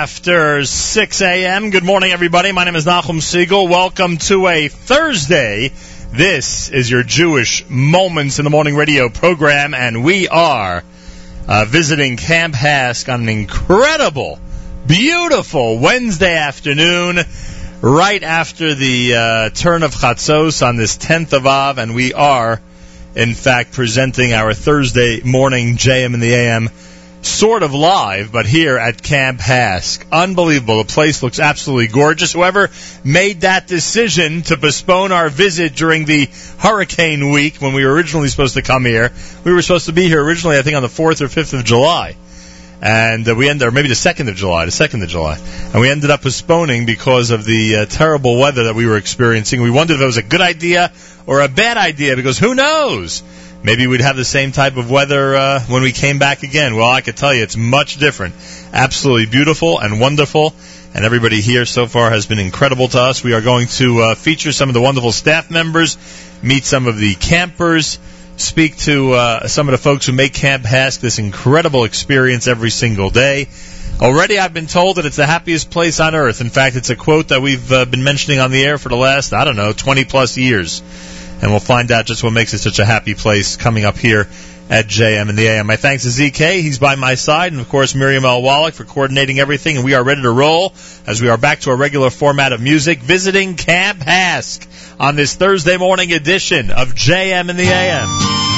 after 6 a.m. Good morning, everybody. My name is Nachum Segal. Welcome to a Thursday. This is your Jewish Moments in the Morning radio program, and we are uh, visiting Camp HASC on an incredible, beautiful Wednesday afternoon, right after the uh, turn of Chatzos on this 10th of Av, and we are, in fact, presenting our Thursday morning JM in the AM sort of live, but here at Camp HASC. Unbelievable. The place looks absolutely gorgeous. Whoever made that decision to postpone our visit during the hurricane week when we were originally supposed to come here, we were supposed to be here originally, I think, on the 4th or 5th of July. And uh, we ended, or maybe the 2nd of July, the 2nd of July. And we ended up postponing because of the uh, terrible weather that we were experiencing. We wondered if it was a good idea or a bad idea because who knows? Maybe we'd have the same type of weather uh, when we came back again. Well, I could tell you it's much different. Absolutely beautiful and wonderful. And everybody here so far has been incredible to us. We are going to uh, feature some of the wonderful staff members, meet some of the campers, speak to uh, some of the folks who make Camp HASC this incredible experience every single day. Already, I've been told that it's the happiest place on earth. In fact, it's a quote that we've uh, been mentioning on the air for the last, I don't know, 20 plus years and we'll find out just what makes it such a happy place coming up here at JM in the AM. My thanks to ZK. He's by my side. And of course, Miriam L. Wallach for coordinating everything. And we are ready to roll as we are back to our regular format of music, visiting Camp HASC on this Thursday morning edition of JM in the AM.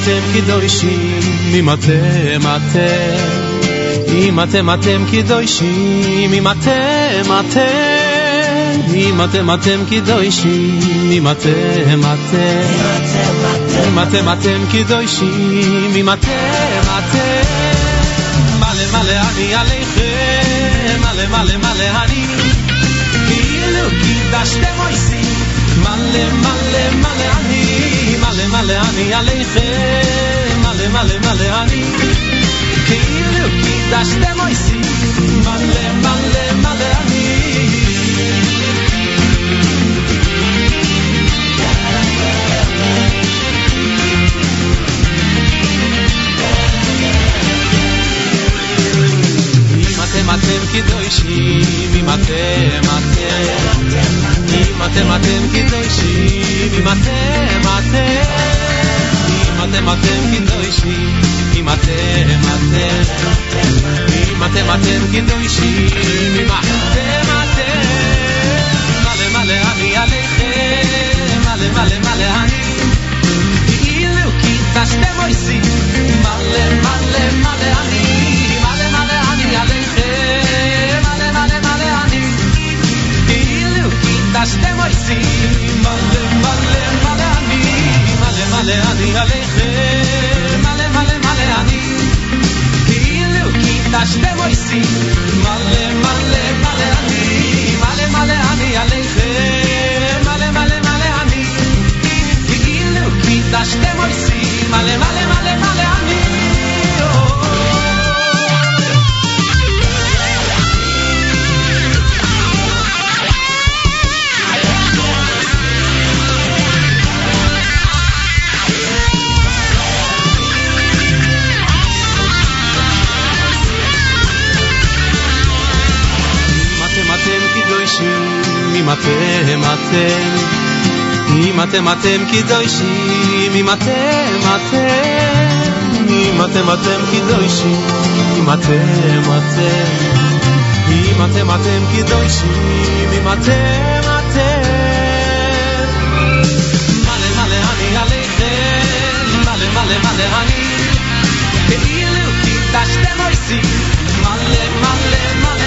אתם קדושים, אם אתם אתם, אם אתם אתם קדושים, אם אתם אתם, אם אתם אתם קדושים, אם אתם אתם, אם אתם אתם קדושים, אם אתם אתם, מלא מלא אני עליכם, מלא מלא מלא אני, כאילו קידשתם עושים, מלא מלא מלא אני מלא מלא אני עליכם, מלא מלא מלא אני כאילו קידשתם אויסי, מלא מלא מלא אני אתם אתם קדושים, אם אתם אתם, אם אתם אתם קדושים, אם אתם אתם, אם אתם אתם קדושים, אם אתם אתם, אם אתם אתם קדושים, אם אתם אתם, מלא מלא אני עליכם, מלא מלא מלא אני, כאילו קידשתם אויסי, מלא מלא מלא אני, מלא מלא אני עליכם, קידשתם אויסי, מלא מלא מלא אני, מלא מלא אני עליכם, מלא מלא מלא אני, כאילו קידשתם אויסי, מלא מלא מלא אני, מלא מלא אני עליכם, מלא מלא מלא אני, כאילו קידשתם אויסי, מלא מלא מלא מלא אני, אם אתם אתם, אם אתם אתם קדושים, אם אתם אתם, אם אתם אתם קדושים, אם אתם אתם, אם אתם אתם קדושים, אם אתם אתם. מלא מלא אני עליכם, מלא מלא מלא אני, כאילו קידשתם אויסי, מלא מלא מלא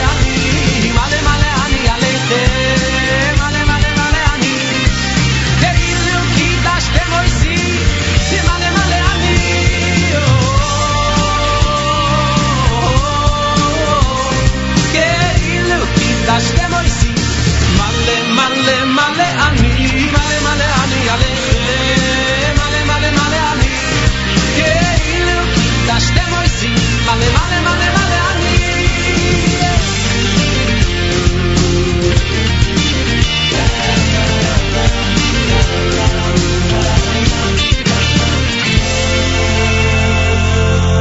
a.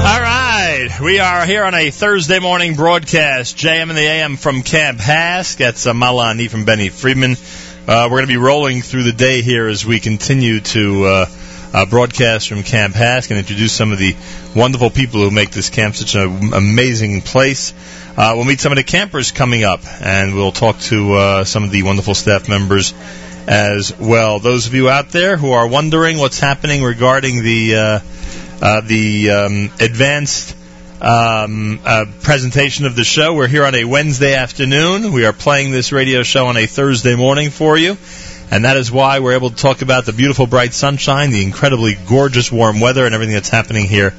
All right, we are here on a Thursday morning broadcast, JM in the AM from Camp HASC. That's uh, from Benny Friedman. Uh, we're going to be rolling through the day here as we continue to. Uh, uh, broadcast from Camp HASC and introduce some of the wonderful people who make this camp such an amazing place. Uh, we'll meet some of the campers coming up, and we'll talk to uh, some of the wonderful staff members as well. Those of you out there who are wondering what's happening regarding the uh, uh, the um, advanced um, uh, presentation of the show. We're here on a Wednesday afternoon. We are playing this radio show on a Thursday morning for you. And that is why we're able to talk about the beautiful bright sunshine, the incredibly gorgeous warm weather, and everything that's happening here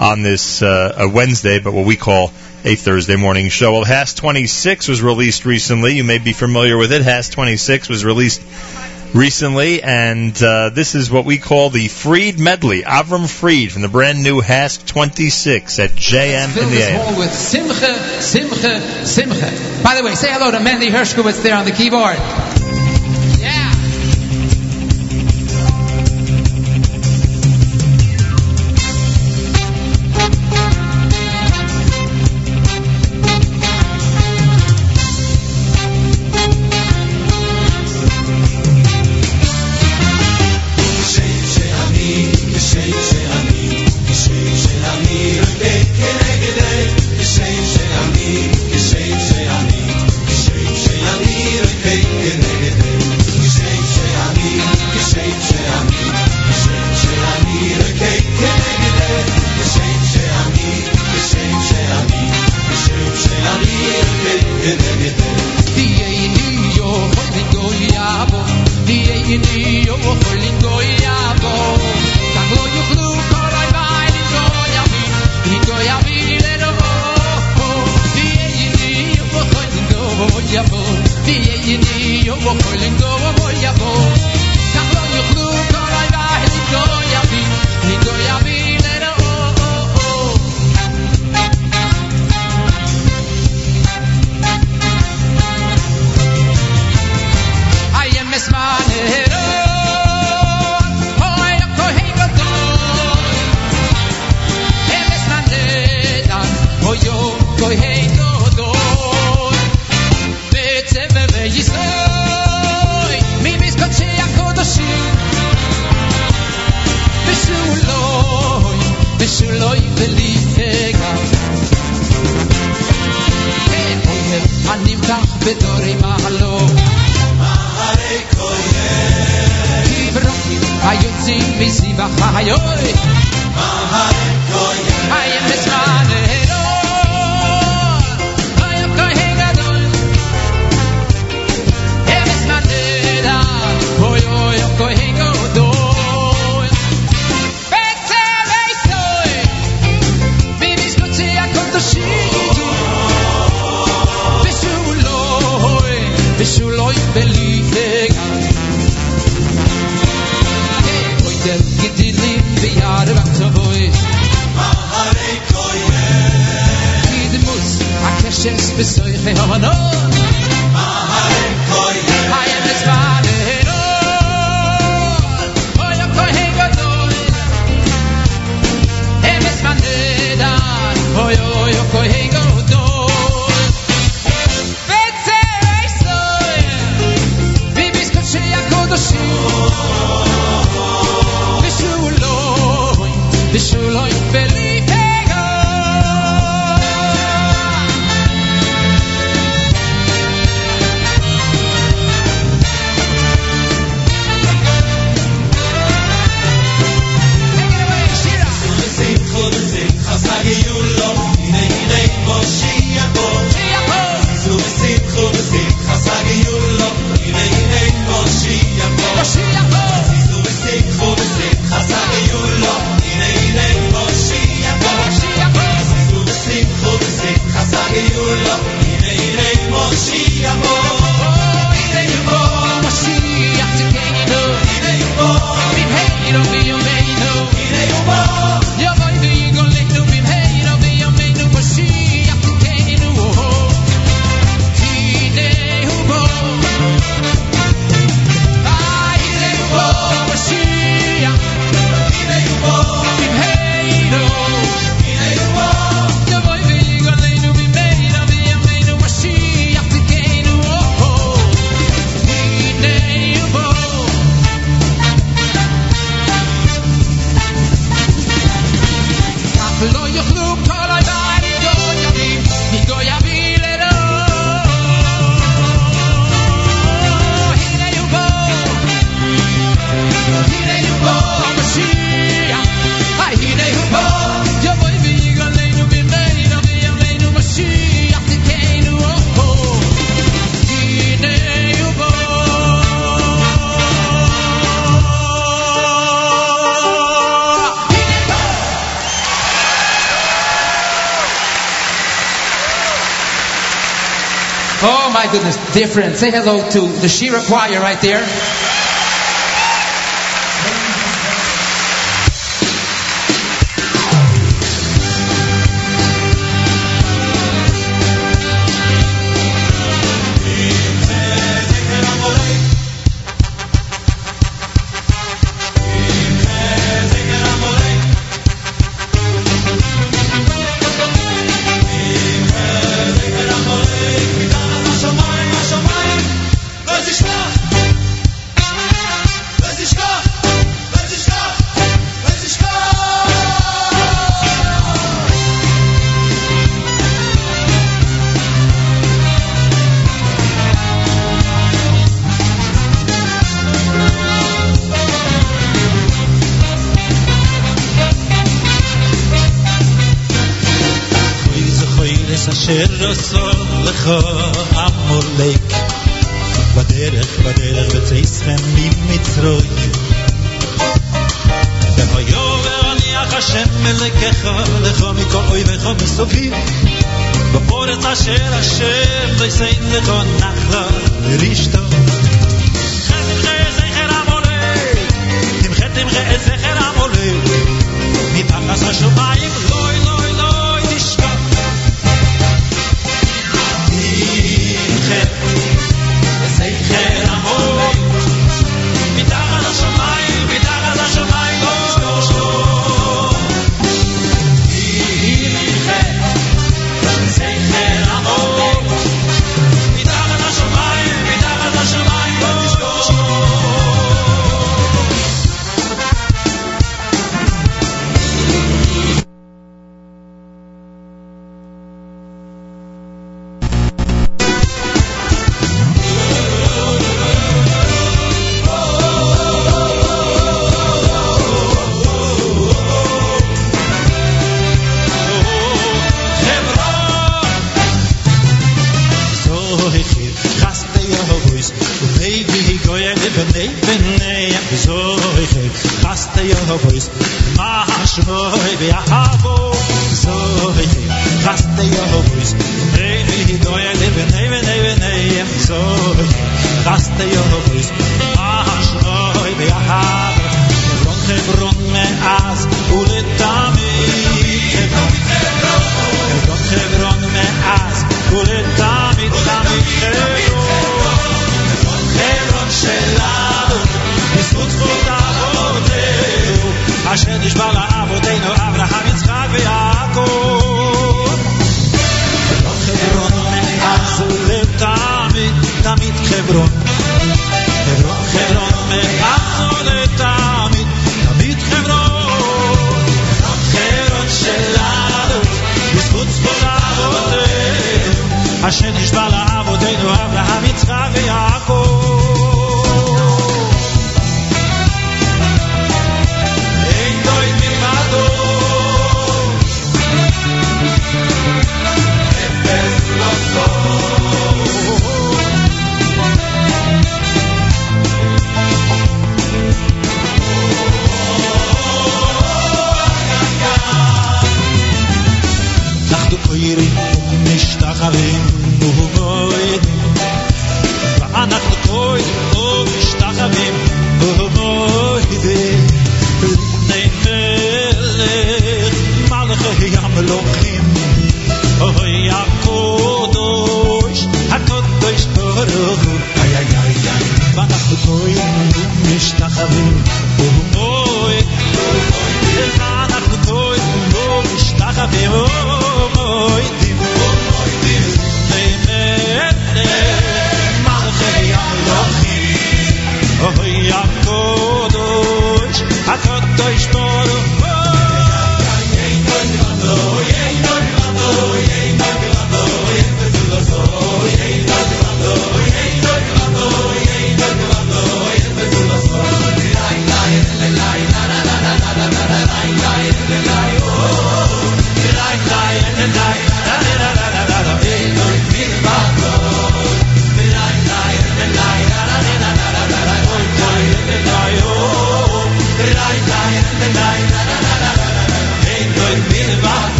on this uh, Wednesday, but what we call a Thursday morning show. Well, HASC 26 was released recently. You may be familiar with it. HASC 26 was released recently, and uh, this is what we call the Fried medley. Avram Fried from the brand new HASC 26 at JM in the with Simcha, Simcha, Simcha. By the way, say hello to Mandy Hershkowitz there on the keyboard. different. Say hello to the Shira choir right there. אשר השם ויסייד ותונח לו לרשתו. תמחה תמחה את זכר המולד, מפחס השמיים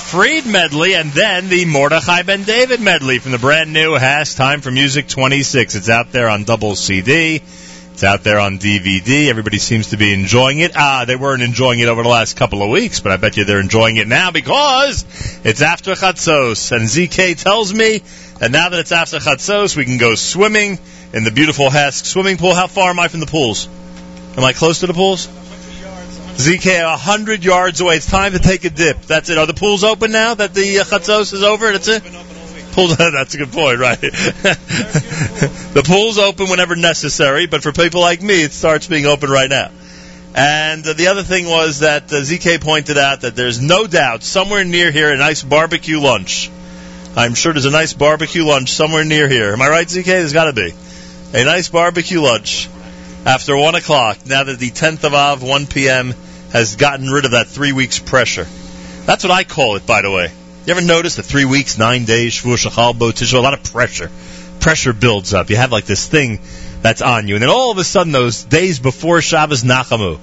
Fried medley and then the Mordechai Ben David medley from the brand new HASC Time for Music 26. It's out there on double CD. It's out there on DVD. Everybody seems to be enjoying it. Ah, they weren't enjoying it over the last couple of weeks, but I bet you they're enjoying it now because it's after Chatzos. And ZK tells me that now that it's after Chatzos, we can go swimming in the beautiful HASC swimming pool. How far am I from the pools? Am I close to the pools? ZK, a hundred yards away. It's time to take a dip. That's it. Are the pools open now that the uh, chatzos is over? That's it. Pools. That's a good point, right? the pool's open whenever necessary, but for people like me, it starts being open right now. And uh, the other thing was that uh, ZK pointed out that there's no doubt somewhere near here a nice barbecue lunch. I'm sure there's a nice barbecue lunch somewhere near here. Am I right, ZK? There's got to be a nice barbecue lunch after one o'clock. Now that the 10th of Av, 1 p.m has gotten rid of that three weeks pressure. That's what I call it, by the way. You ever notice the three weeks, nine days, Shavua Shechal Bo Tisha, a lot of pressure. Pressure builds up. You have like this thing that's on you. And then all of a sudden, those days before Shabbos Nachamu,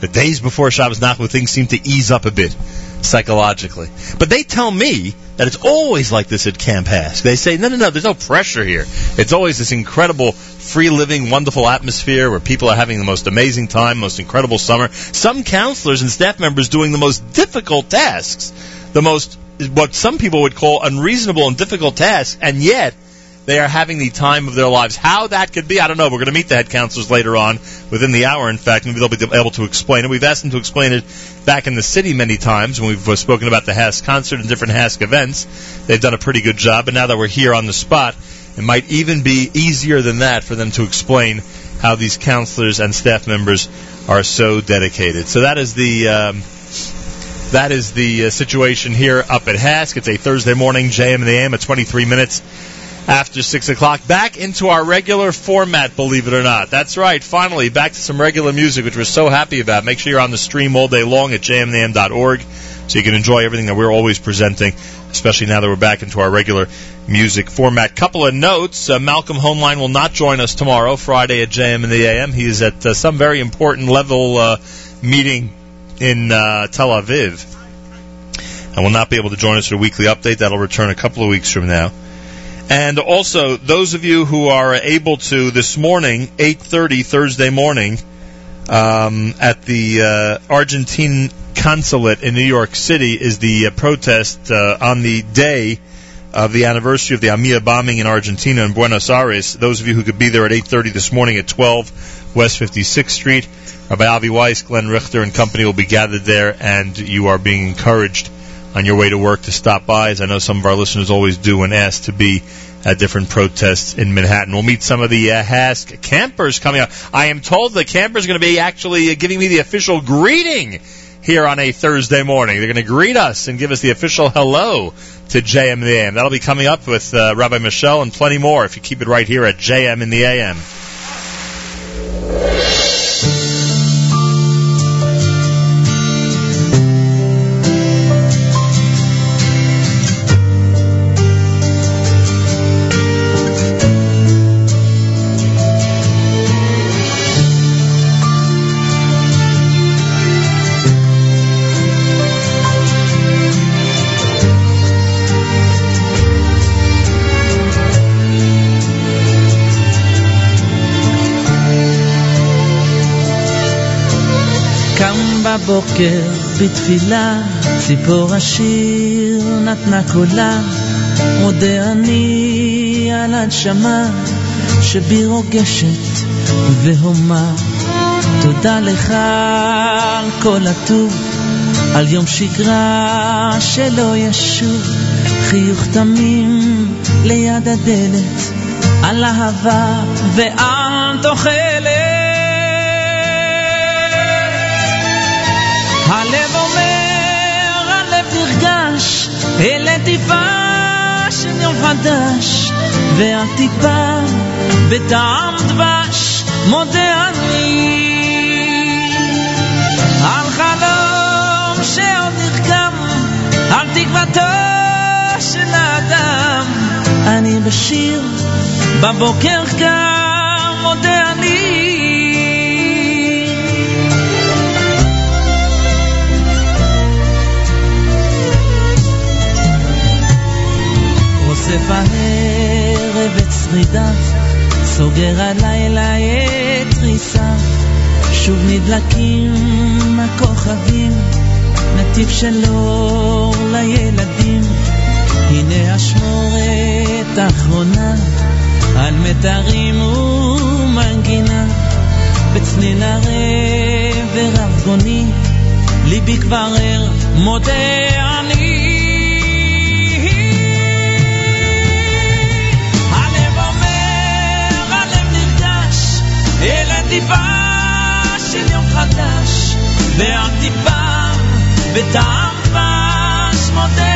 the days before Shabbos Nachamu, things seem to ease up a bit psychologically. But they tell me that it's always like this at Camp HASC. They say, no, no, no, there's no pressure here. It's always this incredible free living, wonderful atmosphere where people are having the most amazing time, most incredible summer. Some counselors and staff members doing the most difficult tasks, the most, what some people would call unreasonable and difficult tasks, and yet they are having the time of their lives. How that could be, I don't know. We're going to meet the head counselors later on, within the hour, in fact, and they'll be able to explain it. We've asked them to explain it back in the city many times when we've uh, spoken about the HASC concert and different HASC events. They've done a pretty good job, but now that we're here on the spot, it might even be easier than that for them to explain how these counselors and staff members are so dedicated. So that is the um, that is the uh, situation here up at HASC. It's a Thursday morning, JM in the AM at 23 minutes after 6 o'clock. Back into our regular format, believe it or not. That's right, finally, back to some regular music, which we're so happy about. Make sure you're on the stream all day long at jmnam.org so you can enjoy everything that we're always presenting, especially now that we're back into our regular music format. Couple of notes. Uh, Malcolm Hoenlein will not join us tomorrow, Friday at JM in the AM. He is at uh, some very important level uh, meeting in uh, Tel Aviv. I will not be able to join us for a weekly update. That'll return a couple of weeks from now. And also, those of you who are able to this morning, 8:30 Thursday morning, um, at the uh, Argentine consulate in New York City is the uh, protest uh, on the day of the anniversary of the AMIA bombing in Argentina in Buenos Aires. Those of you who could be there at 8:30 this morning at 12 West 56th Street, Rabbi Avi Weiss, Glenn Richter, and company will be gathered there, and you are being encouraged on your way to work to stop by, as I know some of our listeners always do when asked to be at different protests in Manhattan. We'll meet some of the uh, HASC campers coming up. I am told the campers are going to be actually giving me the official greeting here on a Thursday morning. They're going to greet us and give us the official hello to JM in the AM. That'll be coming up with uh, Rabbi Michelle and plenty more if you keep it right here at JM in the AM. בבוקר בתפילה, ציפור השיר נתנה קולה, מודה אני על הנשמה שבי רוגשת והומה. תודה לך על כל הטוב, על יום שגרה שלא ישוב, חיוך תמים ליד הדלת, על אהבה ועל תוחלת. הלב אומר, הלב נרגש, ולטיפה של יום חדש, והטיפה בטעם דבש, מודה אני. על חלום שעוד נרקם, על תקוותו של האדם, אני בשיר בבוקר כאן. אוסף הערב את שרידה, סוגר הלילה את ריסה. שוב נדלקים הכוכבים, נתיב של אור לילדים. הנה אשמורת אחרונה, על מיתרים ומנגינה. בצליל הרב ורב גוני, ליבי כבר ער, מודה אני. טיפה של יום חדש, ועוד טיפה, וטעם בשמותיך.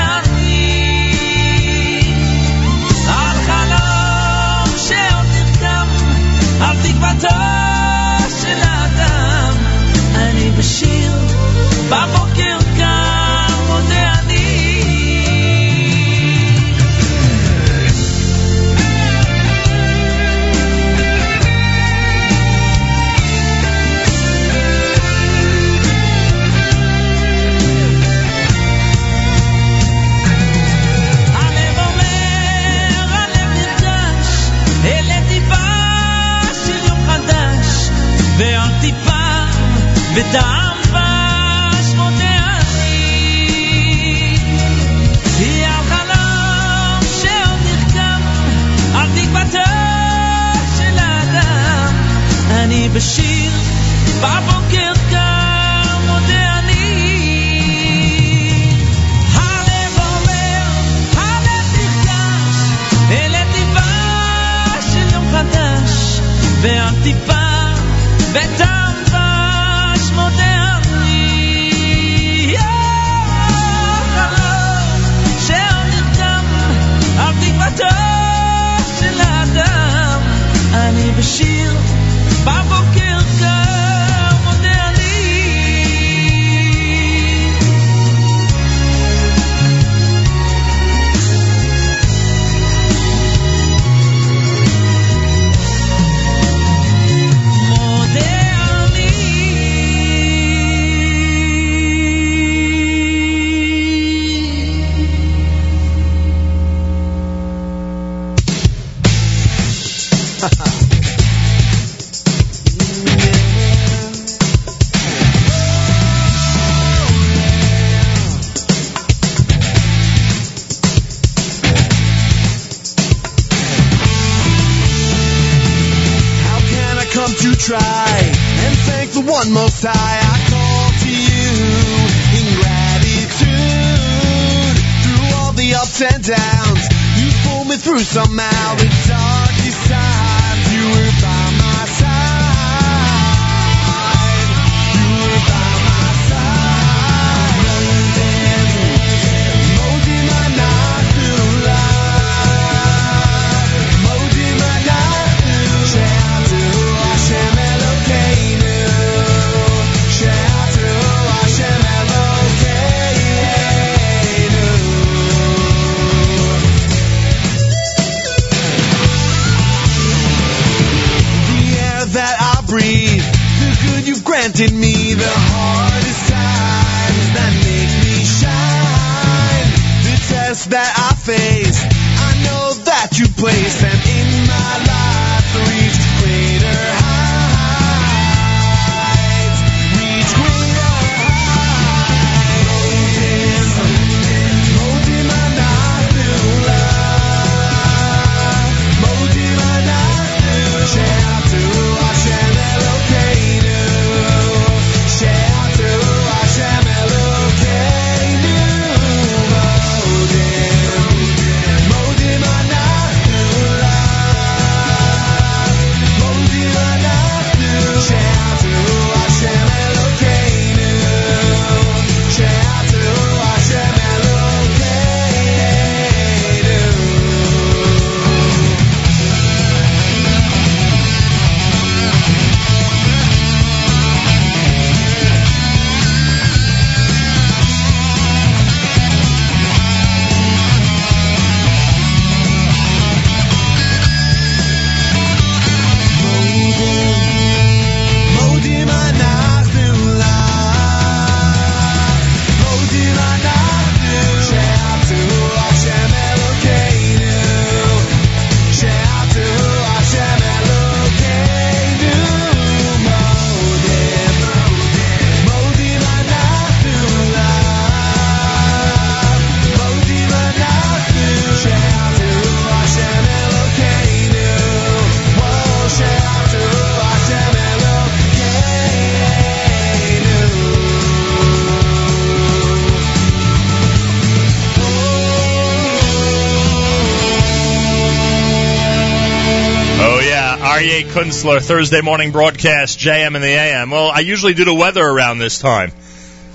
Kunstler, Thursday morning broadcast, JM in the AM. Well, I usually do the weather around this time.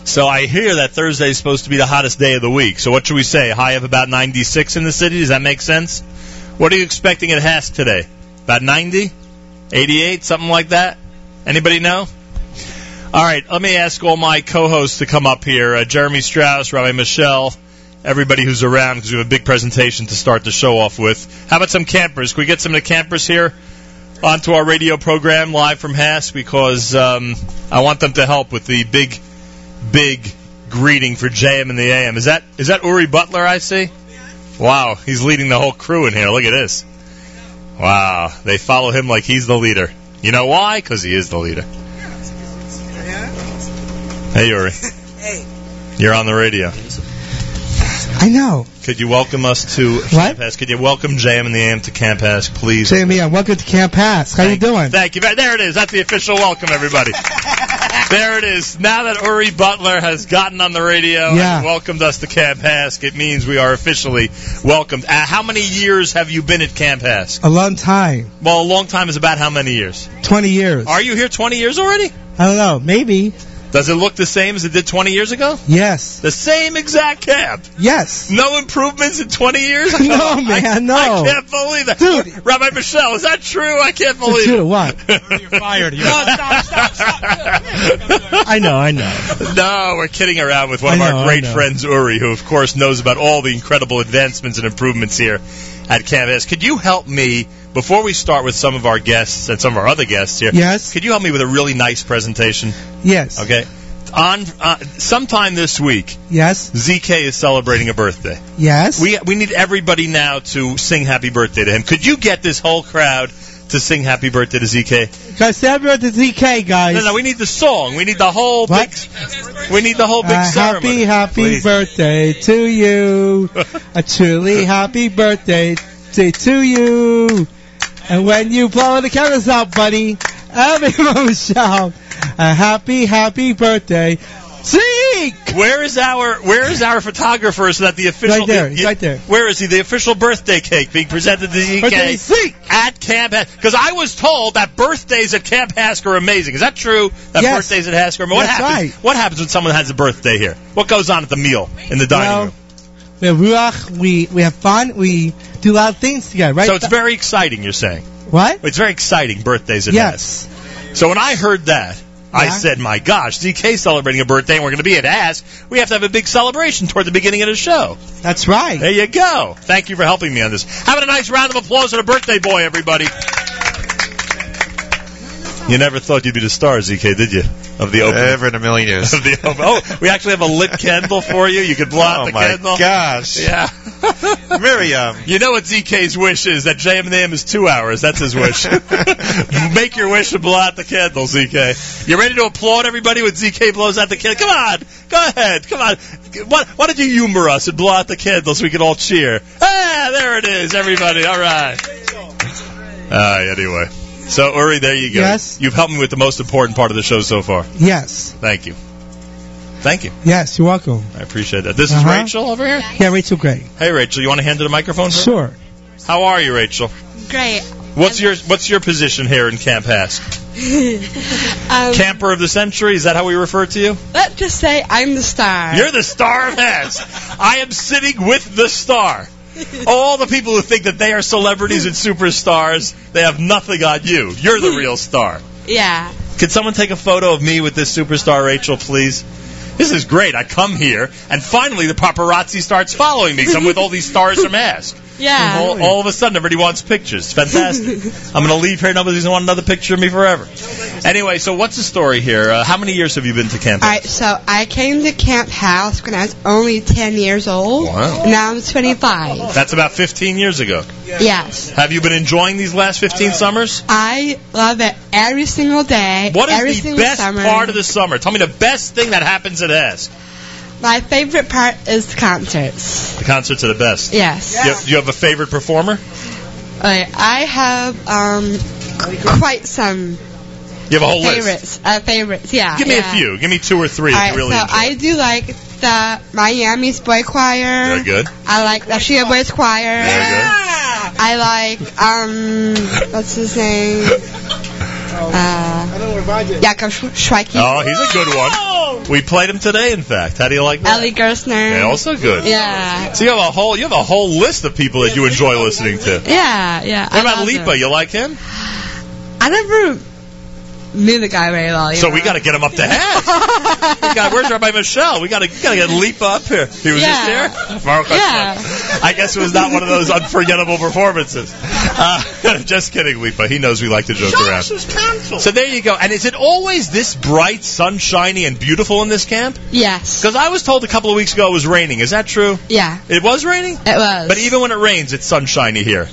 So I hear that Thursday is supposed to be the hottest day of the week. So what should we say? High of about 96 in the city? Does that make sense? What are you expecting at HASC today? About 90? 88? Something like that? Anybody know? All right, let me ask all my co-hosts to come up here. Uh, Jeremy Strauss, Rabbi Michelle, everybody who's around because we have a big presentation to start the show off with. How about some campers? Can we get some of the campers here onto our radio program live from HASC because um, I want them to help with the big, big greeting for JM in the AM. Is that is that Uri Butler I see? Wow, he's leading the whole crew in here. Look at this. Wow, they follow him like he's the leader. You know why? Because he is the leader. Hey, Uri. Hey. You're on the radio. I know. Could you welcome us to Camp HASC? Could you welcome JM in the AM to Camp HASC, please? Jamie, I'm welcome to Camp HASC. How are you doing? Thank you. There it is. That's the official welcome, everybody. there it is. Now that Uri Butler has gotten on the radio Yeah. and welcomed us to Camp HASC, it means we are officially welcomed. Uh, how many years have you been at Camp HASC? A long time. Well, a long time is about how many years? 20 years. Are you here 20 years already? I don't know. Maybe. Does it look the same as it did 20 years ago? Yes. The same exact camp. Yes. No improvements in 20 years? No, I- man, no. I can't believe that. Dude. Rabbi Michelle, is that true? I can't believe Dude, it. what? You're fired. I know, I know. No, we're kidding around with one of know, our great friends, Uri, who of course knows about all the incredible advancements and improvements here at Camp HASC. Could you help me before we start with some of our guests and some of our other guests here? Yes. Could you help me with a really nice presentation? Yes. Okay. On uh, sometime this week, Yes. ZK is celebrating a birthday. Yes. We we need everybody now to sing happy birthday to him. Could you get this whole crowd to sing happy birthday to ZK? Guys, happy birthday to ZK, guys. No, no, we need the song. We need the whole What? big. We need the whole big Uh, ceremony. happy, happy Please. birthday to you. A truly happy birthday to, to you. And when you blow the candles out, buddy, everyone shout, a happy, happy birthday. Zeke! Where is our Where is our photographer so that the official Right there, y- right there. Where is he? The official birthday cake being presented to ZK Birthday Zeke! at Camp Because I was told that birthdays at Camp HASC are amazing. Is that true? That Yes. birthdays at HASC are amazing. What That's happens? right. What happens when someone has a birthday here? What goes on at the meal in the dining Well, room? We have ruach, we, we have fun, we do a lot of things together, right? So it's very exciting. You're saying what? it's very exciting birthdays at Yes. So when I heard that. I said, "My gosh, ZK celebrating a birthday, and we're going to be at HASC. We have to have a big celebration toward the beginning of the show." That's right. There you go. Thank you for helping me on this. Having a nice round of applause for the birthday boy, everybody. You never thought you'd be the star, ZK, did you? Of the opening. Ever in a million years. Of the open- oh, we actually have a lit candle for you. You could blow out Oh the my candle. gosh. Yeah. Miriam. You know what ZK's wish is? That JM and AM is two hours. That's his wish. Make your wish and blow out the candle, ZK. You ready to applaud everybody when ZK blows out the candle? Come on. Go ahead. Come on. Why, why don't you humor us and blow out the candle so we can all cheer? Ah, there it is, everybody. All right. Ah, anyway. So, Uri, there you go. Yes? You've helped me with the most important part of the show so far. Yes. Thank you. Thank you. Yes, you're welcome. I appreciate that. This is Uh-huh. Rachel over here. Yeah, Rachel Gray. Hey, Rachel, you want to hand her the microphone? For her? Sure. How are you, Rachel? Great. What's your What's your position here in Camp HASC? um, Camper of the century? Is that how we refer to you? let's just say I'm the star. You're the star of HASC. I am sitting with the star. All the people who think that they are celebrities and superstars, they have nothing on you. You're the real star. yeah. Could someone take a photo of me with this superstar, Rachel, please? This is great. I come here, and finally the paparazzi starts following me. I'm with all these stars from HASC. Yeah. All, all of a sudden, everybody wants pictures. Fantastic. I'm going to leave here. Nobody's going to want another picture of me forever. Anyway, so what's the story here? Uh, how many years have you been to Camp All right, so I came to Camp HASC when I was only 10 years old. Wow. Now I'm 25. That's about 15 years ago. Yes. Have you been enjoying these last 15 summers? I love it every single day. What every the best summer. part of the summer? Tell me the best thing that happens at HASC. My favorite part is the concerts. The concerts are the best. Yes. You, have, you have a favorite performer? Okay, I have um quite some You have a whole list. favorites. Uh, favorites, yeah. Give me yeah. a few. Give me two or three All right, really so enjoy. I do like the Miami's Boy Choir. Very good. I like the Shia Boys Choir. Very good. I like um, what's his name? Uh, Yaakov Shwekey. Oh, he's a good one. We played him today, in fact. How do you like that? Eli Gerstner. Yeah, also good. Yeah. So you have a whole you have a whole list of people that you enjoy listening to. Yeah, yeah. What I about Lipa? You like him? I never knew the guy very well. So know? we got to get him up to half. We got, where's Rabbi Michelle? We got to got to get Lipa up here. He was Yeah. just there. Yeah. I guess it was not one of those unforgettable performances. Uh, just kidding, Lipa. He knows we like to joke around. So there you go. And is it always this bright, sunshiny, and beautiful in this camp? Yes. Because I was told a couple of weeks ago it was raining. Is that true? Yeah. It was raining. It was. But even when it rains, it's sunshiny here.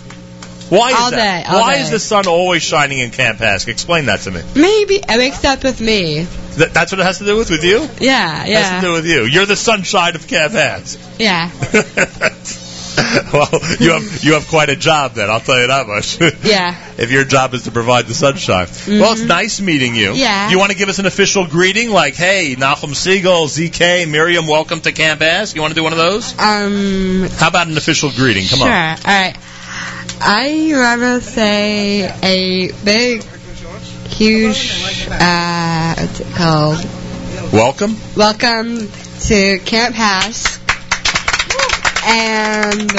Why is All that? day, Why day. is the sun always shining in Camp HASC? Explain that to me. Maybe it wakes up with me. Th- that's what it has to do with with you. Yeah, Has to do with you. You're the sunshine of Camp HASC. yeah. well, you have you have quite a job then. I'll tell you that much. Yeah. if your job is to provide the sunshine. Well, it's nice meeting you. Mm-hmm. Yeah. You want to give us an official greeting, like, "Hey, Nachum Segal, ZK, Miriam, welcome to Camp HASC." You want to do one of those? Um. How about an official greeting? Come sure. on. All right. I rather say a big, huge, uh, what's it called? Welcome. Welcome to Camp HASC. And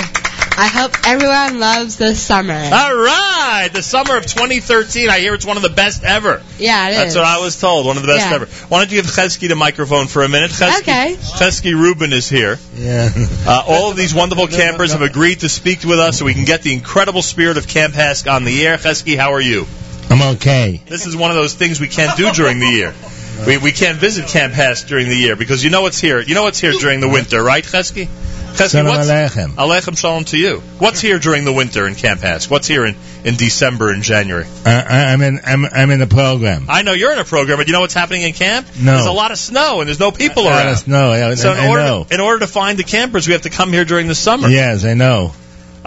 I hope everyone loves this summer. All right, the summer of 2013. I hear it's one of the best ever. Yeah, it is. That's what I was told. One of the best Yeah. ever. Why don't you give Chesky the microphone for a minute? Chesky, Okay. Chesky Rubin is here. Yeah. Uh, all of these wonderful campers have agreed to speak with us so we can get the incredible spirit of Camp HASC on the air. Chesky, how are you? I'm okay. This is one of those things we can't do during the year. We, we can't visit Camp HASC during the year because you know what's here. You know what's here during the winter, right, Chesky? Shalom what's, Aleichem. Aleichem Shalom to you. What's here during the winter in Camp HASC? What's here in, in December and January? I, I- I'm in. I'm, I'm in the program. I know you're in a program, but you know what's happening in camp? No. There's a lot of snow and there's no people around. us know. I, So in I order, know. To, in order to find the campers, we have to come here during the summer. Yes, I know.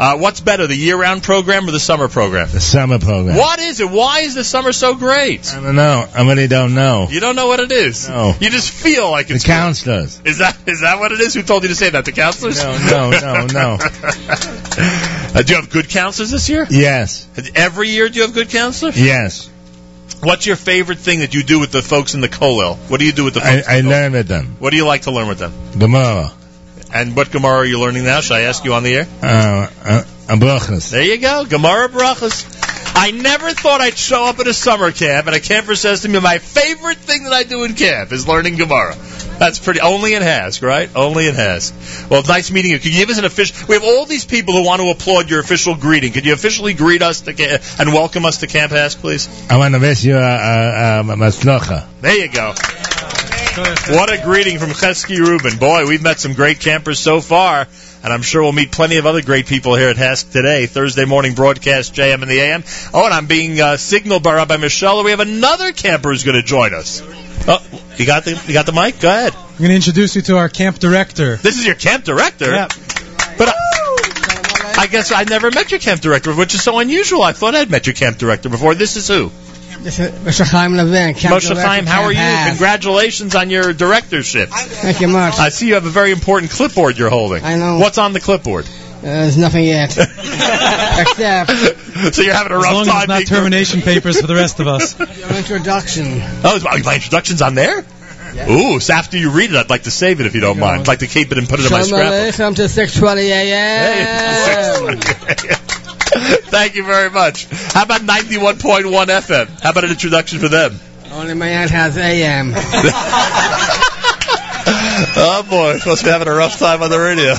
Uh, what's better, the year-round program or the summer program? The summer program. What is it? Why is the summer so great? I don't know. I really don't know. You don't know what it is. No. You just feel like The it's counselors. Is that is that what it is? Who told you to say that? The counselors? No, no, no, no. uh, do you have good counselors this year? Yes, Every year, do you have good counselors? yes. What's your favorite thing that you do with the folks in the kollel? What do you do with the folks? I, I the learn with them. What do you like to learn with them? The Gemara. And what Gemara are you learning now? Should I ask you on the air? Uh, uh, brachas. There you go, Gemara Brachas. I never thought I'd show up at a summer camp and a camper says to me, my favorite thing that I do in camp is learning Gemara. That's pretty, only in HASC, right? Only in HASC. Well, it's nice meeting you. Could you give us an official, we have all these people who want to applaud your official greeting. Could you officially greet us to, and welcome us to Camp HASC, please? I want to wish you a, a, a. There you go. What a greeting from Chesky Rubin. Boy, we've met some great campers so far, and I'm sure we'll meet plenty of other great people here at HASC today. Thursday morning broadcast, JM in the AM. Oh, and I'm being uh, signaled by Rabbi Michelle that we have another camper who's going to join us. Oh, you got the you got the mic? Go ahead. I'm going to introduce you to our camp director. This is your camp director. Yeah. But I, I guess I never met your camp director, which is so unusual. I thought I'd met your camp director before. This is who? This is Mr. Chaim Levin. Camp Moshe Director, Chaim, how are you? HASC. Congratulations on your directorship. Thank you much. I see you have a very important clipboard you're holding. I know. What's on the clipboard? Uh, there's nothing yet. Except so you're having a As rough long as time. it's not termination papers for the rest of us. your introduction. Oh, my, my introduction's on there? Ooh, so after you read it, I'd like to save it if you don't mind. I'd like to keep it and put it in my Shalom scrapbook. Aleichem to 620 a.m. Thank you very much. How about 91.1 FM? How about an introduction for them? Only my aunt has a.m. Oh boy, must be having a rough time on the radio.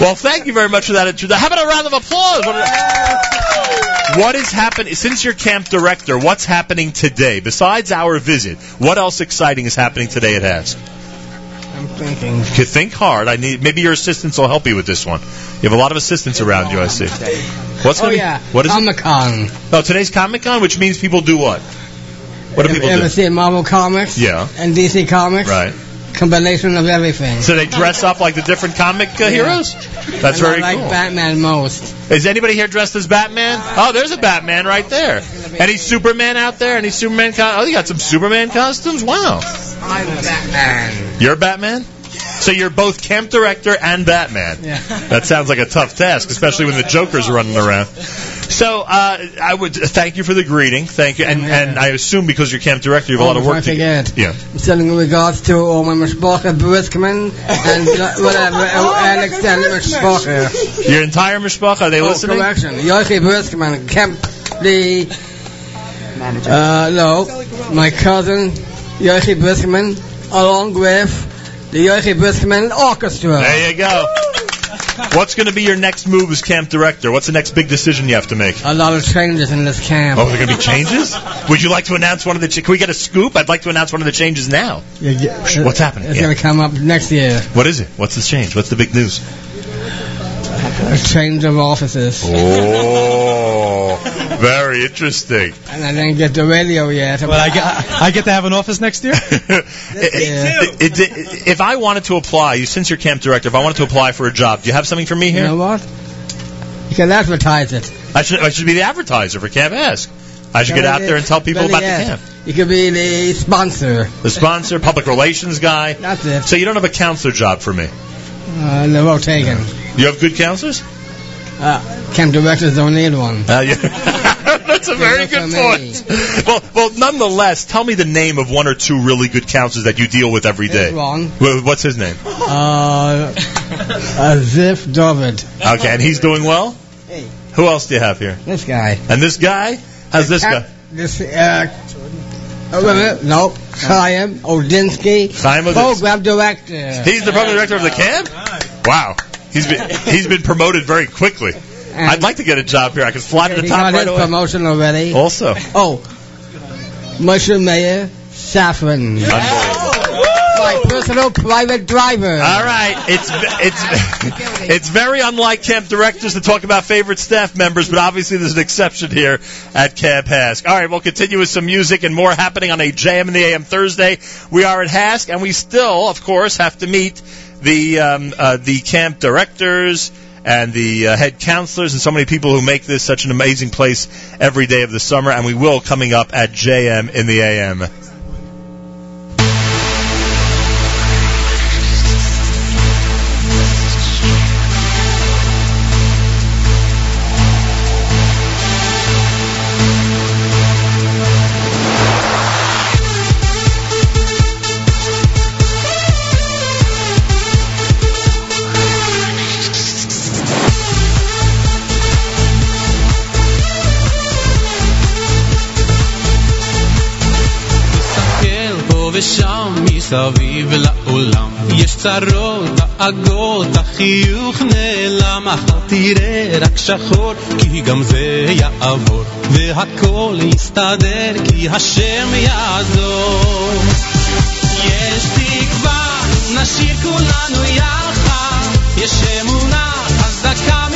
well, thank you very much for that introduction. How about a round of applause? What, what is happening since you're camp director? What's happening today besides our visit? What else exciting is happening today at HASC? I'm thinking. Think hard. I need maybe your assistants will help you with this one. You have a lot of assistants around you. I see. What's Oh gonna be- yeah, What is? Comic Con. Oh, today's Comic Con, which means people do what? What do people ever do? seen Marvel Comics? Yeah. And DC Comics? Right. Combination of everything. So they dress up like the different comic uh, heroes. That's and very I like cool. Batman most. Is anybody here dressed as Batman? Oh, there's a Batman right there. Any Superman out there? Any Superman? Co- oh, you got some Superman costumes? Wow. I'm Batman. You're Batman. So you're both camp director and Batman. Yeah. That sounds like a tough task, especially when the Joker's running around. So uh, I would thank you for the greeting. Thank you, and and I assume because you're camp director, you have a lot of Oh, work to forget. Yeah. I'm sending regards to all my mishpacha Briskman and uh, whatever, uh, and mishpacha. Your entire mishpacha, are they Oh, listening? correction. Yochi Briskman, Kemp, the manager. Uh, no, my cousin Yochi Briskman, along with the Yochi Briskman Orchestra. There you go. What's going to be your next move as camp director? What's the next big decision you have to make? A lot of changes in this camp. Oh, there going to be changes? Would you like to announce one of the? Ch- Can we get a scoop? I'd like to announce one of the changes now. Yeah, yeah. What's happening? It's Yeah. going to come up next year. What is it? What's the change? What's the big news? A change of offices. Oh, very interesting. And I didn't get the radio yet. Well, I get, I get to have an office next year? It- it- it- if I wanted to apply, you since you're camp director, if I wanted to apply for a job, do you have something for me You here? know what? You can advertise it. I should I should be the advertiser for Camp HASC. I should get out there and tell people about the camp. You could be the sponsor. The sponsor, public relations guy. That's it. So you don't have a counselor job for me. Uh, no, well taken. You have good counselors? Uh, camp directors don't need one. Uh, yeah. That's a very good point. Well, well, nonetheless, tell me the name of one or two really good counselors that you deal with every day. There's one. What's his name? Uh, uh, Zif David. Okay, and he's doing well. Hey. Who else do you have here? This guy. And this guy? How's this guy? This, uh, oh, wait a minute. No. Chaim Odinsky. Chaim Odinsky. Program director. He's the program director of the camp. Wow, he's been he's been promoted very quickly. I'd like to get a job here. I could fly to the he top right away. promotion already. Also, Oh, Moshe Mayer Saffron. My personal private driver. All right, it's it's it's very unlike camp directors to talk about favorite staff members, but obviously there's an exception here at Camp HASC. All right, we'll continue with some music and more happening on a JM in the AM Thursday. We are at HASC, and we still, of course, have to meet the um, uh, the camp directors and the uh, head counselors and so many people who make this such an amazing place every day of the summer. And we will coming up at JM in the AM. יש צרות, דאגות, החיוך נעלם מחר תראה רק שחור כי גם זה יעבור והכל יסתדר כי השם יעזור. יש תקווה, נשאיר כולנו יחד יש אמונה חזקה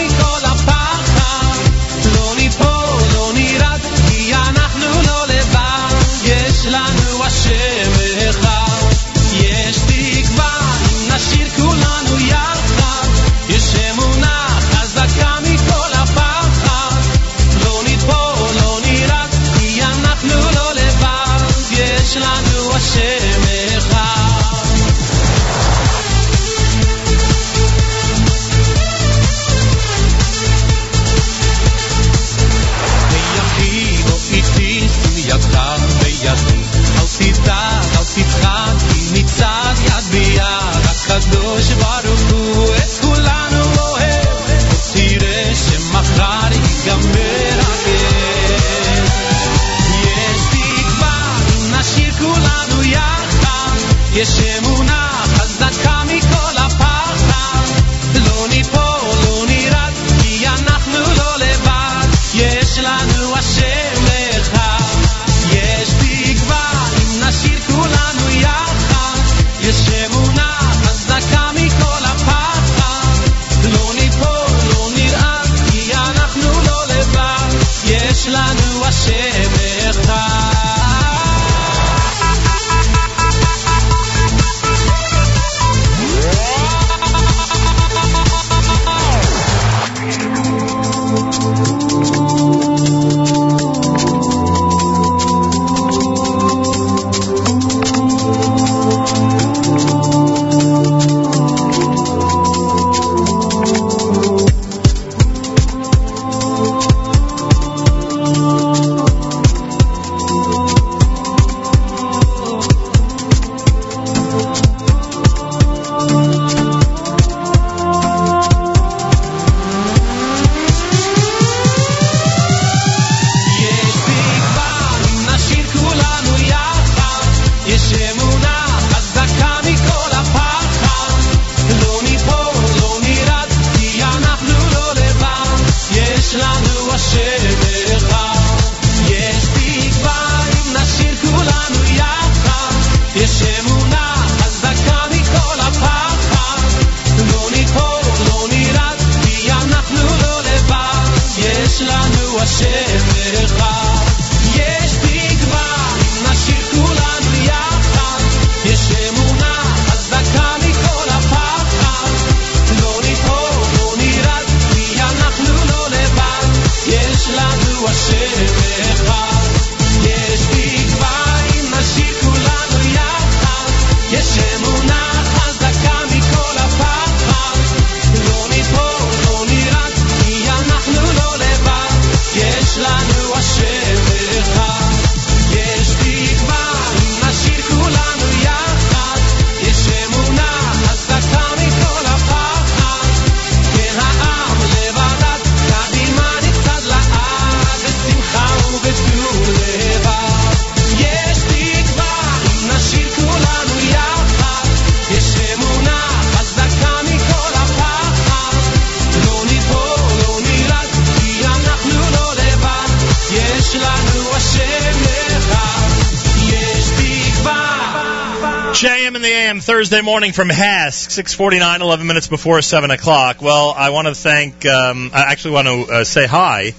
Thursday morning from HASC, 649, 11 minutes before 7 o'clock. Well, I want to thank, um, I actually want to uh, say hi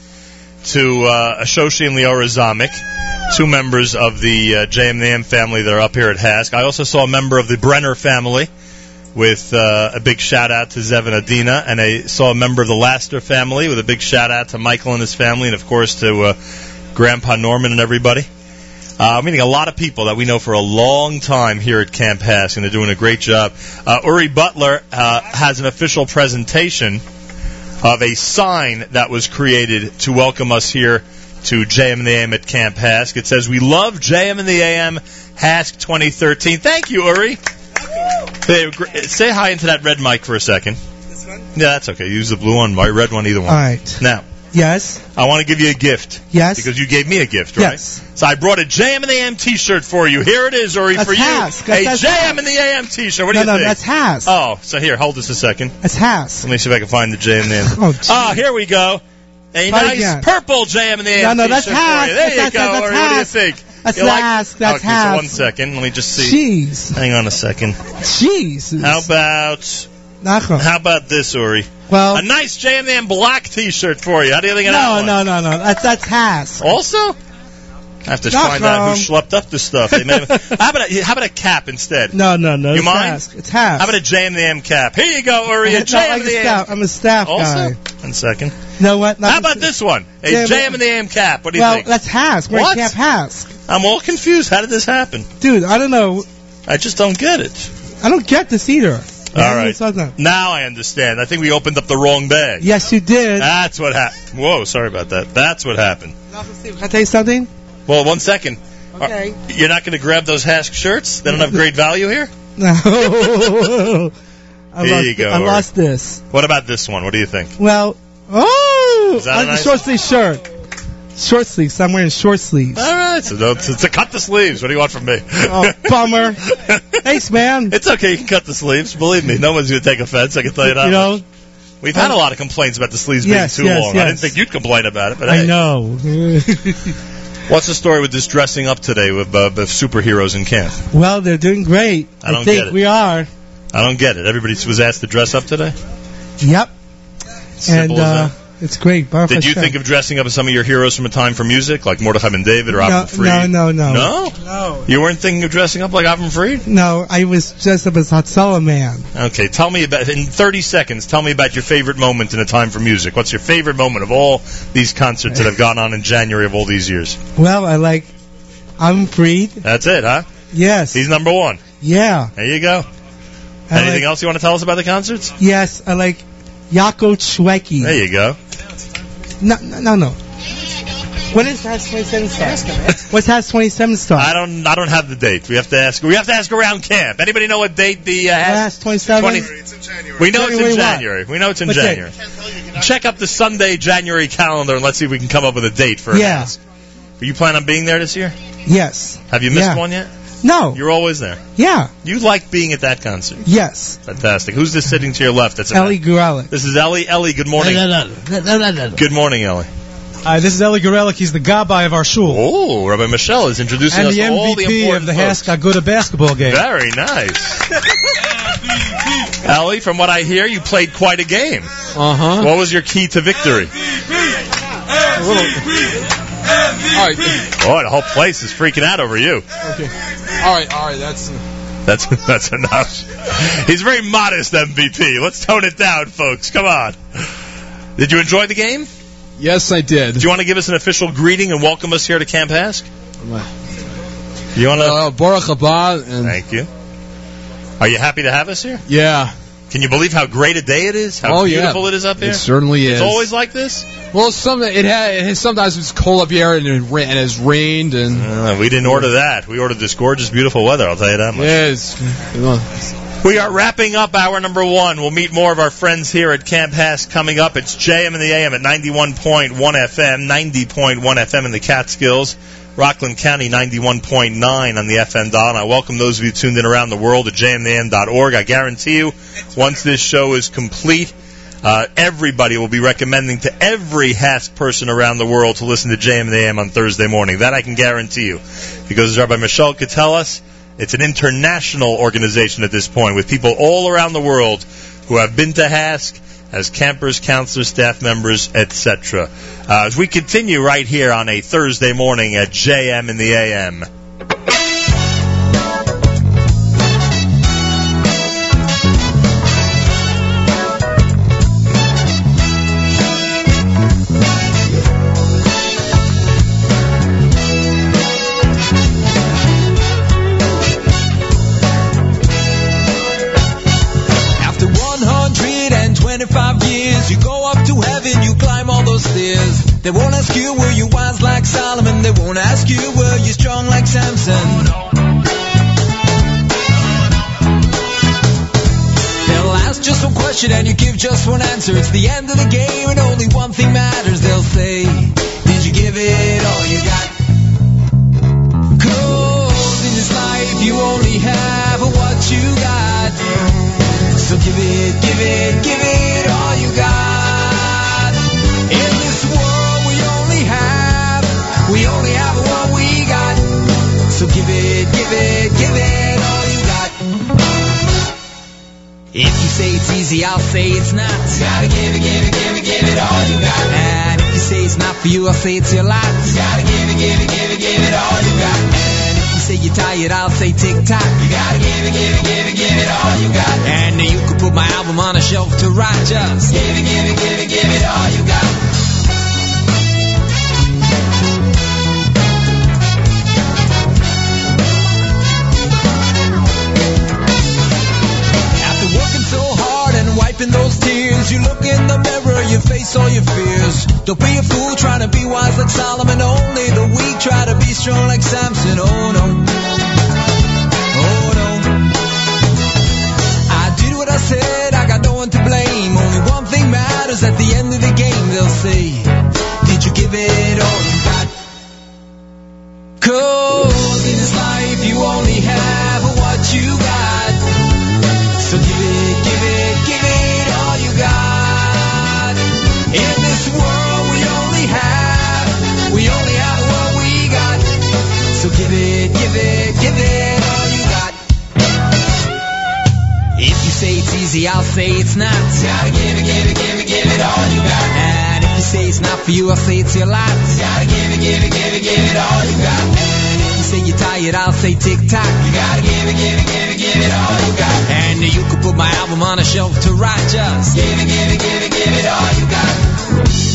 to uh, Ashoshi and Leora Zamek, two members of the uh, JM in the AM family that are up here at HASC. I also saw a member of the Brenner family with uh, a big shout out to Zev and Adina, and I saw a member of the Laster family with a big shout out to Michael and his family, and of course to uh, Grandpa Norman and everybody. Uh, I'm meeting a lot of people that we know for a long time here at Camp HASC, and they're doing a great job. Uh, Uri Butler uh, has an official presentation of a sign that was created to welcome us here to JM in the AM at Camp HASC. It says, We love JM in the AM HASC 2013. Thank you, Uri. Hey, say hi into that red mic for a second. This one? Yeah, that's okay. Use the blue one, white, red one, either one. All right. Now, Yes. I want to give you a gift. Yes. Because you gave me a gift, right? Yes. So I brought a JM in the AM T-shirt for you. Here it is, Uri, That's for you. HASC. A That's- JM in the AM T-shirt. What do no, you no, think? that's HASC. Oh, so here, hold this a second. That's HASC. Let me see if I can find the JM in the AM. Oh. Ah, here we go. A Try nice again. purple JM in the AM No, no, that's T-shirt for you. There you That's- go, that's- Uri. that's What do you think? That's You like- HASC. That's okay, HASC. so one second. Let me just see. Jeez. Hang on a second. Jesus. How about how about this, Uri? Well, A nice JM in the AM black T-shirt for you. How do you think of that no, no, no, no. That's that's HASC. Also, I have to Not find out who schlepped up this stuff. They how about a, how about a cap instead? No, no, no. You mind? HASC. It's HASC. How about a JM in the AM cap? Here you go, Uri. A I'm, JM like in a the staff. I'm a staff Also, guy. one second. No what? Not How about this one? A JM in the AM cap. What do you well, think? that's HASC. We're What? in Camp I'm all confused. How did this happen? Dude, I don't know. I just don't get it. I don't get this either. All right. That. Now I understand. I think we opened up the wrong bag. Yes, you did. That's what happened. Whoa, sorry about that. That's what happened. Can I tell you something? Well, one second. Uh, okay. Are- you're not going to grab those HASC shirts? They don't have great value here? No. I Here lost, you go, I lost this. What about this one? What do you think? Well, oh, Is that a nice- shirt. Short sleeves. I'm wearing short sleeves. All right, so don't, to, to cut the sleeves. What do you want from me? Oh, bummer. Thanks, man. It's okay. You can cut the sleeves. Believe me, no one's going to take offense. I can tell you that. You know, much. We've had a lot of complaints about the sleeves Yes, being too yes, long. I didn't think you'd complain about it, but I know. What's the story with this dressing up today with, uh, with superheroes in camp? well, they're doing great. I don't think get it. we are. I don't get it. Everybody was asked to dress up today. Yep. Simple and uh, as it's great. Baruch Did you Hashem. think of dressing up as some of your heroes from a time for music, like Mordechai Ben David or no, Avram Fried? no, no, no, No? no, You weren't thinking of dressing up like Avram Fried? no. I was dressed up as Hatzalah man. Okay, tell me about in 30 seconds. Tell me about your favorite moment in a time for music. What's your favorite moment of all these concerts that have gone on in January of all these years? Well, I like. I'm freed. That's it, huh? Yes. He's number one. yeah. There you go. I Anything like, else you want to tell us about the concerts? Yes, I like Yaakov Shwekey. There you go. No, no, no, no. When is HASC 27 start? What's HASC 27 start? I don't. I don't have the date. We have to ask. We have to ask around camp. Anybody know what date the uh, HASC 27? 20 We know it's January in what? January. We know it's in What date? January. Check up the Sunday January calendar and let's see if we can come up with a date for Yeah. it. Are you planning on being there this year? Yes. Have you missed Yeah. one yet? No. You're always there. Yeah. You like being at that concert. Yes. Fantastic. Who's this sitting to your left? That's Ellie Guralik. This is Ellie. Ellie, good morning. Good morning, Ellie. Hi, this is Eli Gorelick. He's the gabbai of our shul. Oh, Rabbi Michelle is introducing and us the to all the MVP important of the folks. HASC Aguda basketball game. Very nice. Ellie, from what I hear, you played quite a game. Uh huh. What was your key to victory? All right. Boy, the whole place is freaking out over you. Okay. All right. All right. That's. That's that's enough. He's very modest MVP. Let's tone it down, folks. Come on. Did you enjoy the game? Yes, I did. Do you want to give us an official greeting and welcome us here to Camp HASC? You want to? Uh, Baruch haba and Thank you. Are you happy to have us here? yeah. Can you believe how great a day it is? How oh yeah. beautiful it is up here? It certainly is. It's always like this. Well, some it had it has, sometimes it's cold up here and it, ra- and it's rained and Uh, we didn't order that. We ordered this gorgeous, beautiful weather. I'll tell you that much. yeah, it's, We are wrapping up hour number one. We'll meet more of our friends here at Camp HASC coming up. It's JM in the AM at 91.1 FM, 90.1 FM in the Catskills, Rockland County 91.9 on the FM dial. And I welcome those of you tuned in around the world at jmam.org. I guarantee you, once this show is complete, uh, everybody will be recommending to every HASC person around the world to listen to JM in the AM on Thursday morning. That I can guarantee you. Because as Rabbi Michelle could tell us, It's an international organization at this point with people all around the world who have been to HASC as campers, counselors, staff members, etc. Uh, as we continue right here on a Thursday morning at JM in the AM. Stairs. They won't ask you were you wise like Solomon, they won't ask you were you strong like Samson. They'll ask just one question and you give just one answer. It's the end of the game and only one thing matters. They'll say, Did you give it all you got? Cause in this life you only have what you got. So give it, give it, give it easy, I'll say it's not. You gotta give it, give it, give it, give it all you got. And if you say it's not for you, I'll say it's your lot. You gotta give it, give it, give it, give it all you got. And if you say you're tired, I'll say tick tock. You gotta give it, give it, give it, give it all you got. And you can put my album on a shelf to write just. Give it, give it, give it, give it all you got. You look in the mirror, you face all your fears. Don't be a fool trying to be wise like Solomon. Only the weak try to be strong like Samson. Oh no. Oh no. I did what I said, I got no one to blame. Only one thing matters at the end of the game, they'll say, easy, I'll say it's not. Gotta give it, give it, give it, give it all you got. And if you say it's not for you, I'll say it's your lot. Gotta give it, give it, give it, give it all you got. And if you say you're tired, I'll say tick tock. You gotta give it, give it, give it, give it all you got. And you can put my album on a shelf to write just. Give it, give it, give it, give it all you got.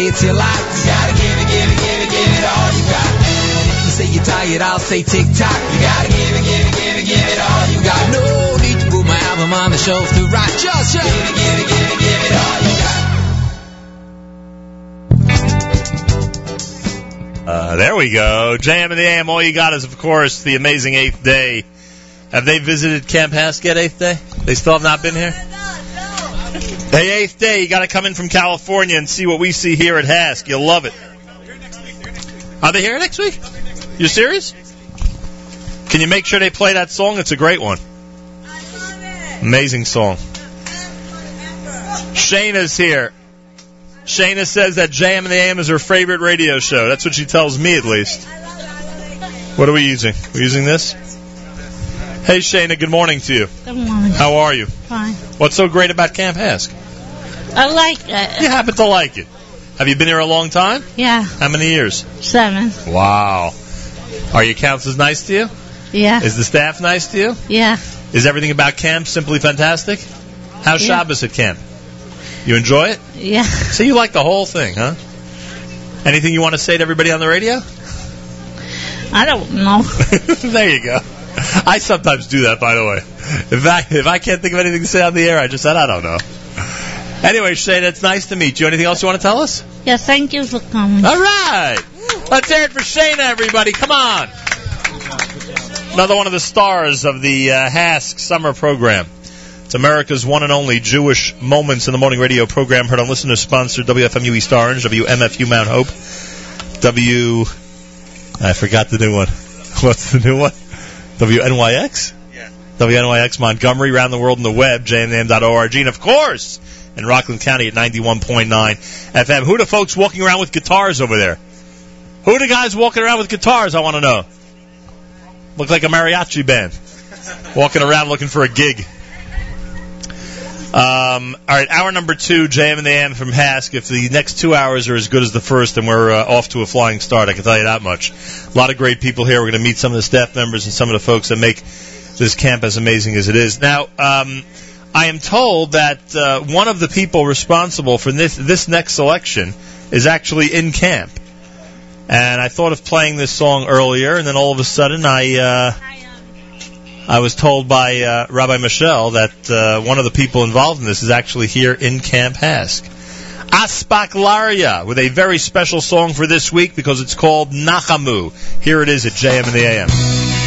Say it's your lot. Gotta give it, give it, give it, give it all you got. You say you're tired, I'll say tick tock. You gotta give it, give it, give it, give it all you got. No need to put my album on the shelf to write. Just, just give it, give it, give it, give it all you got. Uh, there we go. JM in the AM. All you got is, of course, the amazing eighth day. Have they visited Camp HASC yet, eighth day? They still have not been here? Hey, eighth day, you got to come in from California and see what we see here at HASC. You'll love it. Are they here next week? You serious? Can you make sure they play that song? It's a great one. Amazing song. Shayna's here. Shayna says that JM in the AM is her favorite radio show. That's what she tells me, at least. What are we using? We're using this? Hey, Shayna, good morning to you. Good morning. How are you? Fine. What's so great about Camp HASC? I like it. You happen to like it. Have you been here a long time? Yeah, How many years? seven. Wow. Are your counselors nice to you? Yeah, Is the staff nice to you? yeah. Is everything about camp simply fantastic? How's Yeah. Shabbos at camp? You enjoy it? Yeah. So you like the whole thing, huh? Anything you want to say to everybody on the radio? I don't know. there you go. I sometimes do that, by the way. If I if I can't think of anything to say on the air, I just said I don't know. Anyway, Shane, it's nice to meet you. Anything else you want to tell us? Yeah, thank you for coming. All right. Let's hear it for Shayna, everybody. Come on. Another one of the stars of the uh, HASC summer program. It's America's one and only Jewish Moments in the Morning radio program heard on listener sponsored WFMU East Orange, WMFU Mount Hope, W. I forgot the new one. What's the new one? WNYX? Yeah. WNYX Montgomery, around the world in the web, jnm.org, and of course, in Rockland County at 91.9 FM. Who are the folks walking around with guitars over there? Who are the guys walking around with guitars, I want to know? Look like a mariachi band. Walking around looking for a gig. Um, all right, hour number two, JM in the AM from HASC. If the next two hours are as good as the first, then we're uh, off to a flying start. I can tell you that much. A lot of great people here. We're going to meet some of the staff members and some of the folks that make this camp as amazing as it is. Now, um, I am told that uh, one of the people responsible for this, this next selection is actually in camp. And I thought of playing this song earlier, and then all of a sudden I. Uh, I was told by uh, Rabbi Mischel that uh, one of the people involved in this is actually here in Camp HASC. Aspaklaria with a very special song for this week because it's called Nachamu. Here it is at JM in the AM.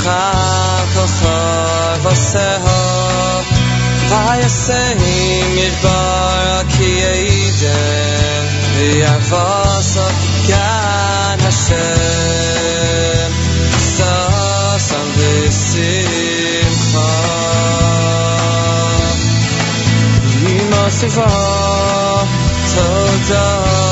ניחם כוחר ושאור, Vayasehim Yidbar Ki Eden V'yavasot Gan Hashem Sasam V'simcha Yimasiva Toda V'kol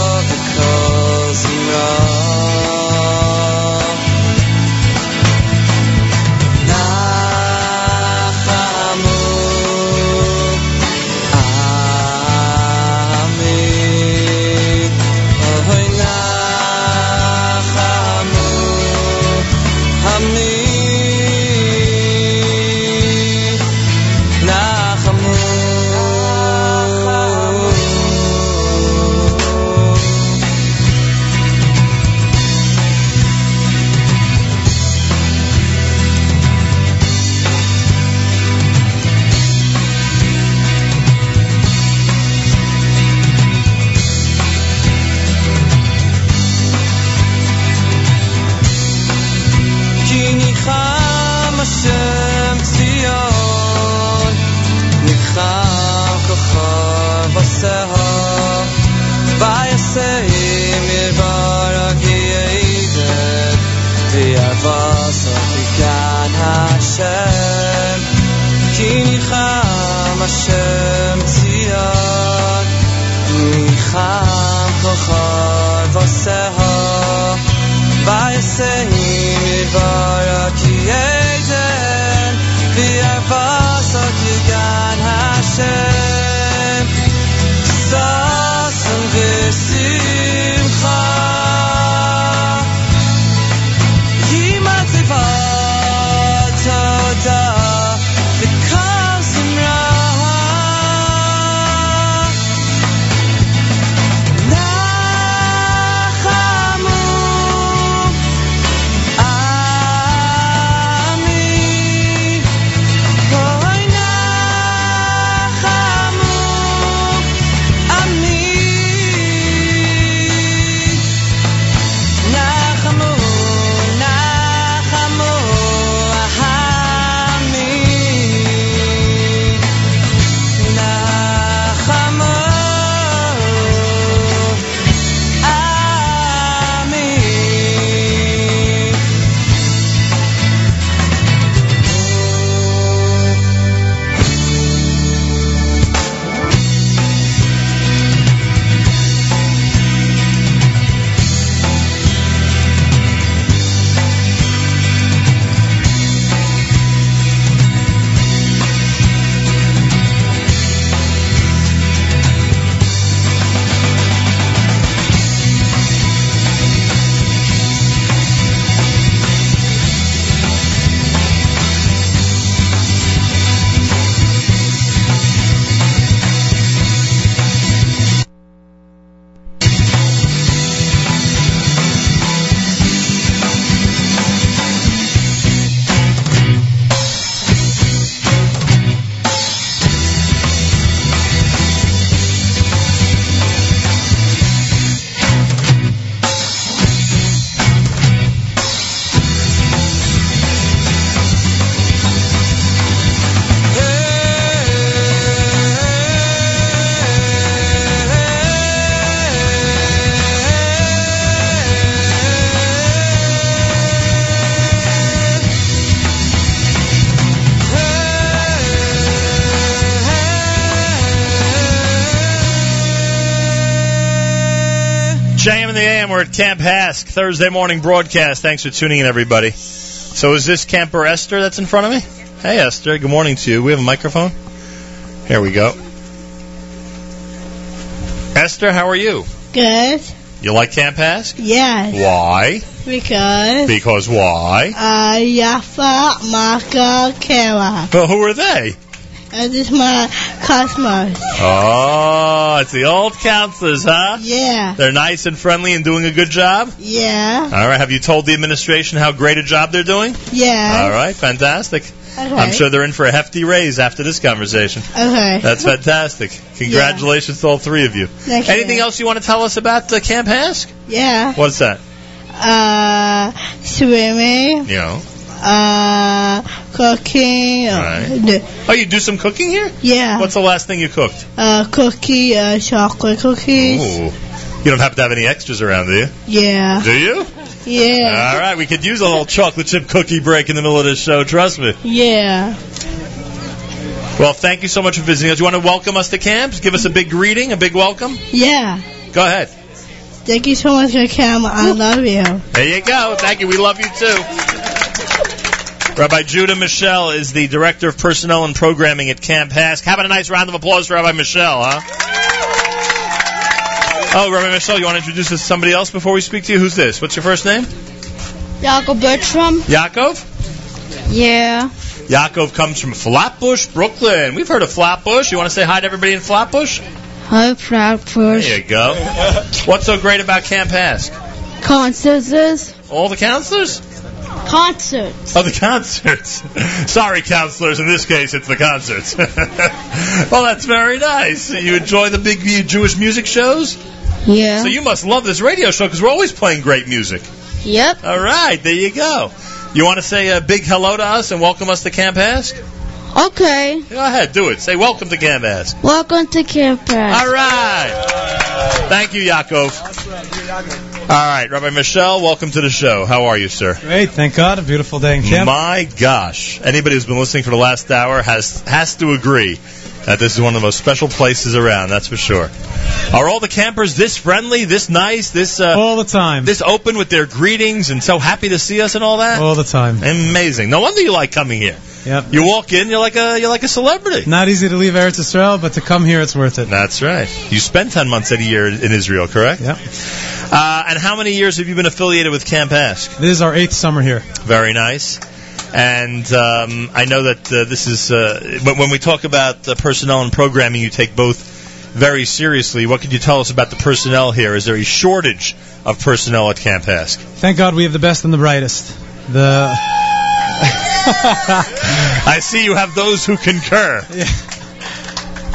Thursday morning broadcast. Thanks for tuning in, everybody. So is this camper Esther that's in front of me? Hey, Esther, good morning to you. We have a microphone? Here we go. Esther, how are you? Good. You like Camp HASC? Yes. Why? Because Because why? uh, Yafa, Maka, Kara. Well, who are they? And this is my customers. Oh, it's the old counselors, huh? Yeah. They're nice and friendly and doing a good job? Yeah. All right. Have you told the administration how great a job they're doing? Yeah. All right. Fantastic. Okay. I'm sure they're in for a hefty raise after this conversation. Okay. That's fantastic. Congratulations to all three of you. Thank you. Anything else you want to tell us about uh, Camp HASC? Yeah. What's that? Uh, swimming. You know. Uh, cooking. uh, Right. Oh, you do some cooking here? Yeah. What's the last thing you cooked? Uh, cookie, uh, chocolate cookies. Ooh. You don't happen to have any extras around, do you? Yeah. Do you? Yeah. All right, we could use a little chocolate chip cookie break in the middle of this show. Trust me. Yeah. Well, thank you so much for visiting us. You want to welcome us to camp? Give us a big greeting, a big welcome. Yeah. Go ahead. Thank you so much for Cam. I love you. There you go. Thank you. We love you too. Rabbi Judah Mischel is the Director of Personnel and Programming at Camp HASC. Having a nice round of applause for Rabbi Mischel, huh? Oh, Rabbi Mischel, you want to introduce us to somebody else before we speak to you? Who's this? What's your first name? Jacob Bertram. Yaakov? Yeah. Yaakov comes from Flatbush, Brooklyn. We've heard of Flatbush. You want to say hi to everybody in Flatbush? Hi, Flatbush. There you go. What's so great about Camp HASC? Counselors. All the counselors? Concerts. Oh, the concerts. Sorry, counselors. In this case, it's the concerts. well, that's very nice. You enjoy the big Jewish music shows? Yeah. So you must love this radio show because we're always playing great music. Yep. All right, there you go. You want to say a big hello to us and welcome us to Camp HASC? Okay. Go ahead, do it. Say welcome to Camp HASC. Welcome to campus. All right. Thank you, Yaakov. All right, Rabbi Mischel, welcome to the show. How are you, sir? Great, thank God. A beautiful day in camp. My gosh, anybody who's been listening for the last hour has has to agree that this is one of the most special places around. That's for sure. Are all the campers this friendly, this nice, this uh, all the time, this open with their greetings and so happy to see us and all that? all the time. Amazing. No wonder you like coming here. Yep. You walk in, you're like a you're like a celebrity. Not easy to leave Eretz Israel, but to come here, it's worth it. That's right. You spent ten months at a year in Israel, correct? Yep. Uh, and how many years have you been affiliated with Camp HASC? This is our eighth summer here. Very nice. And um, I know that uh, this is uh, when, we talk about personnel and programming, you take both very seriously. What could you tell us about the personnel here? Is there a shortage of personnel at Camp HASC? Thank God we have the best and the brightest. The I see you have those who concur.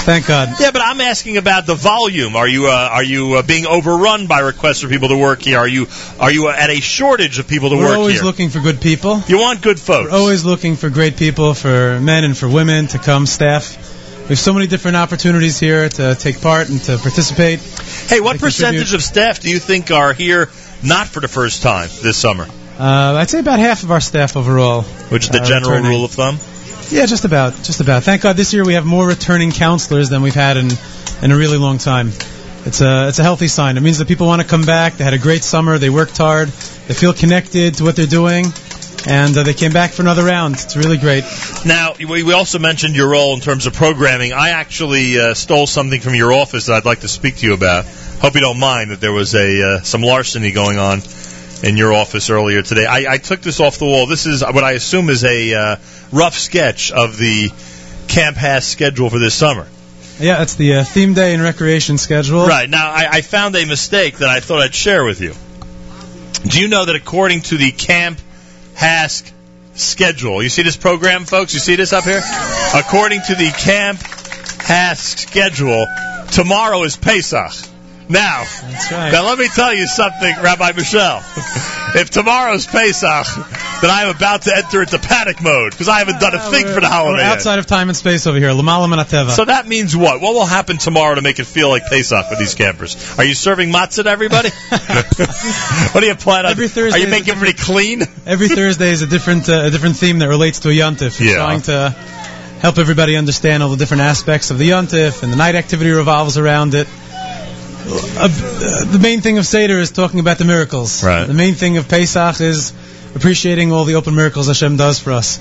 thank God. Yeah, but I'm asking about the volume. Are you uh, are you uh, being overrun by requests for people to work here? Are you are you at a shortage of people to We're work here? We're always looking for good people. you want good folks. We're always looking for great people, for men and for women to come, staff. We have so many different opportunities here to take part and to participate. Hey, what percentage contribute. of staff do you think are here not for the first time this summer? Uh, I'd say about half of our staff overall. Which is the are general returning. rule of thumb? Yeah, just about, just about. Thank God this year we have more returning counselors than we've had in in a really long time. It's a it's a healthy sign. It means that people want to come back. They had a great summer. They worked hard. They feel connected to what they're doing, and uh, they came back for another round. It's really great. Now, we we also mentioned your role in terms of programming. I actually uh, stole something from your office that I'd like to speak to you about. Hope you don't mind that there was a uh, some larceny going on in your office earlier today. I, I took this off the wall. This is what I assume is a uh, rough sketch of the Camp HASC schedule for this summer. Yeah, it's the uh, theme day and recreation schedule. Right. Now, I, I found a mistake that I thought I'd share with you. Do you know that according to the Camp HASC schedule, you see this program, folks? You see this up here? According to the Camp HASC schedule, tomorrow is Pesach. Now, right. now let me tell you something, Rabbi Mischel. if tomorrow's Pesach, then I am about to enter into panic mode because I haven't done a thing for the We're holiday. outside of time and space over here. So that means what? What will happen tomorrow to make it feel like Pesach for these campers? Are you serving matzah to everybody? what do you plan on? Every Thursday Are you making everybody clean? Every Thursday is a different uh, a different theme that relates to a yontif. Yeah. Trying to help everybody understand all the different aspects of the yontif, and the night activity revolves around it. Uh, the main thing of Seder is talking about the miracles. Right. The main thing of Pesach is appreciating all the open miracles Hashem does for us.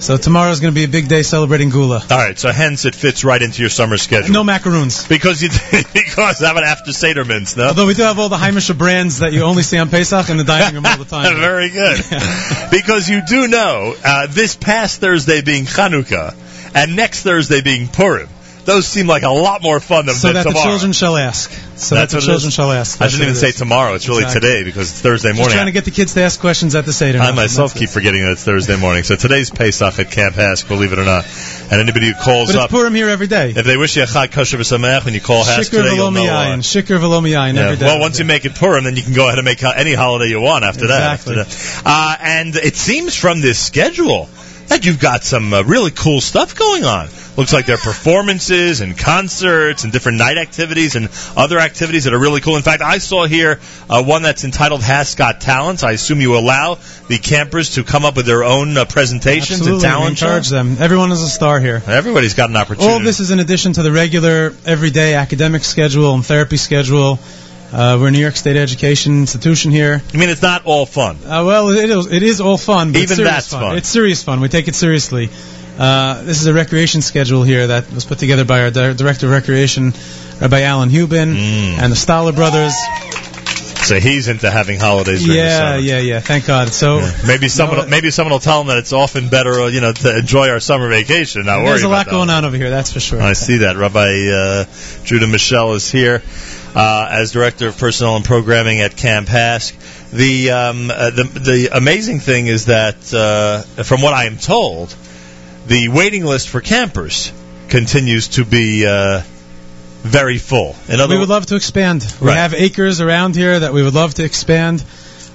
So tomorrow is going to be a big day celebrating Gula. All right, so hence it fits right into your summer schedule. No macaroons. Because you because I have an after Seder mints, no? Although we do have all the Heimische brands that you only see on Pesach in the dining room all the time. Very good. because you do know, uh, this past Thursday being Chanukah, and next Thursday being Purim, those seem like a lot more fun than, so than that tomorrow. the children shall ask. So that That's the what children shall ask. I That's shouldn't even say tomorrow. It's really Exactly. today because it's Thursday morning. Just trying to get the kids to ask questions at the Seder. I myself keep forgetting that it's Thursday morning. So today's Pesach at Camp HASC, believe it or not. And anybody who calls But up, it's Purim here every day. if they wish you a Chag Kosher V'Sameach when you call HASC Shikr today, you'll know v'lo Shikr Yeah. every day. Well, once you make it Purim, then you can go ahead and make any holiday you want after Exactly. that. After that. Uh, and it seems from this schedule that you've got some uh, really cool stuff going on. Looks like there are performances and concerts and different night activities and other activities that are really cool. In fact, I saw here uh, one that's entitled HASC Got Talents. I assume you allow the campers to come up with their own uh, presentations Absolutely, and we talent shows. them. Everyone is a star here. Everybody's got an opportunity. All this is in addition to the regular, everyday academic schedule and therapy schedule. Uh, we're a New York State education institution here. I mean, it's not all fun. Uh, well, it is, it is all fun, but Even that's fun. It's serious fun. We take it seriously. Uh, this is a recreation schedule here that was put together by our di- director of recreation, Rabbi Alan Hubin, Mm. and the Stoller brothers. So he's into having holidays Yeah, yeah, yeah. Thank God. So Maybe someone, No, maybe someone will tell him that it's often better, uh, you know, to enjoy our summer vacation. Not worry there's a lot going on over here. That's for sure. I see that. Rabbi uh, Judah Mischel is here uh, as director of personnel and programming at Camp HASC. The um, uh, the the amazing thing is that, uh, from what I am told, the waiting list for campers continues to be uh, very full. In other we would love to expand. We Right. have acres around here that we would love to expand.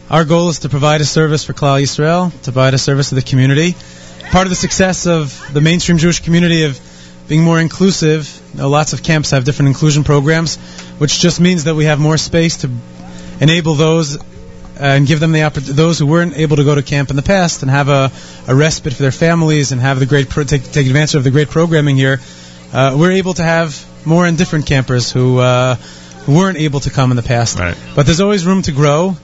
Our goal is to provide a service for Klal Yisrael, to provide a service to the community. Part of the success of the mainstream Jewish community of being more inclusive, you know, lots of camps have different inclusion programs, which just means that we have more space to enable those uh, and give them the oppor- those who weren't able to go to camp in the past and have a, a respite for their families and have the great pro- take, take advantage of the great programming here. Uh, we're able to have more and different campers who, uh, who weren't able to come in the past. Right. But there's always room to grow.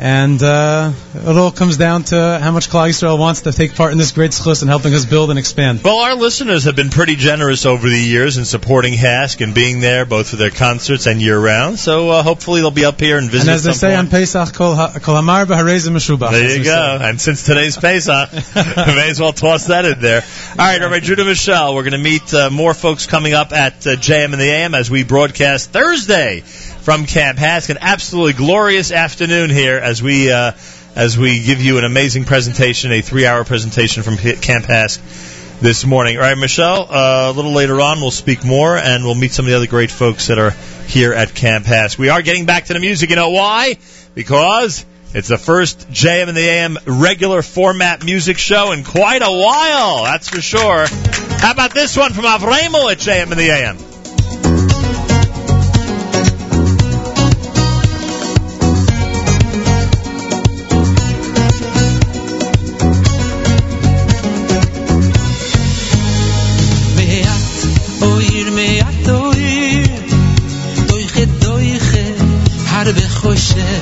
And uh, it all comes down to how much Klal Yisrael wants to take part in this great schus and helping us build and expand. Well, our listeners have been pretty generous over the years in supporting HASC and being there both for their concerts and year round. So uh, hopefully they'll be up here and visit. And as they say point. on Pesach, Kol ha- Kol Hamar B'Harezim Meshubach. There you go. say. And since today's Pesach, may as well toss that in there. All right, Rabbi Judah Mischel, we're going to meet uh, more folks coming up at uh, JM in the AM as we broadcast Thursday from Camp HASC. An absolutely glorious afternoon here as we uh, as we give you an amazing presentation, a three-hour presentation from Camp HASC this morning. All right, Mischel, uh, a little later on we'll speak more and we'll meet some of the other great folks that are here at Camp HASC. We are getting back to the music. You know why? Because it's the first JM in the AM regular format music show in quite a while, that's for sure. How about this one from Avremel at JM in the AM? خوشه.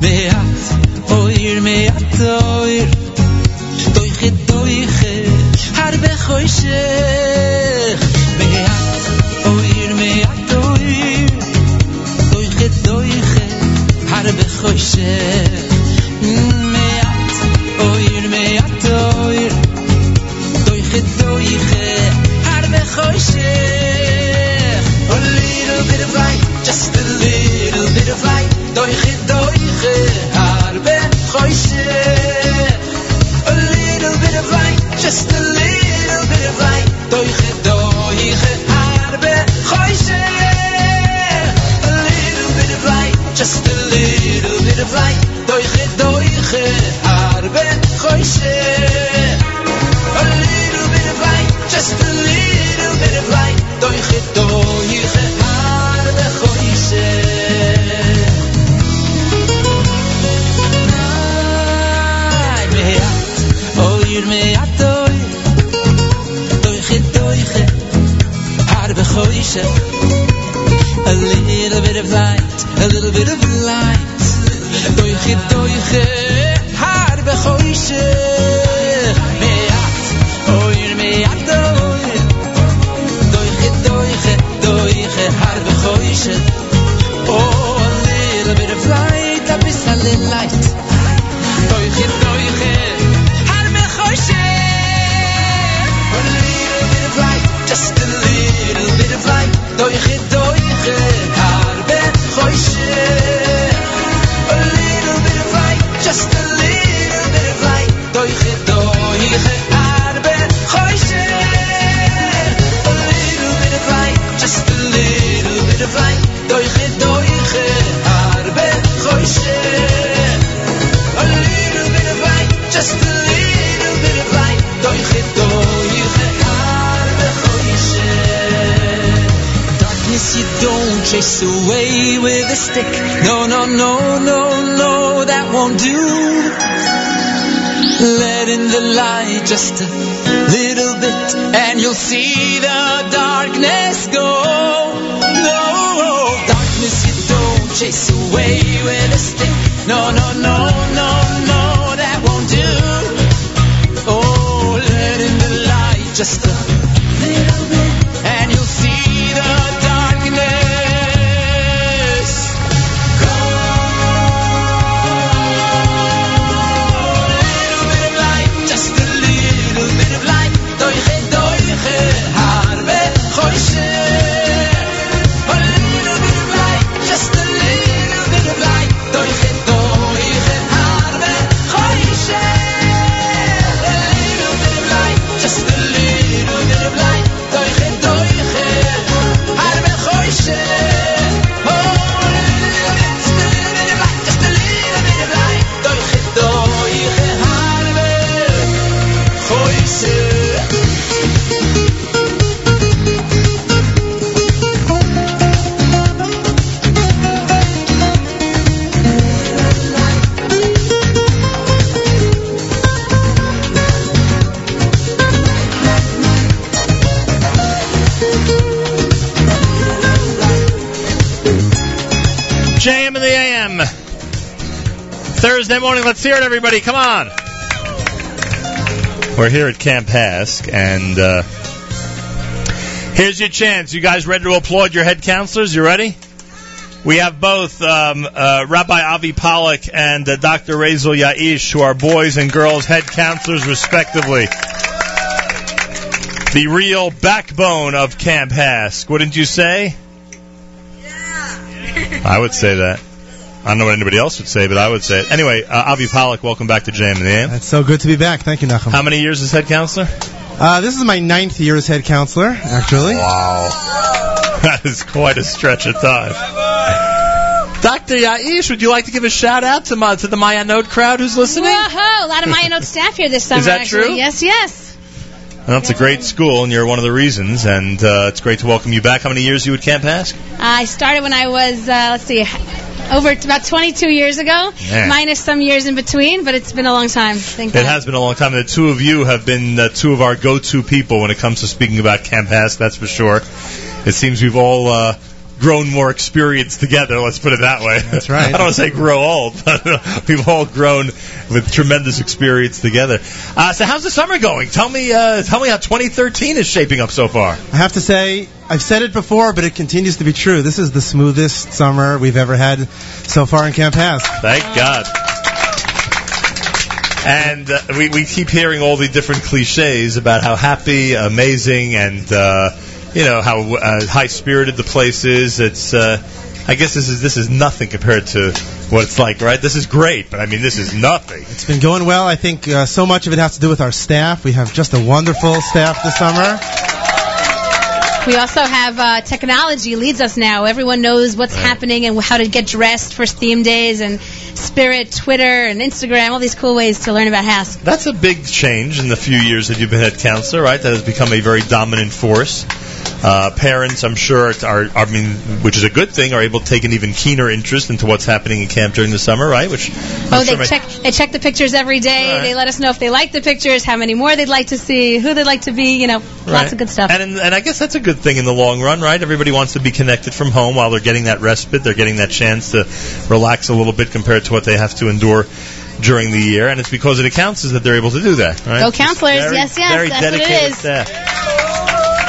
بهات اویر میات اویر. توی خدوی خیر هر بخوشه بهات اویر میات اویر. توی خدوی خیر هر بخوشه doiche doiche harbe choshech a little bit of light just a little bit of light. doiche light, a little bit of light. Doiche, doiche, har bechoishe. Chase away with a stick. No, no, no, no, no, that won't do. Let in the light just a little bit, and you'll see the darkness go. No, darkness you don't chase away with a stick. No, no, no, no, no, that won't do. Oh, let in the light just a Morning, let's hear it, everybody. Come on. We're here at Camp HASC, and uh, here's your chance. You guys ready to applaud your head counselors? You ready? We have both um, uh, Rabbi Avi Pollock and uh, Dr. Razel Yaish, who are boys and girls head counselors, respectively. The real backbone of Camp HASC, wouldn't you say? Yeah. I would say that. I don't know what anybody else would say, but I would say it. Anyway, uh, Avi Pollock, welcome back to JM in the AM. It's so good to be back. Thank you, Nachum. How many years as head counselor? Uh, this is my ninth year as head counselor, actually. Wow. That is quite a stretch of time. Dr. Yaish, would you like to give a shout out to, my, to the Ma'ayanot crowd who's listening? Whoa, a lot of Ma'ayanot staff here this summer. Is that actually. true? Yes, yes. Well, it's a great school, and you're one of the reasons, and uh, it's great to welcome you back. How many years you at Camp HASC? I started when I was, uh, let's see, over t- about 22 years ago, Man. minus some years in between, but it's been a long time. Thank It God. has been a long time. The two of you have been uh, two of our go-to people when it comes to speaking about Camp HASC, that's for sure. It seems we've all uh, grown more experience together, let's put it that way. That's right. I don't want to say grow old, but we've all grown with tremendous experience together. Uh, so how's the summer going? Tell me, uh, tell me how 2013 is shaping up so far. I have to say, I've said it before, but it continues to be true. This is the smoothest summer we've ever had so far in Camp HASC. Thank God. And uh, we, we keep hearing all the different cliches about how happy, amazing, and uh, you know how uh, high spirited the place is. It's uh, I guess this is this is nothing compared to what it's like, right? This is great, but I mean this is nothing. It's been going well. I think uh, so much of it has to do with our staff. We have just a wonderful staff this summer. We also have uh, technology leads us now. Everyone knows what's happening and how to get dressed for theme days and Spirit, Twitter, and Instagram. All these cool ways to learn about HASC. That's a big change in the few years that you've been head counselor, right? That has become a very dominant force. Uh, parents, I'm sure, are, I mean, which is a good thing, are able to take an even keener interest into what's happening in camp during the summer, right? Which I'm Oh, sure they check they check the pictures every day. They let us know if they like the pictures, how many more they'd like to see, who they'd like to be. You know, lots of good stuff. And and I guess that's a good thing in the long run, right? Everybody wants to be connected from home while they're getting that respite. They're getting that chance to relax a little bit compared to what they have to endure during the year. And it's because of the counselors that they're able to do that, right? Go counselors, very, yes, yes, very that's what it is. staff.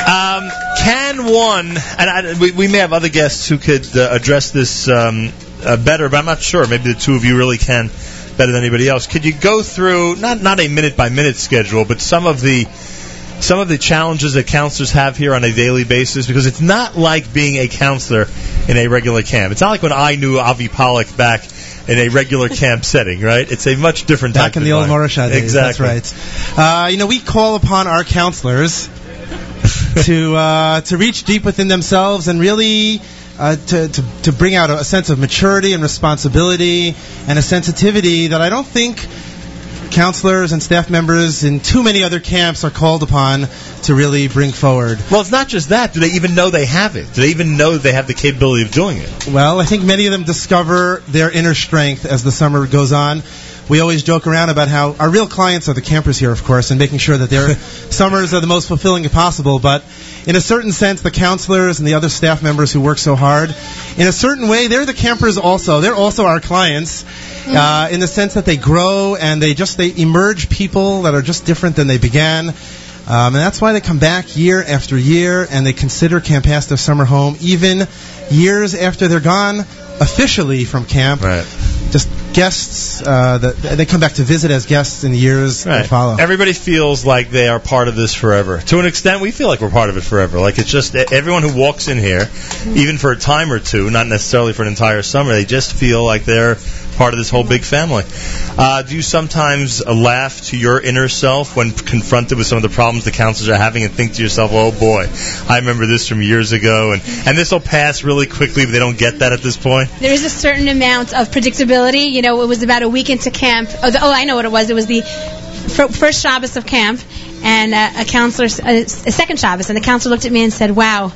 Um, can one, and I, we, we may have other guests who could uh, address this um, uh, better, but I'm not sure. Maybe the two of you really can better than anybody else. Could you go through not not a minute by minute schedule, but some of the some of the challenges that counselors have here on a daily basis? Because it's not like being a counselor in a regular camp. It's not like when I knew Avi Pollock back in a regular camp setting, right? It's a much different Back in the old. Morasha days. Exactly. That's right. Uh, you know, we call upon our counselors to uh, to reach deep within themselves and really uh, to, to to bring out a sense of maturity and responsibility and a sensitivity that I don't think counselors and staff members in too many other camps are called upon to really bring forward. Well, it's not just that. Do they even know they have it? Do they even know they have the capability of doing it? Well, I think many of them discover their inner strength as the summer goes on. We always joke around about how our real clients are the campers here, of course, and making sure that their summers are the most fulfilling possible. But in a certain sense, the counselors and the other staff members who work so hard, in a certain way, they're the campers also. They're also our clients. Uh, in the sense that they grow and they just they emerge people that are just different than they began, um, and that's why they come back year after year and they consider Camp HASC their summer home, even years after they're gone officially from camp. Right. Just guests, uh, that they come back to visit as guests in the years that follow. Everybody feels like they are part of this forever. To an extent, we feel like we're part of it forever. Like it's just everyone who walks in here, even for a time or two, not necessarily for an entire summer, they just feel like they're part of this whole big family. Uh, do you sometimes uh, laugh to your inner self when confronted with some of the problems the counselors are having and think to yourself, oh boy, I remember this from years ago and, and this will pass really quickly, but they don't get that at this point? There is a certain amount of predictability. You know, it was about a week into camp. Oh, the, oh I know what it was. It was the fir- first Shabbos of camp, and uh, a counselor, a, a second Shabbos, and the counselor looked at me and said, "Wow."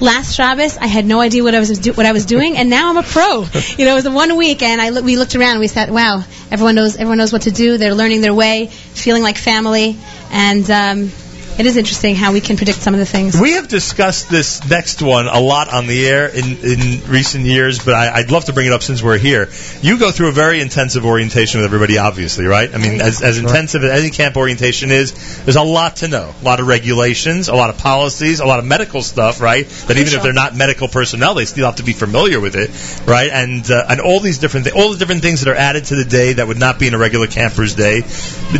Last Shabbos, I had no idea what I was do- what I was doing, and now I'm a pro. You know, it was a one week, and I we looked around and we said, "Wow, everyone knows everyone knows what to do. They're learning their way, feeling like family, and um, it is interesting how we can predict some of the things." We have discussed this next one a lot on the air in, in recent years, but I, I'd love to bring it up since we're here. You go through a very intensive orientation with everybody, obviously, right? I mean, as, as intensive as any camp orientation is, there's a lot to know. A lot of regulations, a lot of policies, a lot of medical stuff, right? That even if they're not medical personnel, they still have to be familiar with it, right? And uh, and all these different thi- all the different things that are added to the day that would not be in a regular camper's day,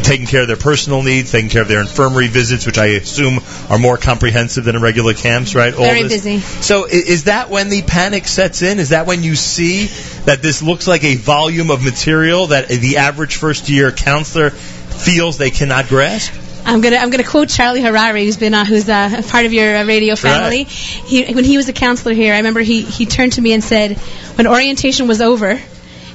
taking care of their personal needs, taking care of their infirmary visits, which I assume are more comprehensive than in regular camps, right? All Very this. busy. So is that when the panic sets in? Is that when you see that this looks like a volume of material that the average first year counselor feels they cannot grasp? I'm gonna I'm gonna quote Charlie Harary, who's been uh, who's uh, part of your uh, radio family. He, when he was a counselor here, I remember he he turned to me and said, when orientation was over.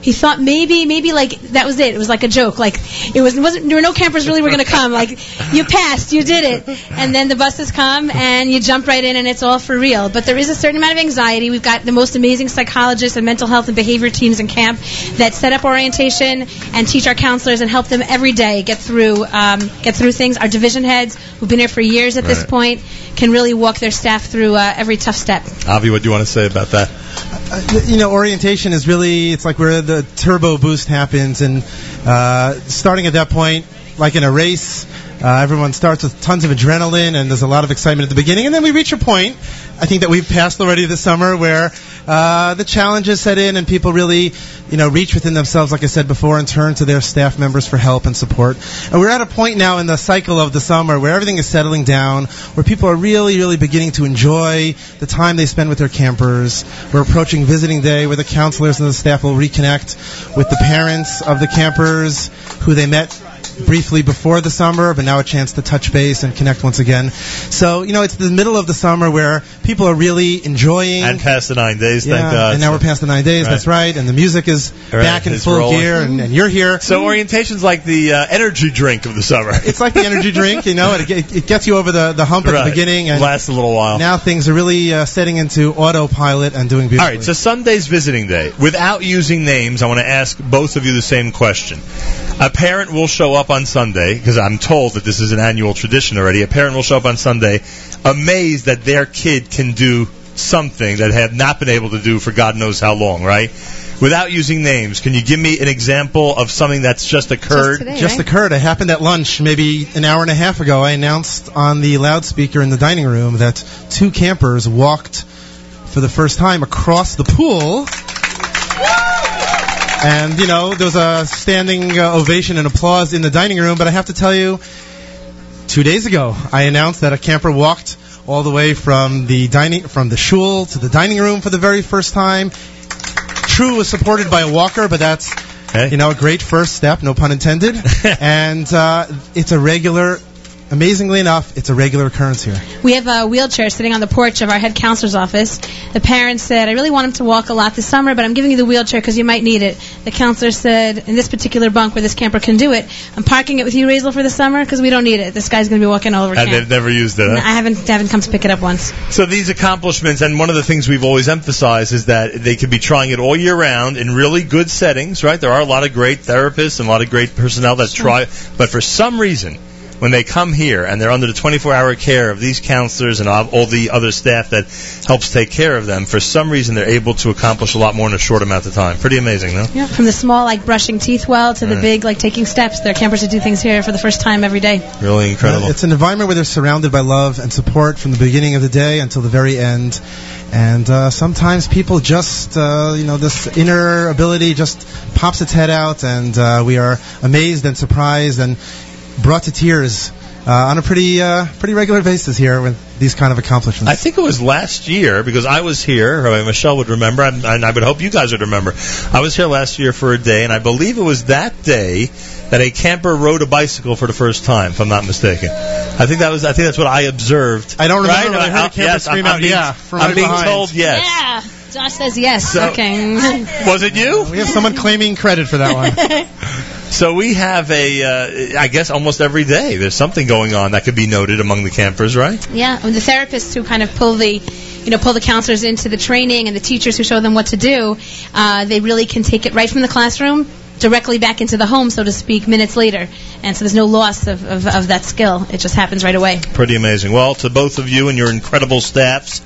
He thought maybe, maybe like that was it. It was like a joke. Like it was, wasn't. There were no campers really were going to come. Like you passed, you did it, and then the buses come and you jump right in and it's all for real. But there is a certain amount of anxiety. We've got the most amazing psychologists and mental health and behavior teams in camp that set up orientation and teach our counselors and help them every day get through um, get through things. Our division heads, who've been here for years at this point, can really walk their staff through uh, every tough step. Avi, what do you want to say about that? Uh, you know, orientation is really, it's like where the turbo boost happens. And uh, starting at that point, like in a race, uh, everyone starts with tons of adrenaline and there's a lot of excitement at the beginning. And then we reach a point, I think that we've passed already this summer, where uh, the challenges set in and people really, you know, reach within themselves, like I said before, and turn to their staff members for help and support. And we're at a point now in the cycle of the summer where everything is settling down, where people are really, really beginning to enjoy the time they spend with their campers. We're approaching visiting day where the counselors and the staff will reconnect with the parents of the campers who they met briefly before the summer, but now a chance to touch base and connect once again. So, you know, it's the middle of the summer where people are really enjoying. And past the nine days, yeah, thank God. and now we're past the nine days. Right. That's right, and the music is Right, back in it's full rolling. gear, and, and you're here. So orientation's like the uh, energy drink of the summer. It's like the energy drink, you know. It, it, it gets you over the, the hump at Right. the beginning, and Lasts a little while. now things are really uh, setting into autopilot and doing All beautifully. right, so Sunday's visiting day. Without using names, I want to ask both of you the same question. A parent will show up on Sunday, because I'm told that this is an annual tradition already. A parent will show up on Sunday amazed that their kid can do something that they have not been able to do for God knows how long, right? Without using names, can you give me an example of something that's just occurred? Just occurred. It happened at lunch, maybe an hour and a half ago. I announced on the loudspeaker in the dining room that two campers walked for the first time across the pool. And, you know, there was a standing uh, ovation and applause in the dining room, but I have to tell you, two days ago, I announced that a camper walked all the way from the dining, from the shul to the dining room for the very first time. True was supported by a walker, but that's you know a great first step, no pun intended. and uh, it's a regular, amazingly enough, it's a regular occurrence here. We have a wheelchair sitting on the porch of our head counselor's office. The parents said, I really want him to walk a lot this summer, but I'm giving you the wheelchair because you might need it. The counselor said, in this particular bunk where this camper can do it, I'm parking it with you, Razel, for the summer because we don't need it. This guy's going to be walking all over And camp. they've never used it. huh? I haven't haven't come to pick it up once. So these accomplishments, and one of the things we've always emphasized is that they could be trying it all year round in really good settings, right? There are a lot of great therapists and a lot of great personnel that try, but for some reason, when they come here and they're under the 24-hour care of these counselors and all all the other staff that helps take care of them, for some reason they're able to accomplish a lot more in a short amount of time. Pretty amazing, no? Yeah, from the small like brushing teeth well to the Right. big like taking steps. There are campers that do things here for the first time every day. Really incredible. It's an environment where they're surrounded by love and support from the beginning of the day until the very end. And uh, sometimes people just, uh, you know, this inner ability just pops its head out, and uh, we are amazed and surprised and brought to tears uh, on a pretty, uh, pretty regular basis here with these kind of accomplishments. I think it was last year because I was here. I mean, Mischel would remember, and, and I would hope you guys would remember. I was here last year for a day, and I believe it was that day that a camper rode a bicycle for the first time, if I'm not mistaken. I think that was. I think that's what I observed. I don't remember, Right? but I heard a camper yes, scream I'm, out, I'm being, "Yeah," from I'm right being behind. told yes. Yeah. Josh says yes. So- okay. Was it you? We have someone claiming credit for that one. So we have a, uh, I guess almost every day there's something going on that could be noted among the campers, right? Yeah, and the therapists who kind of pull the, you know, pull the counselors into the training and the teachers who show them what to do, uh, they really can take it right from the classroom directly back into the home, so to speak, minutes later. And so there's no loss of, of, of that skill. It just happens right away. Pretty amazing. Well, to both of you and your incredible staffs,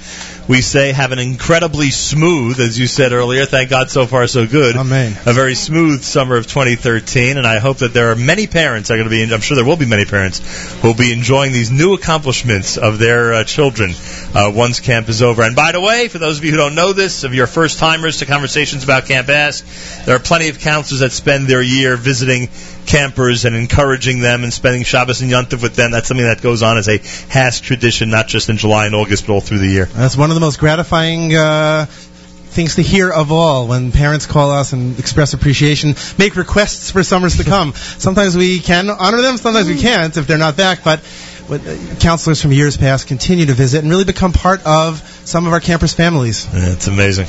we say have an incredibly smooth, as you said earlier. Thank God so far so good. Amen. A very smooth summer of 2013, and I hope that there are many parents are going to be. I'm sure there will be many parents who will be enjoying these new accomplishments of their uh, children uh, once camp is over. And by the way, for those of you who don't know this, of your first timers to conversations about Camp HASC, there are plenty of counselors that spend their year visiting campers and encouraging them and spending Shabbos and Yontif with them. That's something that goes on as a HASC tradition, not just in July and August, but all through the year. That's one of the most gratifying uh, things to hear of all when parents call us and express appreciation, make requests for summers to come. Sometimes we can honor them, sometimes we can't if they're not back, but what, uh, counselors from years past continue to visit and really become part of some of our campers' families. It's amazing.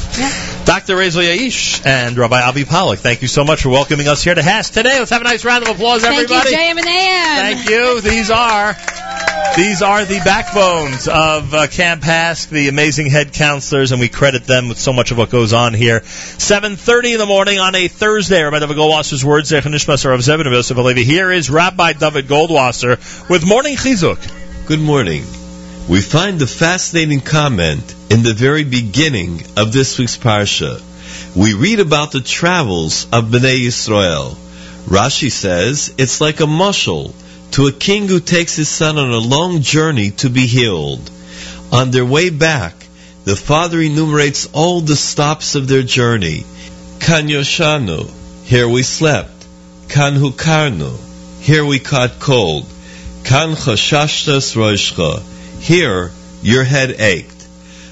Dr. Rezel Yaish and Rabbi Avi Pollock, thank you so much for welcoming us here to HASC today. Let's have a nice round of applause, everybody. Thank you, JM and AM. Thank you. These are these are the backbones of uh, Camp HASC, the amazing head counselors, and we credit them with so much of what goes on here. 7:30 in the morning on a Thursday. Rabbi David Goldwasser's words. Zechon Nishmas Rav Zevin of Yosef Here is Rabbi David Goldwasser with morning chizuk. Good morning. We find a fascinating comment in the very beginning of this week's parsha. We read about the travels of Bnei Yisrael. Rashi says it's like a mushal to a king who takes his son on a long journey to be healed. On their way back, the father enumerates all the stops of their journey. Kan yoshanu, here we slept. Kan hukarnu, here we caught cold. Kan chashashtas roishcha, here your head ached.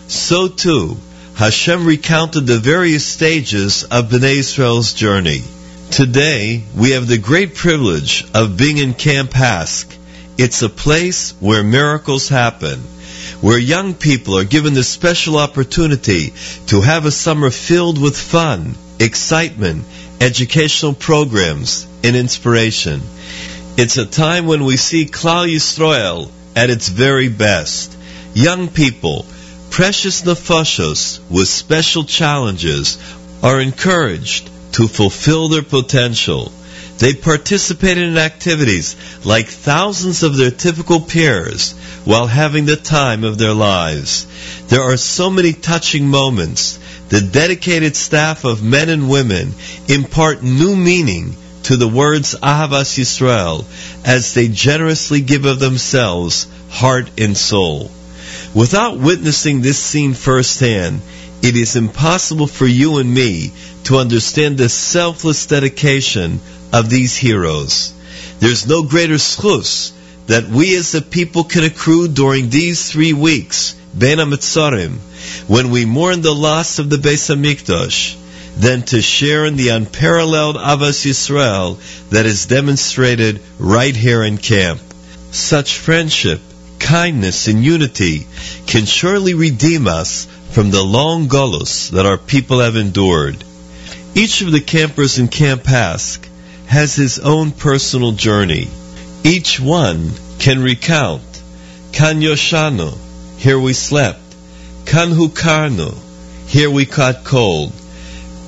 So too, Hashem recounted the various stages of Bnei Israel's journey. Today, we have the great privilege of being in Camp HASC. It's a place where miracles happen, where young people are given the special opportunity to have a summer filled with fun, excitement, educational programs, and inspiration. It's a time when we see Klal Yisrael at its very best. Young people, precious nefashos with special challenges, are encouraged to fulfill their potential. They participate in activities like thousands of their typical peers while having the time of their lives. There are so many touching moments. The dedicated staff of men and women impart new meaning to the words Ahavas Yisrael as they generously give of themselves, heart and soul. Without witnessing this scene firsthand, it is impossible for you and me to understand the selfless dedication of these heroes. There's no greater schus that we as a people can accrue during these three weeks, Ben HaMetzarim, when we mourn the loss of the Beis HaMikdash, than to share in the unparalleled Ahavas Yisrael that is demonstrated right here in camp. Such friendship, kindness, and unity can surely redeem us from the long gullus that our people have endured. Each of the campers in Camp HASC has his own personal journey. Each one can recount, Kan Yoshano, here we slept. Kan Hukarno, here we caught cold.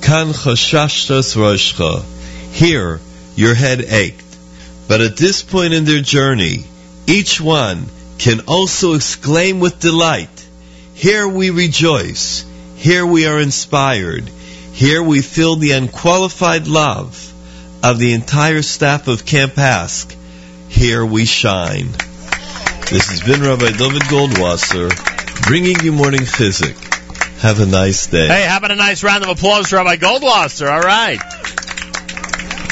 Kan Roshcha, here your head ached. But at this point in their journey, each one can also exclaim with delight, here we rejoice, here we are inspired, here we feel the unqualified love of the entire staff of Camp HASC. Here we shine. This has been Rabbi David Goldwasser bringing you morning physic. Have a nice day. Hey, how about a nice round of applause for Rabbi Goldwasser? All right.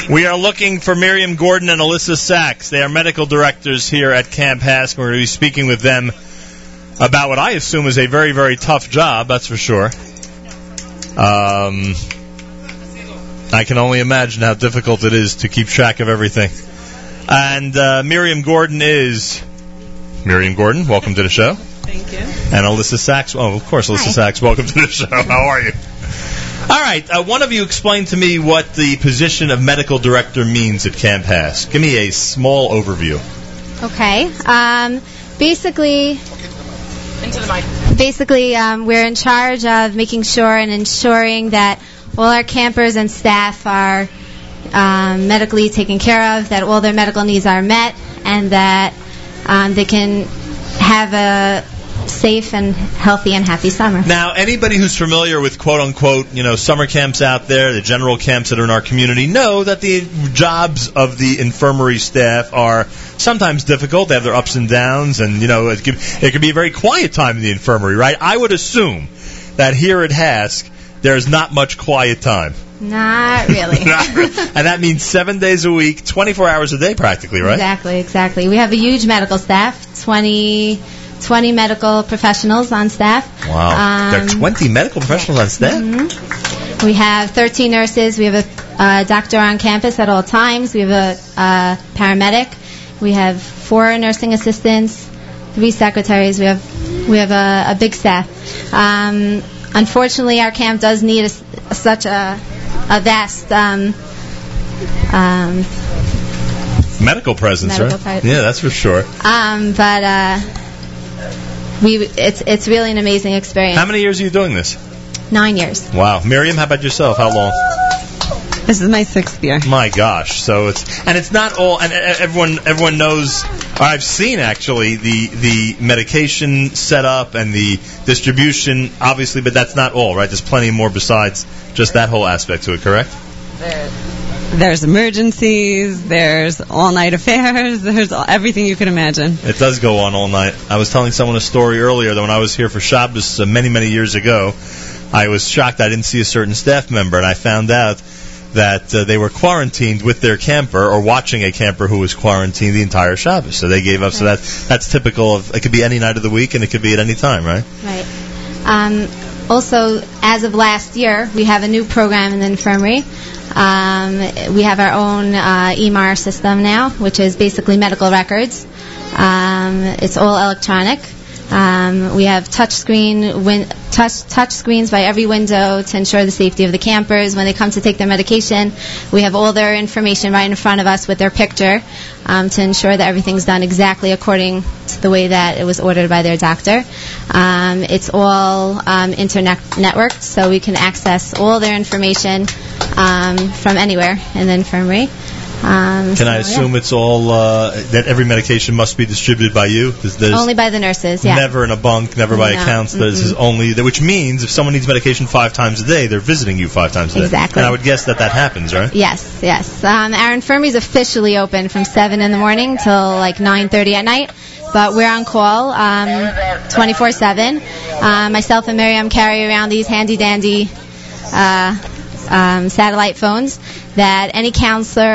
We are looking for Miriam Gordon and Alyssa Sachs. They are medical directors here at Camp HASC. We're going to be speaking with them about what I assume is a very, very tough job, that's for sure. Um, I can only imagine how difficult it is to keep track of everything. And uh, Miriam Gordon is Miriam Gordon. Welcome to the show. Thank you. And Alyssa Sachs. Oh, of course, Alyssa Sachs. Welcome to the show. How are you? All right. Uh, one of you explain to me what the position of medical director means at Camp HASC. Give me a small overview. Okay. Um, basically, Into the mic. basically, um, we're in charge of making sure and ensuring that all our campers and staff are um, medically taken care of, that all their medical needs are met, and that um, they can have a safe and healthy and happy summer. Now, anybody who's familiar with quote unquote, you know, summer camps out there, the general camps that are in our community, know that the jobs of the infirmary staff are sometimes difficult. They have their ups and downs, and you know, it could, it could be a very quiet time in the infirmary, right? I would assume that here at HASC, there's not much quiet time. Not really. and that means seven days a week, 24 hours a day practically, right? Exactly, exactly. We have a huge medical staff, 20, 20 medical professionals on staff. Wow. there are Um, 20 medical professionals on staff? Mhm. We have 13 nurses. We have a uh, doctor on campus at all times. We have a uh, paramedic. We have four nursing assistants, three secretaries. We have we have a, a big staff. Um, unfortunately, our camp does need a such a a vast um, um, Medical presence, Medical right? presence. Yeah, that's for sure. um, but uh, we it's it's really an amazing experience. How many years are you doing this? Nine years. Wow. Miriam, how about yourself? How long? This is my sixth year. My gosh. So it's and it's not all and uh, everyone everyone knows or I've seen actually the the medication setup and the distribution obviously but that's not all, right? There's plenty more besides just that whole aspect to it, correct? There's emergencies, there's all night affairs, there's all, everything you can imagine. It does go on all night. I was telling someone a story earlier that when I was here for Shabbos uh, many, many years ago, I was shocked I didn't see a certain staff member, and I found out that uh, they were quarantined with their camper or watching a camper who was quarantined the entire Shabbos. So they gave up. So that that's typical of it could be any night of the week and it could be at any time, right? Right. Um, also, as of last year, we have a new program in the infirmary. Um, we have our own uh, EMR system now, which is basically medical records. Um, it's all electronic. Um, we have touch screen win- touch touch screens by every window to ensure the safety of the campers when they come to take their medication. We have all their information right in front of us with their picture um, to ensure that everything's done exactly according to the way that it was ordered by their doctor. Um, it's all um, internet networked, so we can access all their information um, from anywhere in the infirmary. Um, Can I so, assume it's all uh, that every medication must be distributed by you? There's, there's only by the nurses? Yeah. never in a bunk, never by a No. counselor. This is only which means if someone needs medication five times a day, they're visiting you five times a day. Exactly. And I would guess that that happens, right? Yes, yes. Um, our infirmary is officially open from 7 in the morning till like 9.30 at night. But we're on call um, 24-7. Uh, myself and Miriam carry around these handy-dandy uh, um, satellite phones that any counselor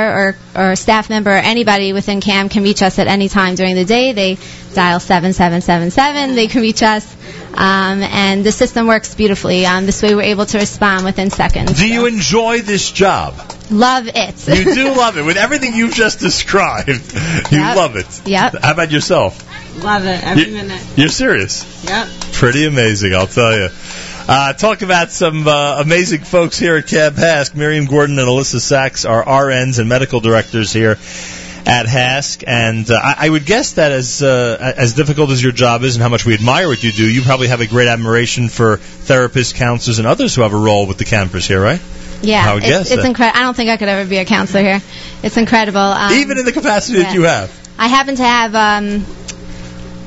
or, or staff member or anybody within CAM can reach us at any time during the day. They dial 7777. They can reach us. Um, and the system works beautifully. Um, this way we're able to respond within seconds. Do you enjoy this job? Love it. You do love it. With everything you've just described, you Yep. love it. Yep. How about yourself? Love it every You- minute. You're serious? Yep. Pretty amazing, I'll tell you. Uh, talk about some uh, amazing folks here at Camp HASC. Miriam Gordon and Alyssa Sachs are RNs and medical directors here at HASC, and uh, I, I would guess that as uh, as difficult as your job is and how much we admire what you do, you probably have a great admiration for therapists, counselors, and others who have a role with the campers here, right? Yeah, I would it's, guess it's incredible. I don't think I could ever be a counselor here. It's incredible. Um, Even in the capacity that you have. I happen to have um,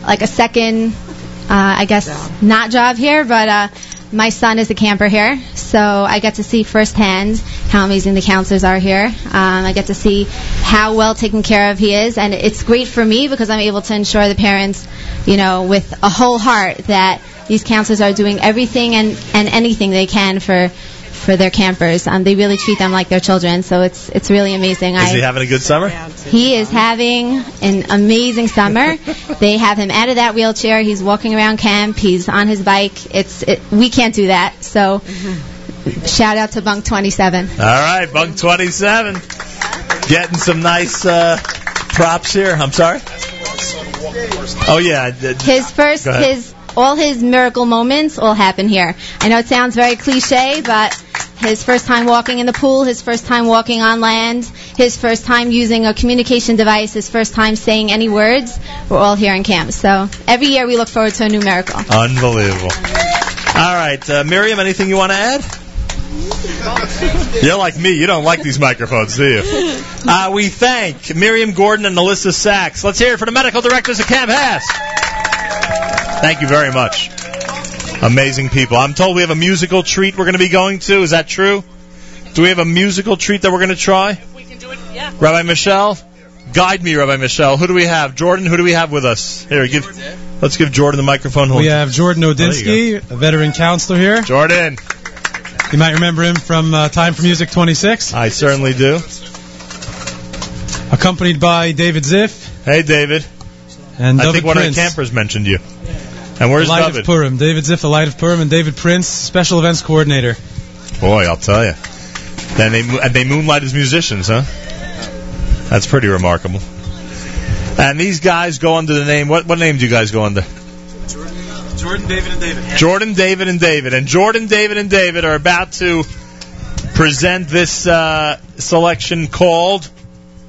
like a second, uh, I guess, not job here, but uh, my son is a camper here, so I get to see firsthand how amazing the counselors are here. Um, I get to see how well taken care of he is, and it's great for me because I'm able to ensure the parents, you know, with a whole heart that these counselors are doing everything and, and anything they can for for their campers. Um, they really treat them like their children, so it's it's really amazing. Is I, he having a good summer? he is having an amazing summer. they have him out of that wheelchair. He's walking around camp. He's on his bike. It's it, we can't do that. So shout out to Bunk 27. All right, Bunk 27. Getting some nice uh, props here. I'm sorry? Oh, yeah. His first his all his miracle moments all happen here. I know it sounds very cliche, but his first time walking in the pool, his first time walking on land, his first time using a communication device, his first time saying any words, we're all here in camp. So every year we look forward to a new miracle. Unbelievable. All right, uh, Miriam, anything you want to add? You're like me. You don't like these microphones, do you? Uh, we thank Miriam Gordon and Alyssa Sachs. Let's hear it for the medical directors of Camp HASC. Thank you very much. Amazing people. I'm told we have a musical treat we're going to be going to. Is that true? Do we have a musical treat that we're going to try? we can do it, yeah. Rabbi Mischel? Guide me, Rabbi Mischel. Who do we have? Jordan, who do we have with us? Here, give. Let's give Jordan the microphone. We have Jordan There you Odinsky, a veteran counselor here. Jordan. You might remember him from uh, Time for Music 26. I certainly do. Accompanied by David Ziff. Hey, David. And I David think one of the campers mentioned you. And where's the Light David? of Purim. David Ziff, the Light of Purim, and David Prince, Special Events Coordinator. Boy, I'll tell you. Then they and they moonlight as musicians, huh? That's pretty remarkable. And these guys go under the name. What what name do you guys go under? Jordan, David, and David. Jordan, David, and David. And Jordan, David, and David are about to present this uh, selection called.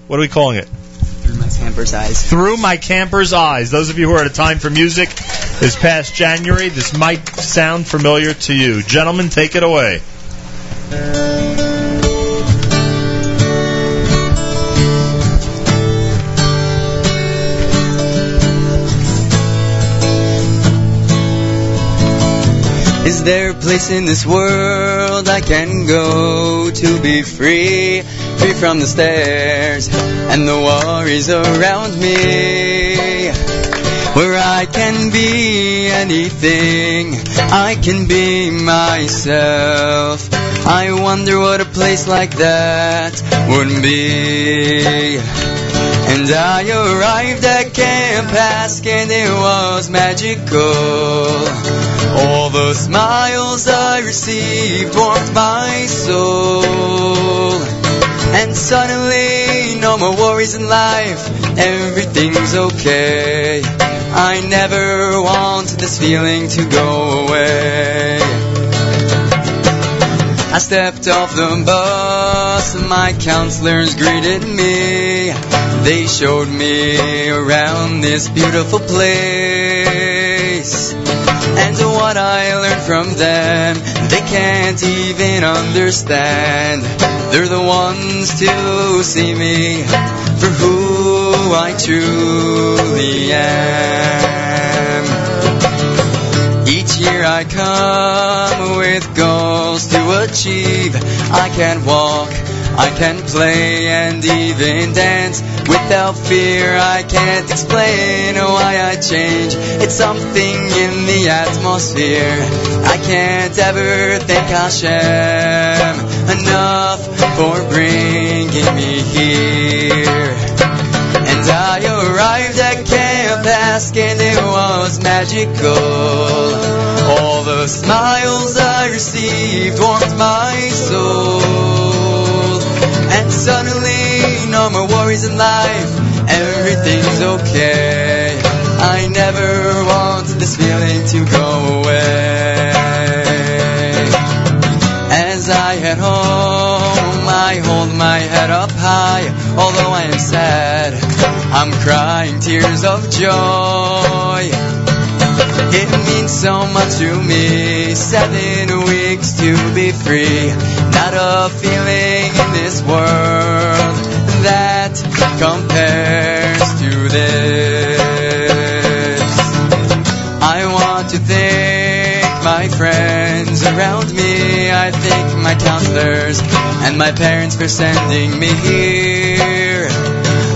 What are we calling it? Through my camper's eyes. Through My Camper's Eyes. Those of you who are at a time for music this past January, this might sound familiar to you. Gentlemen, take it away. Is there a place in this world I can go to be free? Free from the stares and the worries around me. Can be anything, I can be myself. I wonder what a place like that would be. And I arrived at Camp HASC and it was magical. All the smiles I received warmed my soul. And suddenly, no more worries in life. Everything's okay. I never want this feeling to go away. I stepped off the bus, my counselors greeted me. They showed me around this beautiful place. And what I learned from them, they can't even understand. They're the ones to see me for who I truly am. Each year I come with goals to achieve. I can walk, I can play and even dance without fear. I can't explain why I change. It's something in the atmosphere. I can't ever thank Hashem enough for bringing me here. And it was magical. All the smiles I received warmed my soul. And suddenly, no more worries in life. Everything's okay. I never want this feeling to go away. As I head home, I hold my head up high. Although I am sad, I'm crying tears of joy. It means so much to me. Seven weeks to be free. Not a feeling in this world that compares to this. I want to thank my friends around me. I thank my counselors and my parents for sending me here.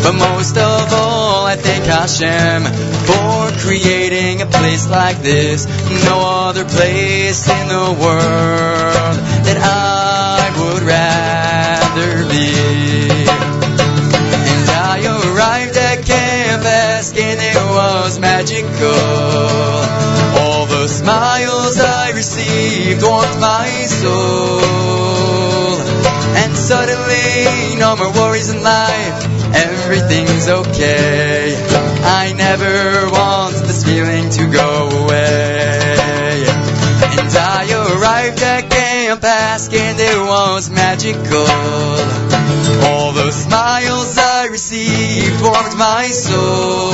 But most of all, I thank Hashem for creating a place like this. No other place in the world that I would rather be. And I arrived at Camp HASC and it was magical. All the smiles I received warmed my soul. Suddenly, no more worries in life. Everything's okay. I never want this feeling to go away. And I arrived at Camp HASC and it was magical. All the smiles I received warmed my soul.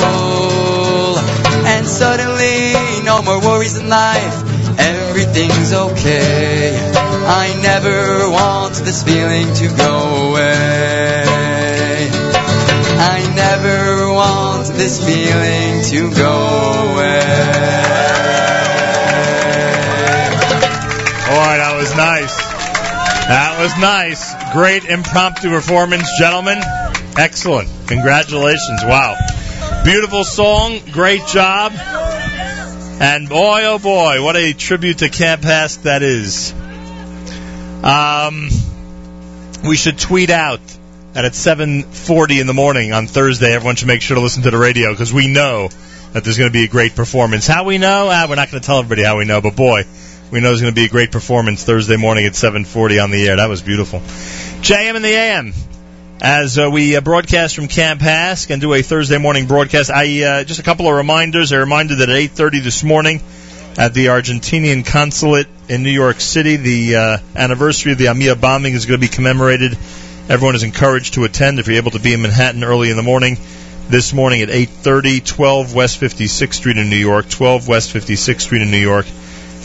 And suddenly, no more worries in life. Everything's okay. I never want this feeling to go away. I never want this feeling to go away. Boy, that was nice. That was nice. Great impromptu performance, gentlemen. Excellent. Congratulations. Wow. Beautiful song. Great job. And boy, oh boy, what a tribute to Camp HASC that is. Um, we should tweet out that at 7:40 in the morning on Thursday, everyone should make sure to listen to the radio because we know that there's going to be a great performance. How we know? Ah, we're not going to tell everybody how we know, but boy, we know there's going to be a great performance Thursday morning at 7:40 on the air. That was beautiful. JM in the AM. As uh, we uh, broadcast from Camp HASC and do a Thursday morning broadcast, I uh, just a couple of reminders. A reminder that at 8:30 this morning at the Argentinian consulate in New York City, the uh, anniversary of the AMIA bombing is going to be commemorated. Everyone is encouraged to attend if you're able to be in Manhattan early in the morning. This morning at 8:30, 12 West 56th Street in New York, 12 West 56th Street in New York.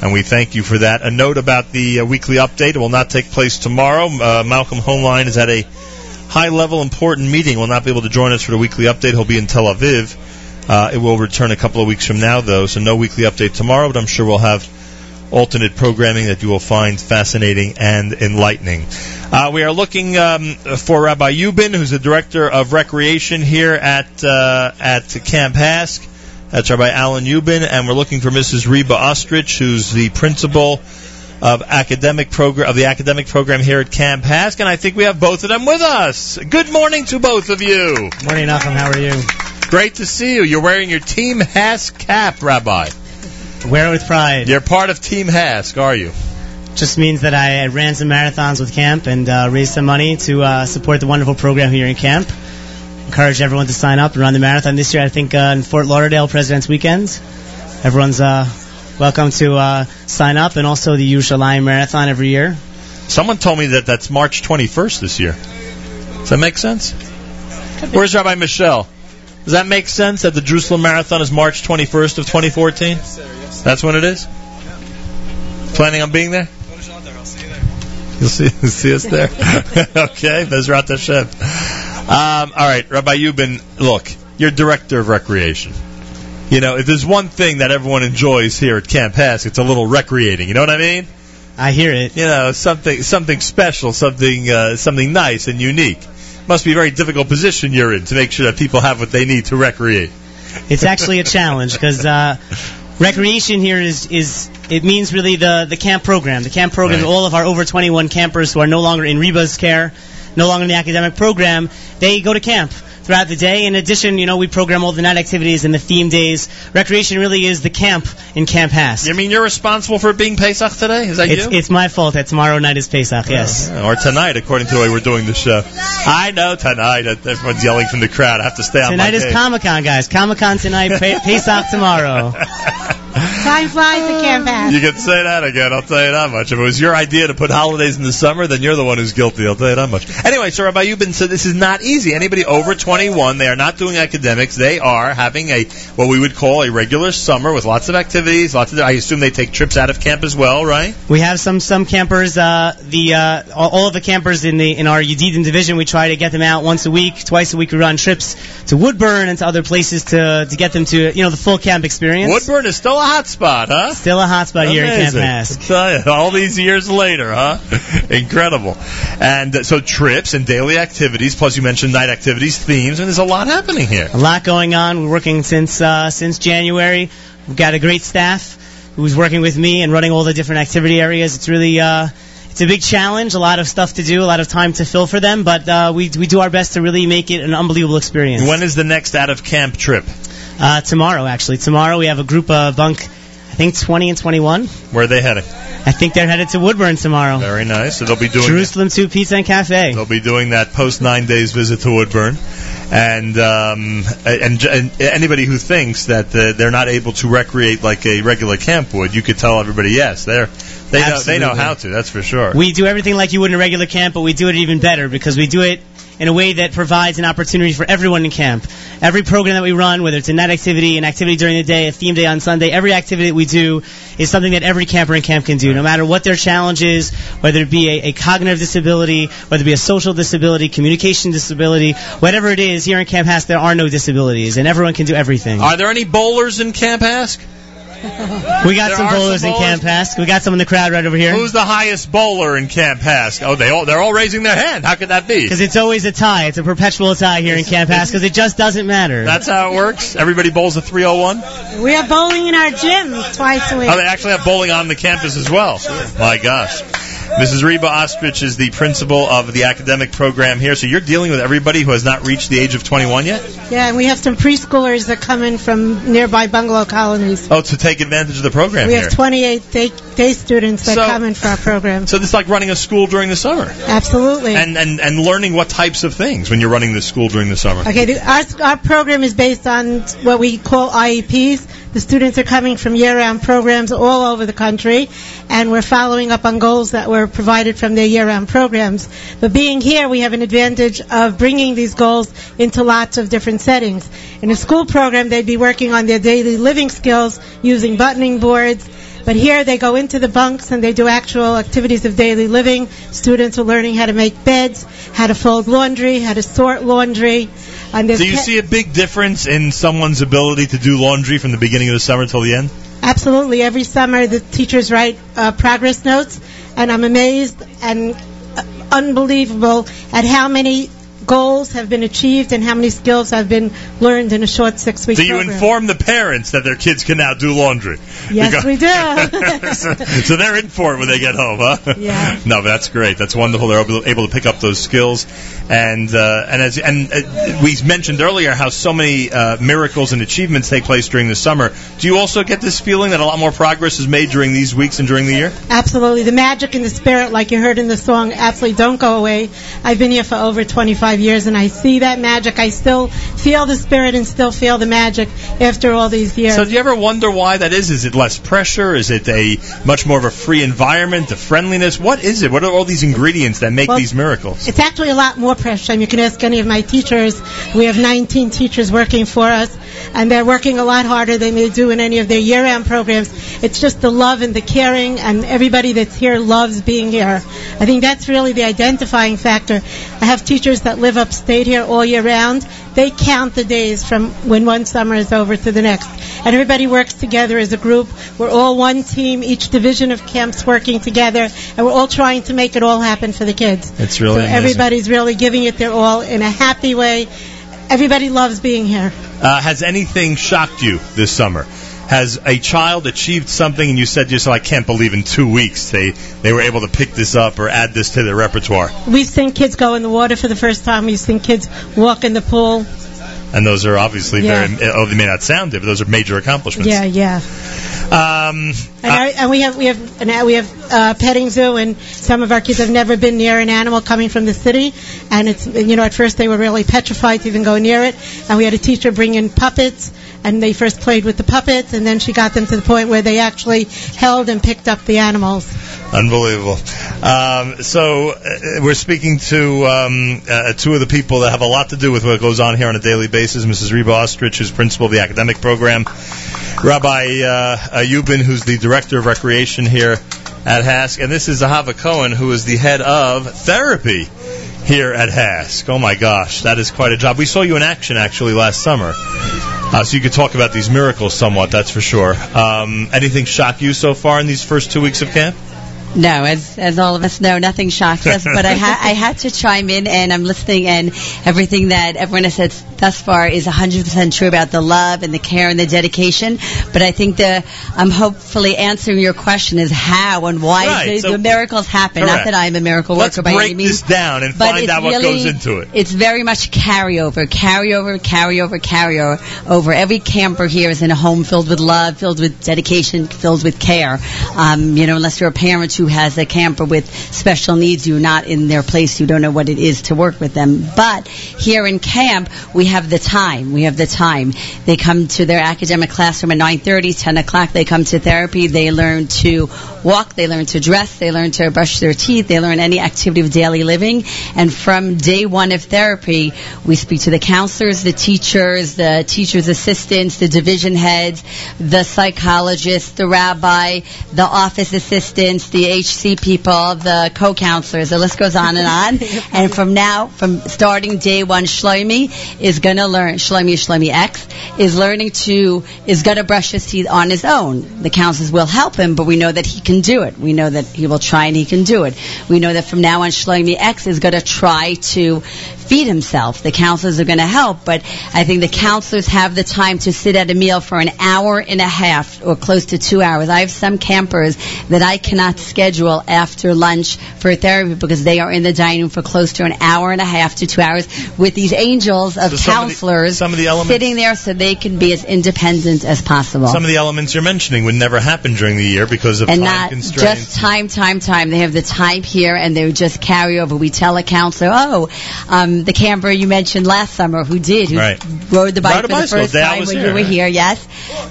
And we thank you for that. A note about the uh, weekly update. It will not take place tomorrow. Uh, Malcolm Hoenlein is at a high level important meeting. Will not be able to join us for the weekly update. He'll be in Tel Aviv. Uh, it will return a couple of weeks from now, though, so no weekly update tomorrow, but I'm sure we'll have alternate programming that you will find fascinating and enlightening. Uh, we are looking um, for Rabbi Yubin, who's the director of recreation here at uh, at Camp HASC. That's Rabbi Alan Yubin, and we're looking for Mrs. Reba Ostrich, who's the principal of academic program of the academic program here at Camp HASC, and I think we have both of them with us. Good morning to both of you. Morning, Nachum. How are you? Great to see you. You're wearing your Team HASC cap, Rabbi. Wear it with pride. You're part of Team HASC, are you? just means that I, I ran some marathons with camp and uh, raised some money to uh, support the wonderful program here in camp. Encourage everyone to sign up and run the marathon this year. I think uh, in Fort Lauderdale, President's Weekend. Everyone's uh, welcome to uh, sign up, and also the Yerushalayim Marathon every year. Someone told me that that's March 21st this year. Does that make sense? Where's Rabbi Mischel? Does that make sense that the Jerusalem Marathon is March 21st of 2014? That's when it is? Planning on being there? You'll see, see us there. okay, Bezrat Hashem. Um, all right, Rabbi Yubin, look, you're director of recreation. You know, if there's one thing that everyone enjoys here at Camp HASC, it's a little recreating. You know what I mean? I hear it. You know, something something special, something uh, something nice and unique. Must be a very difficult position you're in to make sure that people have what they need to recreate. It's actually a challenge because uh, recreation here is is it means really the the camp program. The camp program, Right. all of our over 21 campers who are no longer in Reba's care, no longer in the academic program, they go to camp throughout the day. In addition, you know, we program all the night activities and the theme days. Recreation really is the camp in Camp HASC. You mean you're responsible for it being Pesach today? Is that It's, you? it's my fault that tomorrow night is Pesach, oh, yes. Or tonight, according to the way we're doing the show. I know tonight. Everyone's yelling from the crowd. I have to stay on Tonight is. Comic Con, guys. Comic Con tonight, Pe- Pesach tomorrow. Time flies at Camp HASC. You can say that again. I'll tell you that much. If it was your idea to put holidays in the summer, then you're the one who's guilty. I'll tell you that much. Anyway, so Rabbi Yubin said this is not easy. Anybody over 21, they are not doing academics. They are having a what we would call a regular summer with lots of activities. Lots of. I assume they take trips out of camp as well, right? We have some some campers. Uh, the uh, all, all of the campers in the in our Yedidin division, we try to get them out once a week, twice a week. We run trips to Woodbourne and to other places to to get them to you know the full camp experience. Woodbourne is still a hot spot, huh? Still a hot spot here in Camp Amazing. HASC. I tell you, all these years later, huh? Incredible. And uh, so trips and daily activities, plus you mentioned night activities, themes, and there's a lot happening here. A lot going on. We're working since uh, since January. We've got a great staff who's working with me and running all the different activity areas. It's really uh, it's a big challenge, a lot of stuff to do, a lot of time to fill for them, but uh, we we do our best to really make it an unbelievable experience. When is the next out of camp trip? Uh, tomorrow, actually. Tomorrow we have a group of bunk, I think 20 and 21. Where are they heading? I think they're headed to Woodbourne tomorrow. Very nice. So they'll be doing Jerusalem 2 Pizza and Cafe. They'll be doing that post nine days visit to Woodbourne, and um, and, and anybody who thinks that uh, they're not able to recreate like a regular camp would, you could tell everybody yes, they're they know they know how to. That's for sure. We do everything like you would in a regular camp, but we do it even better because we do it in a way that provides an opportunity for everyone in camp. Every program that we run, whether it's a night activity, an activity during the day, a theme day on Sunday, every activity that we do is something that every camper in camp can do, no matter what their challenge is, whether it be a, a cognitive disability, whether it be a social disability, communication disability, whatever it is, here in Camp HASC there are no disabilities, and everyone can do everything. Are there any bowlers in Camp HASC? We got There some are some bowlers in bowlers? Camp HASC. We got some in the crowd right over here. Who's the highest bowler in Camp HASC? Oh, they all they're all raising their hand. How could that be? Because it's always a tie. It's a perpetual tie here in Camp HASC because it just doesn't matter. That's how it works. Everybody bowls a 301. We have bowling in our gym twice a week. Oh, they actually have bowling on the campus as well. My gosh. Mrs. Reba Ostrich is the principal of the academic program here. So you're dealing with everybody who has not reached the age of 21 yet? Yeah, and we have some preschoolers that come in from nearby bungalow colonies. Oh, to take advantage of the program we here. have 28 day, day students that So- come in for our program. so this is like running a school during the summer. Absolutely. And, and, and learning what types of things when you're running the school during the summer. Okay, the, our, our program is based on what we call IEPs. The students are coming from year-round programs all over the country, and we're following up on goals that were provided from their year-round programs. But being here, we have an advantage of bringing these goals into lots of different settings. In a school program, they'd be working on their daily living skills using buttoning boards. But here they go into the bunks and they do actual activities of daily living. Students are learning how to make beds, how to fold laundry, how to sort laundry. And Do you see a big difference in someone's ability to do laundry from the beginning of the summer till the end? Absolutely. Every summer, the teachers write uh, progress notes, and I'm amazed and uh, unbelievable at how many goals have been achieved and how many skills have been learned in a short six-week Do you program. inform the parents that their kids can now do laundry? Yes, Because- we do. so, so they're in for it when they get home, huh? Yeah. No, that's great. That's wonderful. They're able to pick up those skills, and uh, and as and uh, we mentioned earlier how so many uh, miracles and achievements take place during the summer. Do you also get this feeling that a lot more progress is made during these weeks and during the year? Absolutely. The magic and the spirit, like you heard in the song, absolutely don't go away. I've been here for over 25 years and I see that magic. I still feel the spirit and still feel the magic after all these years. So do you ever wonder why that is? Is it less pressure? Is it a much more of a free environment, a friendliness? What is it? What are all these ingredients that make Well, these miracles? It's actually a lot more you can ask any of my teachers. We have 19 teachers working for us, and they're working a lot harder than they do in any of their year-round programs. It's just the love and the caring, and everybody that's here loves being here. I think that's really the identifying factor. I have teachers that live upstate here all year round. They count the days from when one summer is over to the next. And everybody works together as a group. We're all one team, each division of camps working together, and we're all trying to make it all happen for the kids. It's really So amazing. everybody's really giving it their all in a happy way. Everybody loves being here. Uh, has anything shocked you this summer? Has a child achieved something and you said to yourself, I can't believe in two weeks they, they were able to pick this up or add this to their repertoire? We've seen kids go in the water for the first time. We've seen kids walk in the pool. And those are obviously Yeah. very, oh, they may not sound it, but those are major accomplishments. Yeah, yeah. Um, And, I, and we have we have an, we have uh, petting zoo, and some of our kids have never been near an animal coming from the city. And it's you know at first they were really petrified to even go near it. And we had a teacher bring in puppets, and they first played with the puppets, and then she got them to the point where they actually held and picked up the animals. Unbelievable. Um, so uh, we're speaking to um, uh, two of the people that have a lot to do with what goes on here on a daily basis. Mrs. Reba Ostrich, who's principal of the academic program. Rabbi uh, who's the director of recreation here at HASC, And this is Ahava Cohen, who is the head of therapy here at HASC. Oh my gosh, that is quite a job. We saw you in action actually last summer. Uh, so you could talk about these miracles somewhat, that's for sure. Um, anything shock you so far in these first two weeks of camp? No, as as all of us know, nothing shocks us. But I ha- I had to chime in, and I'm listening, and everything that everyone has said thus far is 100% true about the love and the care and the dedication. But I think the I'm hopefully answering your question is how and why Right, the, so- the miracles happen. Correct. Not that I'm a miracle Let's worker by any means. Let's break this down and but find out what goes into it. It's very much carryover, carryover, carryover, carryover. Over every camper here is in a home filled with love, filled with dedication, filled with care. Um, you know, unless you're a parent who has a camper with special needs, you're not in their place. You don't know what it is to work with them. But here in camp, we have the time. We have the time. They come to their academic classroom at 9:30, 10 o'clock. They come to therapy. They learn to walk. They learn to dress. They learn to brush their teeth. They learn any activity of daily living. And from day one of therapy, we speak to the counselors, the teachers, the teachers' assistants, the division heads, the psychologists, the rabbi, the office assistants, the HC people, the co-counselors. The list goes on and on. and from now, from starting day one, Shlomi is going to learn, Shlomi, Shlomi X, is learning to, is going to brush his teeth on his own. The counselors will help him, but we know that he can do it. We know that he will try and he can do it. We know that from now on, Shlomi X is going to try to feed himself. The counselors are going to help, but I think the counselors have the time to sit at a meal for an hour and a half or close to two hours. I have some campers that I cannot schedule after lunch for therapy because they are in the dining room for close to an hour and a half to two hours with these angels of So some of the- counselors some of the elements- sitting there so they can be as independent as possible. Some of the elements you're mentioning would never happen during the year because of and time not constraints. just time, time, time. They have the time here, and they would just carry over. We tell a counselor, "Oh, um, the camper you mentioned last summer, who did, who Right. rode the bike Rode for the first Dad time when here, you were here, yes,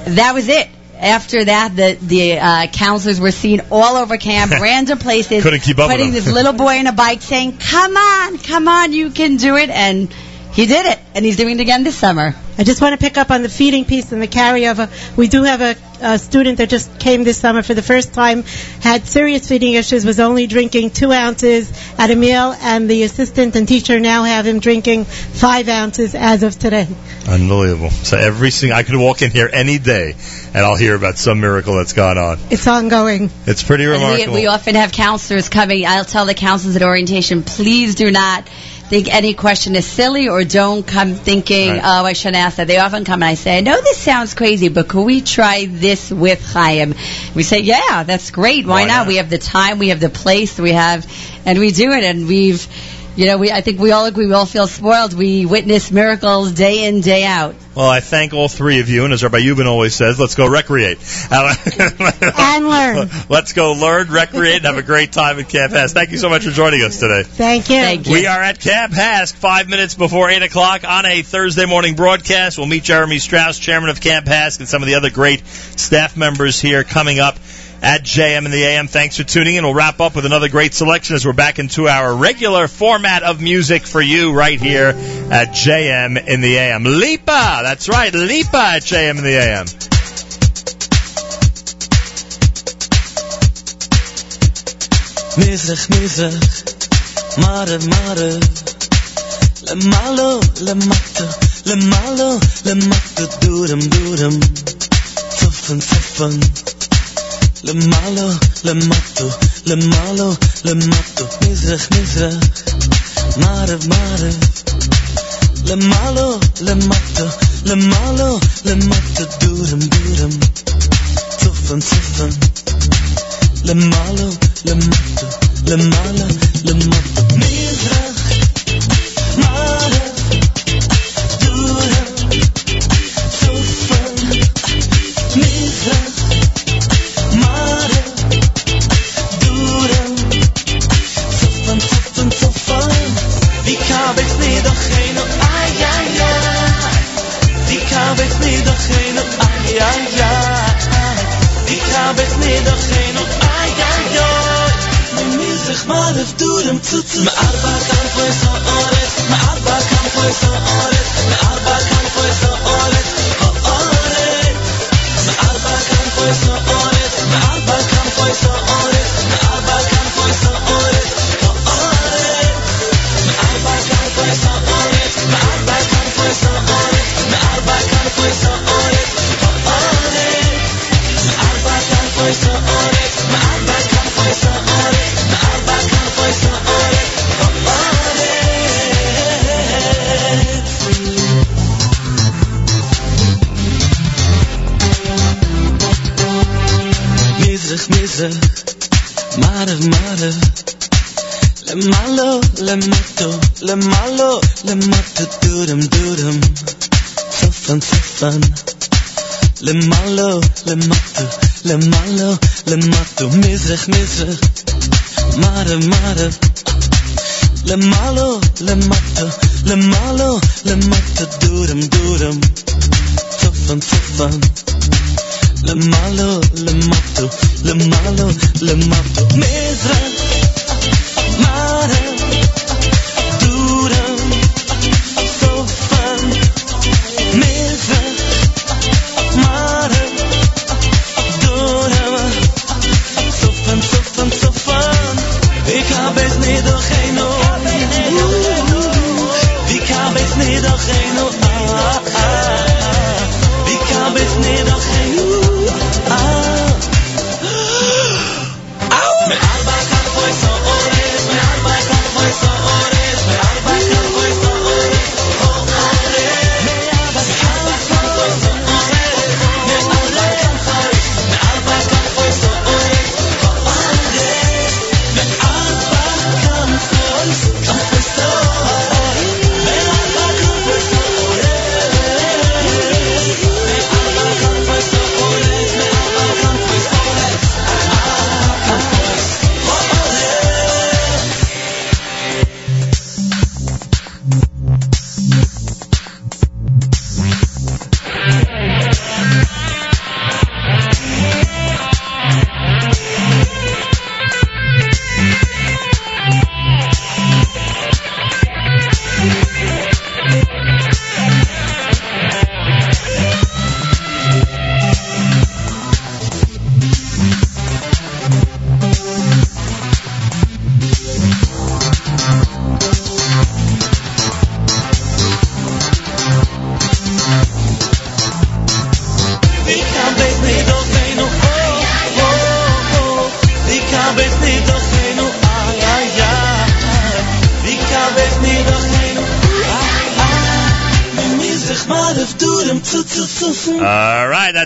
that was it." After that, the the uh, counselors were seen all over camp, random places, Couldn't keep up putting this little boy on a bike, saying, "Come on, come on, you can do it," and he did it, and he's doing it again this summer. I just want to pick up on the feeding piece and the carryover. We do have a, a student that just came this summer for the first time, had serious feeding issues, was only drinking two ounces at a meal, and the assistant and teacher now have him drinking five ounces as of today. Unbelievable. So every single, I could walk in here any day and I'll hear about some miracle that's gone on. It's ongoing. It's pretty And remarkable. We, we often have counselors coming. I'll tell the counselors at orientation, please do not think any question is silly or don't come thinking, Right. oh, I shouldn't ask that. They often come and I say, I know this sounds crazy, but could we try this with Chaim? We say, yeah, that's great. Why, Why not? not? We have the time, we have the place, we have, and we do it, and we've, you know, we, I think we all agree, we all feel spoiled. We witness miracles day in, day out. Well, I thank all three of you, and as Rabbi Yubin always says, let's go recreate. and learn. let's go learn, recreate, and have a great time at Camp HASC. Thank you so much for joining us today. Thank you. We are at Camp HASC, five minutes before 8 o'clock on a Thursday morning broadcast. We'll meet Jeremy Strauss, chairman of Camp HASC, and some of the other great staff members here coming up at JM in the AM. Thanks for tuning in. We'll wrap up with another great selection as we're back into our regular format of music for you right here at JM in the AM. Lipa! That's right, Lipa at JM in the AM. מזרח מזרח, מערב מערב, למעלה למטה, למעלה למטה, דורם דורם, צופן צופן, Le malo, le mato, le malo, le mato, mizrach, mizrach, marev, marev. Le malo, le mato, le malo, le mato, durum, durum, tuffen, tuffen. Le malo, le mato, le malo, le mato, mizrach. Ja. Ik ga best middag heen, op ja, ja, ay. Mijn maar door te. Mijn arba kan voor zo'n oren, mijn arba kan voor zo'n oren, mijn arba kan voor zo'n Miss it.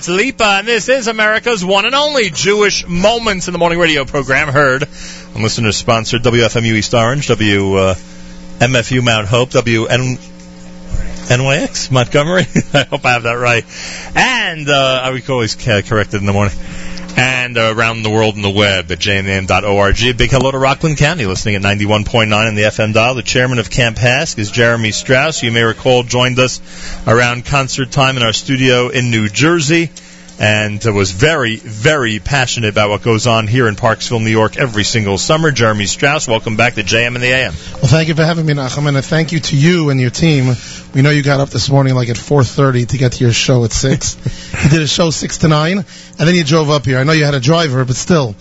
That's Lipa, and this is America's one and only Jewish Moments in the Morning radio program, heard on listeners sponsored WFMU East Orange, WMFU Mount Hope, WN. NYX Montgomery. I hope I have that right. And uh, I we always ca- correct it in the morning. And uh, around the world in the web at jnn.org. A big hello to Rockland County, listening at 91.9 in the FM dial. The chairman of Camp HASC is Jeremy Strauss. You may recall joined us around concert time in our studio in New Jersey and was very, very passionate about what goes on here in Parksville, New York every single summer. Jeremy Strauss, welcome back to JM and the AM. Well, thank you for having me, Nachum, and thank you to you and your team. We know you got up this morning like at 4:30 to get to your show at six. you did a show six to nine, and then you drove up here. I know you had a driver, but still.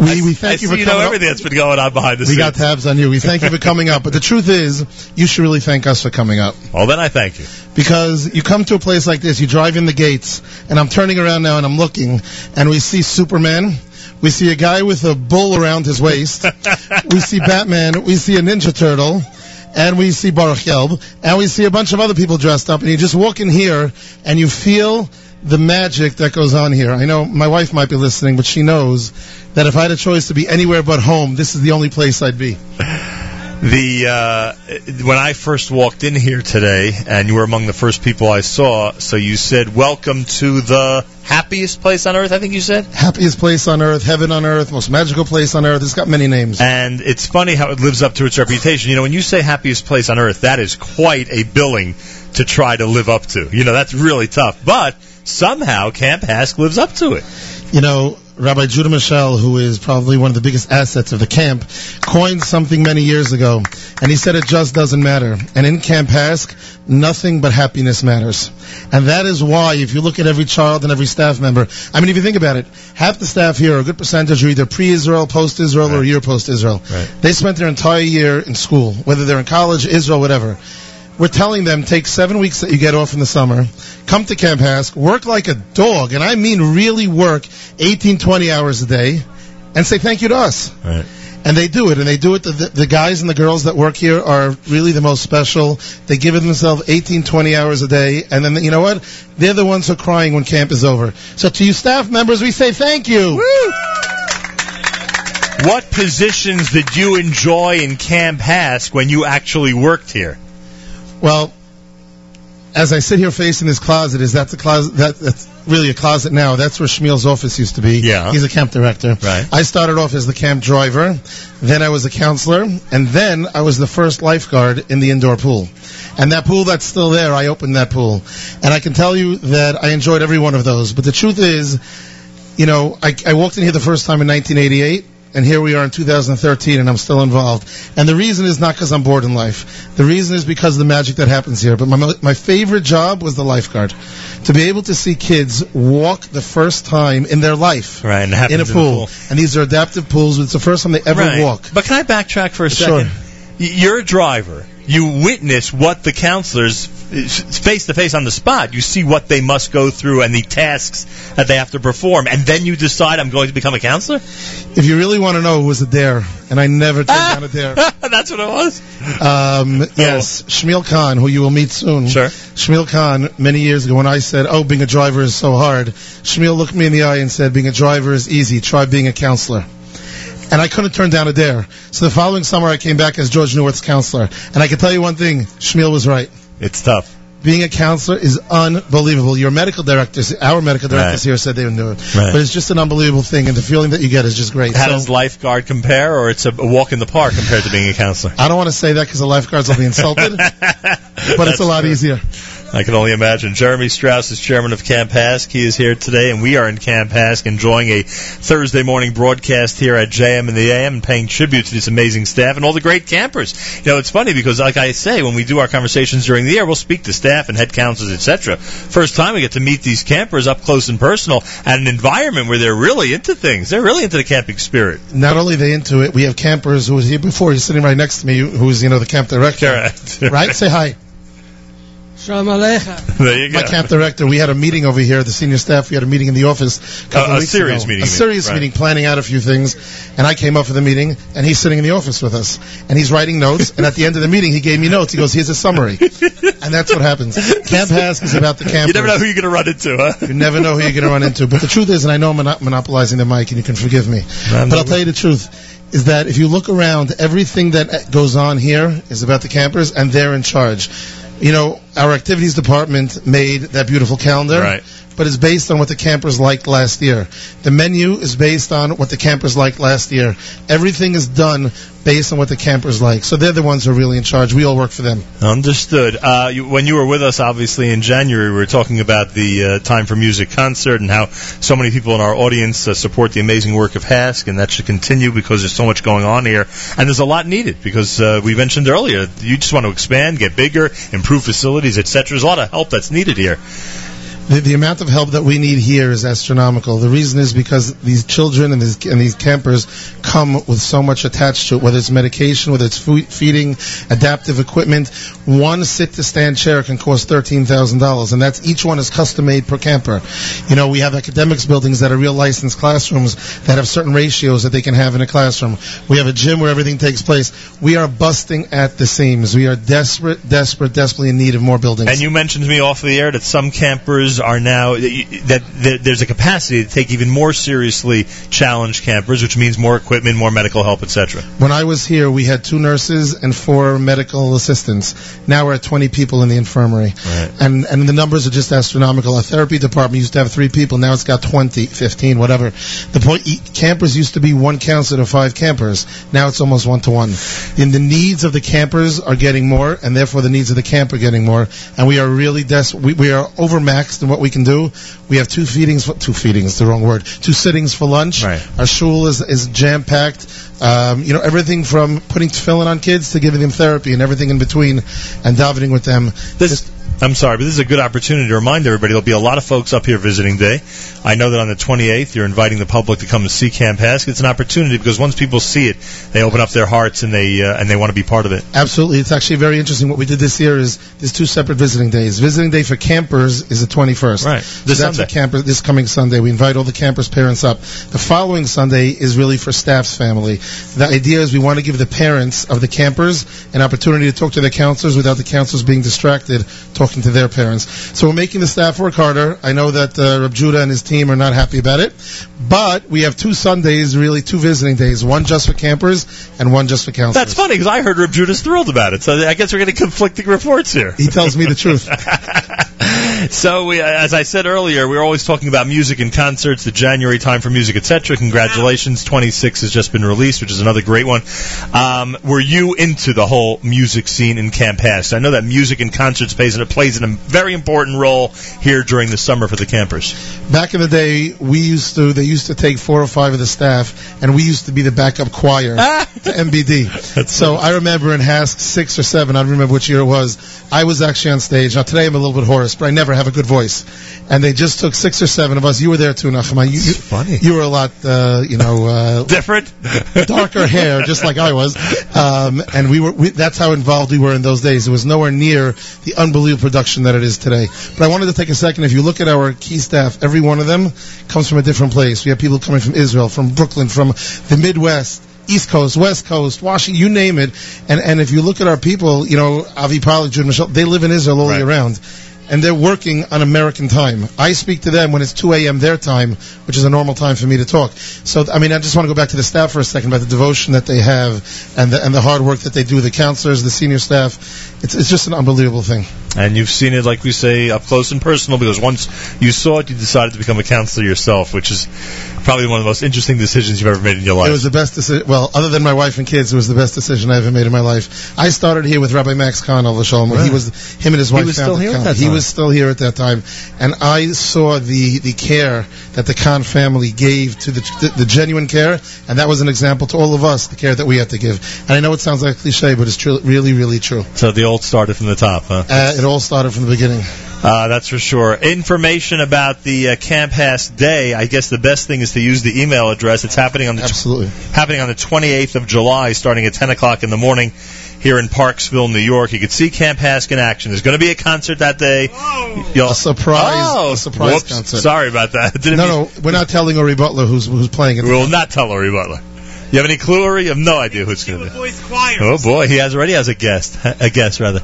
We, we thank I you for you know coming up. everything that's been going on behind the We scenes. got tabs on you. We thank you for coming up. But the truth is, you should really thank us for coming up. Well, then I thank you. Because you come to a place like this, you drive in the gates, and I'm turning around now and I'm looking, and we see Superman. We see a guy with a bull around his waist. we see Batman. We see a Ninja Turtle. And we see Baruch Gelb. And we see a bunch of other people dressed up. And you just walk in here, and you feel the magic that goes on here. I know my wife might be listening, but she knows that if I had a choice to be anywhere but home, this is the only place I'd be. The uh, when I first walked in here today, and you were among the first people I saw, so you said, "Welcome to the happiest place on earth." I think you said. Happiest place on earth, heaven on earth, most magical place on earth. It's got many names. And it's funny how it lives up to its reputation. You know, when you say happiest place on earth, that is quite a billing to try to live up to. You know, that's really tough. But somehow Camp HASC lives up to it. You know, Rabbi Judah Mischel, who is probably one of the biggest assets of the camp, coined something many years ago, and he said it just doesn't matter. And in Camp HASC, nothing but happiness matters. And that is why, if you look at every child and every staff member, I mean, if you think about it, half the staff here, a good percentage, are either pre-Israel, post-Israel, or a year post-Israel. Right. They spent their entire year in school, whether they're in college, Israel, whatever. We're telling them take seven weeks that you get off in the summer, come to Camp HASC, work like a dog, and I mean really work 18, 20 hours a day, and say thank you to us. Right. And they do it, and they do it. The, the, the guys and the girls that work here are really the most special. They give it themselves 18, 20 hours a day, and then you know what? They're the ones who are crying when camp is over. So to you staff members, we say thank you. What positions did you enjoy in Camp HASC when you actually worked here? Well, as I sit here facing this closet, is that's a closet that, that's really a closet now. That's where Shmuel's office used to be. Yeah. He's a camp director. Right. I started off as the camp driver, then I was a counselor, and then I was the first lifeguard in the indoor pool. And that pool that's still there, I opened that pool. And I can tell you that I enjoyed every one of those. But the truth is, you know, I, I walked in here the first time in 1988. And here we are in 2013, and I'm still involved. And the reason is not because I'm bored in life. The reason is because of the magic that happens here. But my my favorite job was the lifeguard, to be able to see kids walk the first time in their life Right, in a pool. the And these are adaptive pools. It's the first time they ever Right. walk. But can I backtrack for a second? Y- You're a driver. You witness what the counselors face to face on the spot. You see what they must go through and the tasks that they have to perform, and then you decide I'm going to become a counselor. If you really want to know, it was a dare, and I never turned down a dare. That's what it was. Um, yes, Shmuel Kahn, who you will meet soon. Sure. Shmuel Kahn, many years ago, when I said, "Oh, being a driver is so hard," Shmuel looked me in the eye and said, "Being a driver is easy. Try being a counselor." And I couldn't turn down a dare. So the following summer, I came back as George Newart's counselor, and I can tell you one thing: Shmuel was right. It's tough. Being a counselor is unbelievable. Your medical directors, our medical directors Right. here said they would do it, Right. but it's just an unbelievable thing, and the feeling that you get is just great. How So- does lifeguard compare, or it's a a walk in the park compared to being a counselor? I don't want to say that because the lifeguards will be insulted, but it's a lot easier. I can only imagine. Jeremy Strauss is chairman of Camp HASC. He is here today, and we are in Camp HASC enjoying a Thursday morning broadcast here at JM and the AM and paying tribute to this amazing staff and all the great campers. You know, it's funny because, like I say, when we do our conversations during the year, we'll speak to staff and head counselors, etc. First time we get to meet these campers up close and personal at an environment where they're really into things. They're really into the camping spirit. Not only are they into it, we have campers who was here before. He's sitting right next to me, who's you know the camp director. Correct. Right? Say hi. Shalom Aleichem. There you go. My camp director, we had a meeting over here, the senior staff, we had a meeting in the office a couple A- a weeks serious ago. meeting, A you serious right. meeting, planning out a few things. And I came up for the meeting, and he's sitting in the office with us. And he's writing notes, and at the end of the meeting, he gave me notes. He goes, here's a summary. and that's what happens. Camp HASC is about the camp. You never know who you're going to run into, huh? You never know who you're going to run into. But the truth is, and I know I'm mono- monopolizing the mic, and you can forgive me, but I'll tell you the truth, is that if you look around, everything that uh, goes on here is about the campers, and they're in charge. You know, our activities department made that beautiful calendar. Right. But it's based on what the campers liked last year. The menu is based on what the campers liked last year. Everything is done based on what the campers like. So they're the ones who are really in charge. We all work for them. Understood. Uh, you, when you were with us, obviously in January, we were talking about the uh, Time for Music concert and how so many people in our audience uh, support the amazing work of HASC, and that should continue because there's so much going on here, and there's a lot needed because uh, we mentioned earlier you just want to expand, get bigger, improve facilities, etc. There's a lot of help that's needed here. The, the amount of help that we need here is astronomical. The reason is because these children and these, and these campers come with so much attached to it, whether it's medication, whether it's food, feeding, adaptive equipment. One sit-to-stand chair can cost $13,000, and that's each one is custom-made per camper. You know, we have academics buildings that are real licensed classrooms that have certain ratios that they can have in a classroom. We have a gym where everything takes place. We are busting at the seams. We are desperate, desperate, desperately in need of more buildings. And you mentioned to me off the air that some campers are now that, that, there's a capacity to take even more seriously challenged campers, which means more equipment, more medical help, etc. When I was here, we had two nurses and four medical assistants. Now we're at 20 people in the infirmary. And, and the numbers are just astronomical. Our therapy department used to have three people. Now it's got 20, 15, whatever. The point, campers used to be one counselor to five campers. Now it's almost one to one. And the needs of the campers are getting more, and therefore the needs of the camp are getting more. And we are really des- we, we are overmaxed in what we can do. We have two feedings, two feedings, the wrong word, two sittings for lunch. Right. Our shul is, is jam packed. Um, you know, everything from putting tefillin on kids to giving them therapy and everything in between and davening with them. This, I'm sorry, but this is a good opportunity to remind everybody there'll be a lot of folks up here visiting day. I know that on the 28th you're inviting the public to come to see Camp HASC. It's an opportunity because once people see it, they open up their hearts and they uh, and they want to be part of it. Absolutely. It's actually very interesting. What we did this year is there's two separate visiting days. Visiting day for campers is the 21st. Right. So This that's Sunday. campers, this coming Sunday. We invite all the campers' parents up. The following Sunday is really for staff's family. The idea is we want to give the parents of the campers an opportunity to talk to their counselors without the counselors being distracted talking to their parents. So we're making the staff work harder. I know that uh, Rab Judah and his team are not happy about it, but we have two Sundays, really two visiting days, one just for campers and one just for counselors. That's funny because I heard Rib Judah's thrilled about it. So I guess we're getting conflicting reports here. He tells me the truth. So, we, uh, as I said earlier, we're always talking about music and concerts, the January time for music, etc. Congratulations, 26 has just been released, which is another great one. Um, were you into the whole music scene in Camp HASC? I know that music and concerts plays, and it plays a very important role here during the summer for the campers. Back in the day, we used to, they used to take four or five of the staff, and we used to be the backup choir to MBD. so I remember in HASC six or seven, I don't remember which year it was, I was actually on stage. Now today I'm a little bit hoarse, but I never have a good voice. And they just took six or seven of us. You were there too, Nachman. You, you, funny. You were a lot, uh, you know, uh, different, darker hair, just like I was. Um, and we were, we, that's how involved we were in those days. It was nowhere near the unbelievable production that it is today. But I wanted to take a second. If you look at our key staff, every one of them comes from a different place. We have people coming from Israel, from Brooklyn, from the Midwest. East Coast, West Coast, Washington, you name it. And and if you look at our people, you know, Avi Pollak, Jude Mischel, they live in Israel all year round. And they're working on American time. I speak to them when it's 2 a.m. their time, which is a normal time for me to talk. So, I mean, I just want to go back to the staff for a second about the devotion that they have and the, and the hard work that they do, the counselors, the senior staff. It's, it's just an unbelievable thing. And you've seen it, like we say, up close and personal, because once you saw it, you decided to become a counselor yourself, which is probably one of the most interesting decisions you've ever made in your life. It was the best decision. Well, other than my wife and kids, it was the best decision I ever made in my life. I started here with Rabbi Max Kahn al Shalom. Right. He was him and his He wife. was still here at that He time. Was still here at that time, and I saw the the care that the Kahn family gave to the, the the genuine care, and that was an example to all of us the care that we had to give. And I know it sounds like a cliche, but it's tru- really, really true. So the old started from the top, huh? Uh, it all started from the beginning. Uh, that's for sure. Information about the uh, Camp HASC Day. I guess the best thing is to use the email address. It's happening on the absolutely happening on the 28th of July, starting at 10 o'clock in the morning here in Parksville, New York. You can see Camp HASC in action. There's going to be a concert that day. Oh. You'll, A surprise, Oh, a surprise whoops. concert. Sorry about that. Didn't no, mean- no, we're not telling Uri Butler who's who's playing it. We will not tell Uri Butler. You have any clue, Uri? You have no idea who it's going to be. Boys Choir. Oh boy, he has already has a guest. A guest rather.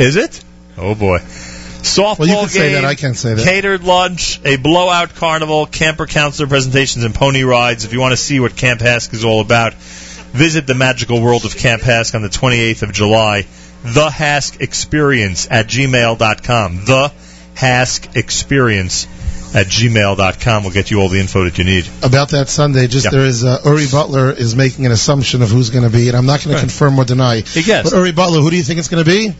Is it? Oh boy. Softball Well, you can game, say that. I can't say that. catered lunch, a blowout carnival, camper counselor presentations, and pony rides. If you want to see what Camp HASC is all about, visit the magical world of Camp HASC on the 28th of July. The HASC Experience at gmail.com. The HASC Experience at gmail.com will get you all the info that you need. About that Sunday, just there is uh, Uri Butler is making an assumption of who's going to be, and I'm not going to confirm or deny. He guessed. But Uri Butler, who do you think it's going to be?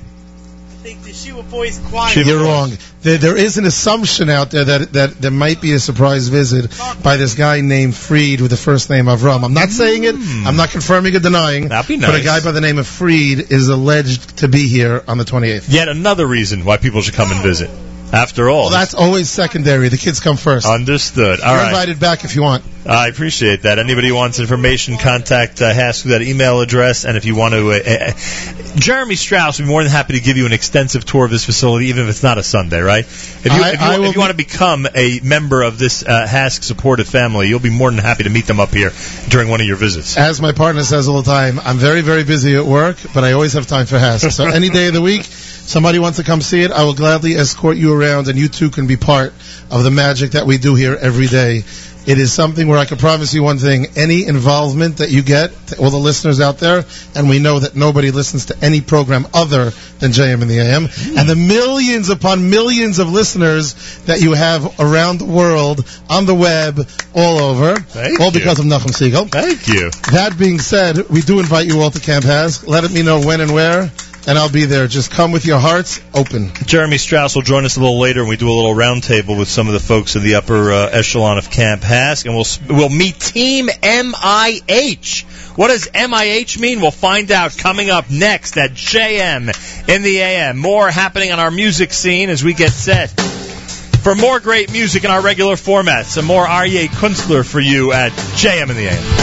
Shiva Boys Choir. You're wrong. There, there is an assumption out there that that there might be a surprise visit by this guy named Fried with the first name Avram. I'm not saying it. Hmm. I'm not confirming or denying. That'd be But a guy by the name of Fried is alleged to be here on the 28th. Yet another reason why people should come and visit. After all, Well, that's always secondary. The kids come first. understood. All You're right. invited back if you want. I appreciate that. Anybody who wants information, contact uh, HASC with that email address. And if you want to, uh, uh, Jeremy Strauss would be more than happy to give you an extensive tour of this facility, even if it's not a Sunday, right? If you, I- if you, if you want to become a member of this uh, HASC supportive family, you'll be more than happy to meet them up here during one of your visits. As my partner says all the time, I'm very, very busy at work, but I always have time for HASC. So any day of the week, somebody wants to come see it, I will gladly escort you around, and you too can be part of the magic that we do here every day. It is something where I can promise you one thing: any involvement that you get, all the listeners out there, and we know that nobody listens to any program other than JM and the AM, mm. and the millions upon millions of listeners that you have around the world on the web, all over, Thank all you. because of Nachum Segal. Thank you. That being said, we do invite you all to Camp HASC. Let me know when and where, and I'll be there. Just come with your hearts open. Jeremy Strauss will join us a little later, and we do a little roundtable with some of the folks in the upper uh, echelon of Camp HASC, and we'll we'll meet Team MIH. What does MIH mean? We'll find out coming up next at JM in the AM. More happening on our music scene as we get set. For more great music in our regular format, some more Aryeh Kunstler for you at JM in the AM.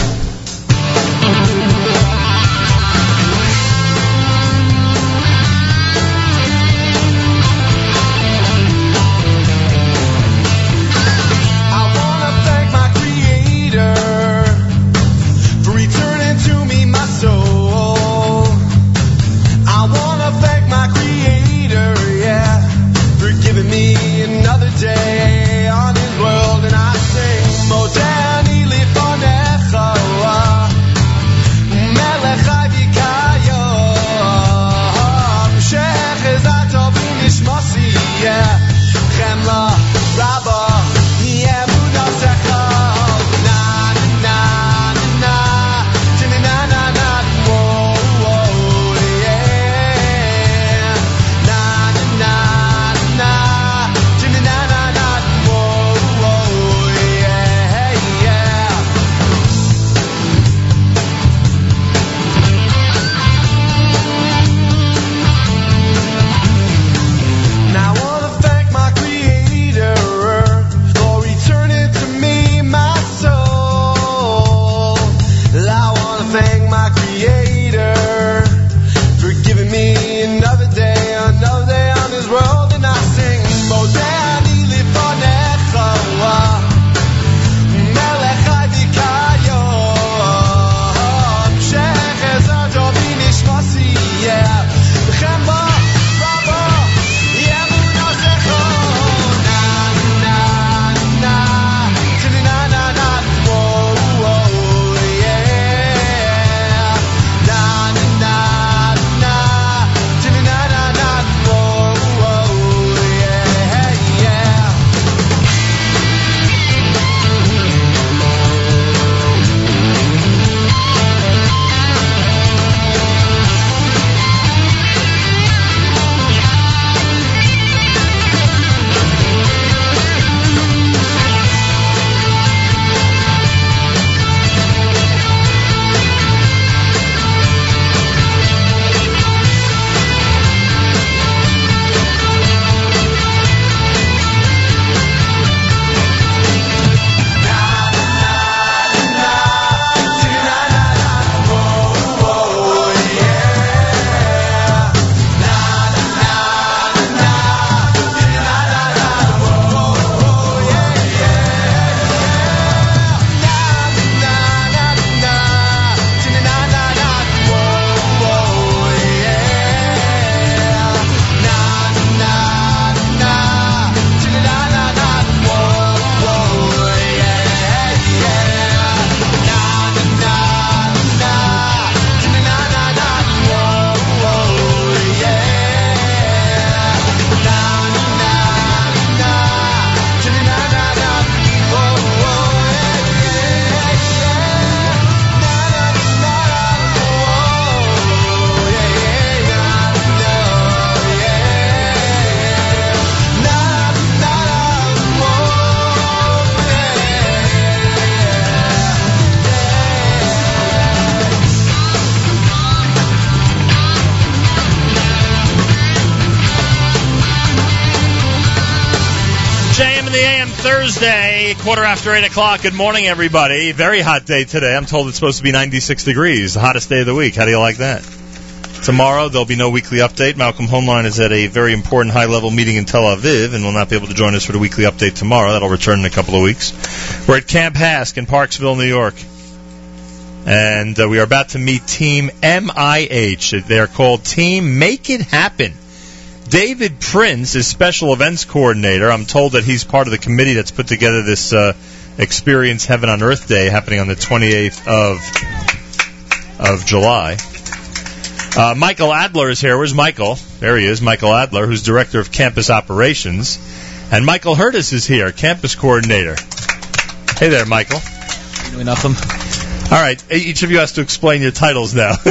Thursday, quarter after 8 o'clock. Good morning, everybody. Very hot day today. I'm told it's supposed to be 96 degrees, the hottest day of the week. How do you like that? Tomorrow, there'll be no weekly update. Malcolm Hoenlein is at a very important high level meeting in Tel Aviv and will not be able to join us for the weekly update tomorrow. That'll return in a couple of weeks. We're at Camp HASC in Parksville, New York. And uh, we are about to meet Team MIH. They are called Team Make It Happen. David Prince is special events coordinator. I'm told that he's part of the committee that's put together this uh, Experience Heaven on Earth Day happening on the 28th of of July. Uh, Michael Adler is here. Where's Michael? There he is, Michael Adler, who's director of campus operations, and Michael Hurtis is here, campus coordinator. Hey there, Michael. Enough nothing. All right, each of you has to explain your titles now.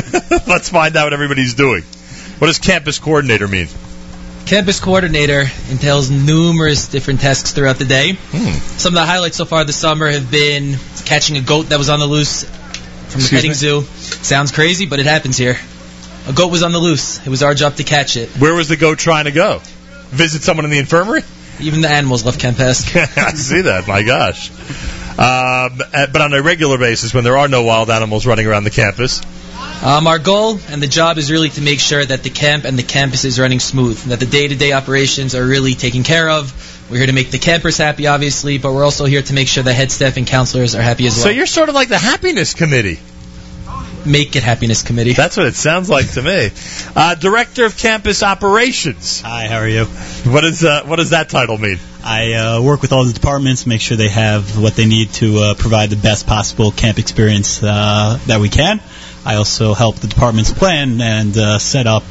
Let's find out what everybody's doing. What does campus coordinator mean? Campus coordinator entails numerous different tasks throughout the day. Hmm. Some of the highlights so far this summer have been catching a goat that was on the loose from the petting me? zoo. Sounds crazy, but it happens here. A goat was on the loose. It was our job to catch it. Where was the goat trying to go? Visit someone in the infirmary? Even the animals left Camp HASC. I see that. My gosh. Um, uh, but on a regular basis, when there are no wild animals running around the campus, Um, our goal and the job is really to make sure that the camp and the campus is running smooth, that the day-to-day operations are really taken care of. We're here to make the campers happy, obviously, but we're also here to make sure the head staff and counselors are happy as well. so you're sort of like the happiness committee. Make it happiness committee. That's what it sounds like to me. Uh, Director of Campus Operations. Hi, how are you? What is uh, what does that title mean? I uh, work with all the departments, make sure they have what they need to uh, provide the best possible camp experience uh, that we can. I also help the departments plan and uh, set up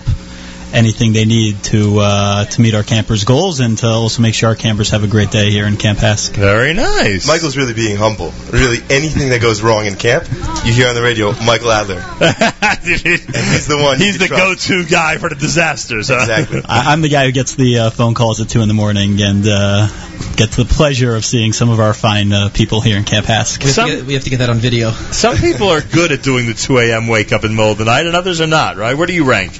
anything they need to uh, to meet our campers' goals and to also make sure our campers have a great day here in Camp HASC. Very nice. Michael's really being humble. Really, anything that goes wrong in camp, you hear on the radio, Michael Adler. and he's the one. He's the trust. go-to guy for the disasters. Huh? Exactly. I- I'm the guy who gets the uh, phone calls at two in the morning and uh, gets the pleasure of seeing some of our fine uh, people here in Camp HASC. We have, to get, we have to get that on video. Some people are good at doing the 2 a.m. wake up in the middle of the night, and others are not. Right? Where do you rank?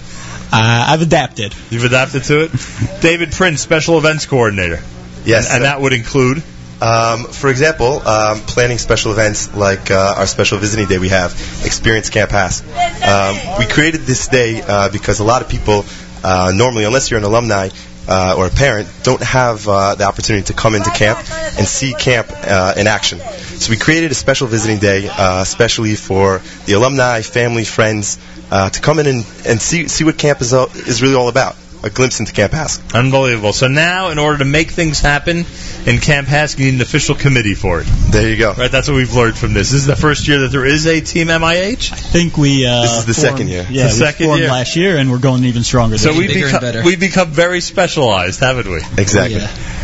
Uh, I've adapted. You've adapted to it. David Prince, special events coordinator. Yes. and, and that would include. Um, for example, um, planning special events like uh, our special visiting day we have, Experience Camp HASC. Um, we created this day uh, because a lot of people, uh, normally, unless you're an alumni uh, or a parent, don't have uh, the opportunity to come into camp and see camp uh, in action. So we created a special visiting day, especially for the alumni, family, friends, to come in and, and see see what camp is all, is really all about. A glimpse into Camp HASC. Unbelievable. So now, in order to make things happen in Camp HASC, you need an official committee for it. There you go. Right, that's what we've learned from this. This is the first year that there is a Team MIH. I think we. Uh, This is the formed- second year. Yeah, The we second formed year. last year, and we're going even stronger. So we year. bigger and become better. we become very specialized, haven't we? Exactly.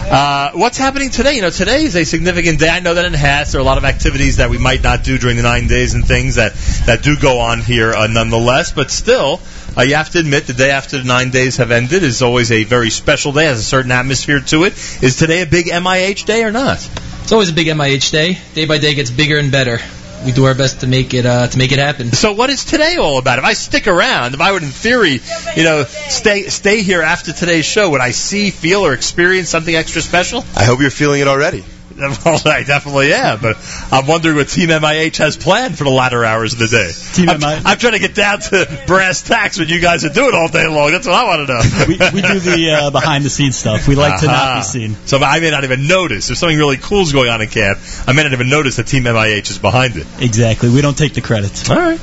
Uh, what's happening today? You know, today is a significant day. I know that in HASC there are a lot of activities that we might not do during the nine days and things that, that do go on here uh, nonetheless. But still, uh, you have to admit the day after the nine days have ended is always a very special day, has a certain atmosphere to it. Is today a big MIH day or not? It's always a big MIH day. Day by day it gets bigger and better. We do our best to make it uh, to make it happen. So what is today all about? If I stick around, if I would in theory, you know, stay stay here after today's show, would I see, feel, or experience something extra special? I hope you're feeling it already. Well, I definitely am, but I'm wondering what Team MIH has planned for the latter hours of the day. Team I'm, MIH I'm trying to get down to brass tacks what you guys are doing all day long. That's what I want to know. we, we do the uh, behind the scenes stuff. We like to not be seen. So I may not even notice if something really cool is going on in camp. I may not even notice that Team MIH is behind it. Exactly. We don't take the credit. All right.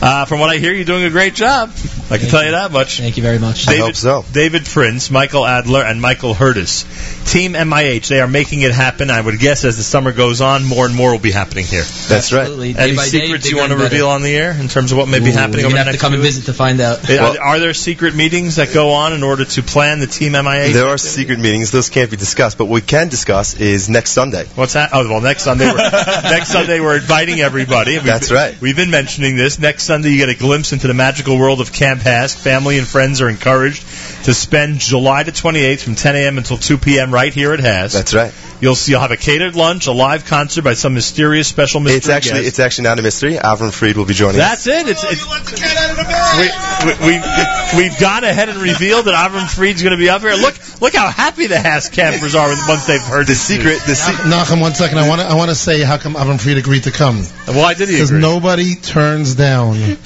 Uh, from what I hear, you're doing a great job. I can tell you that much. Thank you very much. David, hope so. David Prince, Michael Adler, and Michael Hurtis. Team MIH, they are making it happen. I would guess as the summer goes on, more and more will be happening here. That's right. Absolutely. Day Any by day, secrets you want to and better. reveal on the air in terms of what may be happening You're over gonna the have next to come and visit to find out. Are, are there secret meetings that go on in order to plan the Team MIH? There are secret meetings; those can't be discussed. But what we can discuss is next Sunday. What's that? Oh, well, next Sunday, We're, next Sunday, we're inviting everybody. We've That's right. We've been mentioning this. Next Sunday, you get a glimpse into the magical world of Camp HASC. Family and friends are encouraged to spend July the 28th from 10 a.m. until 2 p.m. right here at HASC. That's right. You'll see. You'll have a catered lunch, a live concert by some mysterious special mystery It's actually guest. it's actually not a mystery. Avram Fried will be joining us. That's it. It's, it's we, we, we, we've gone ahead and revealed that Avram Fried's going to be up here. Look, look how happy the HASC campers are once they've heard the secret. The secret. Nachum, one second. I want to. I want to say how come Avram Fried agreed to come. Why did he Because nobody turns down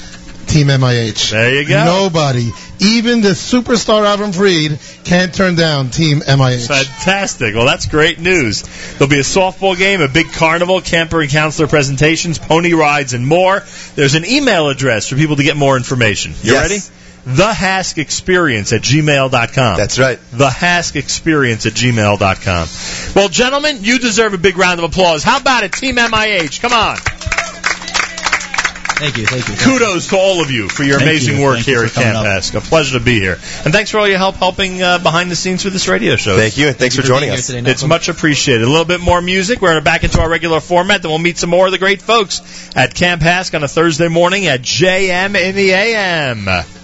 Team MIH. There you go. Nobody, even the superstar Avram Fried can't turn down Team MIH. Fantastic. Well, that's great news. There'll be a softball game, a big carnival, camper and counselor presentations, pony rides, and more. There's an email address for people to get more information. You Yes. ready? The HASC Experience at gmail.com. That's right. The HASC Experience at gmail.com. Well, gentlemen, you deserve a big round of applause. How about it, Team MIH? Come on. Thank you, thank you. Kudos to all of you for your Thank amazing you. work Thank here at coming Camp up. HASC. A pleasure to be here. And thanks for all your help helping uh, behind the scenes for this radio show. Thank you, and thanks for joining us. It's much appreciated. A little bit more music. We're back into our regular format. Then we'll meet some more of the great folks at Camp HASC on a Thursday morning at JM in the AM.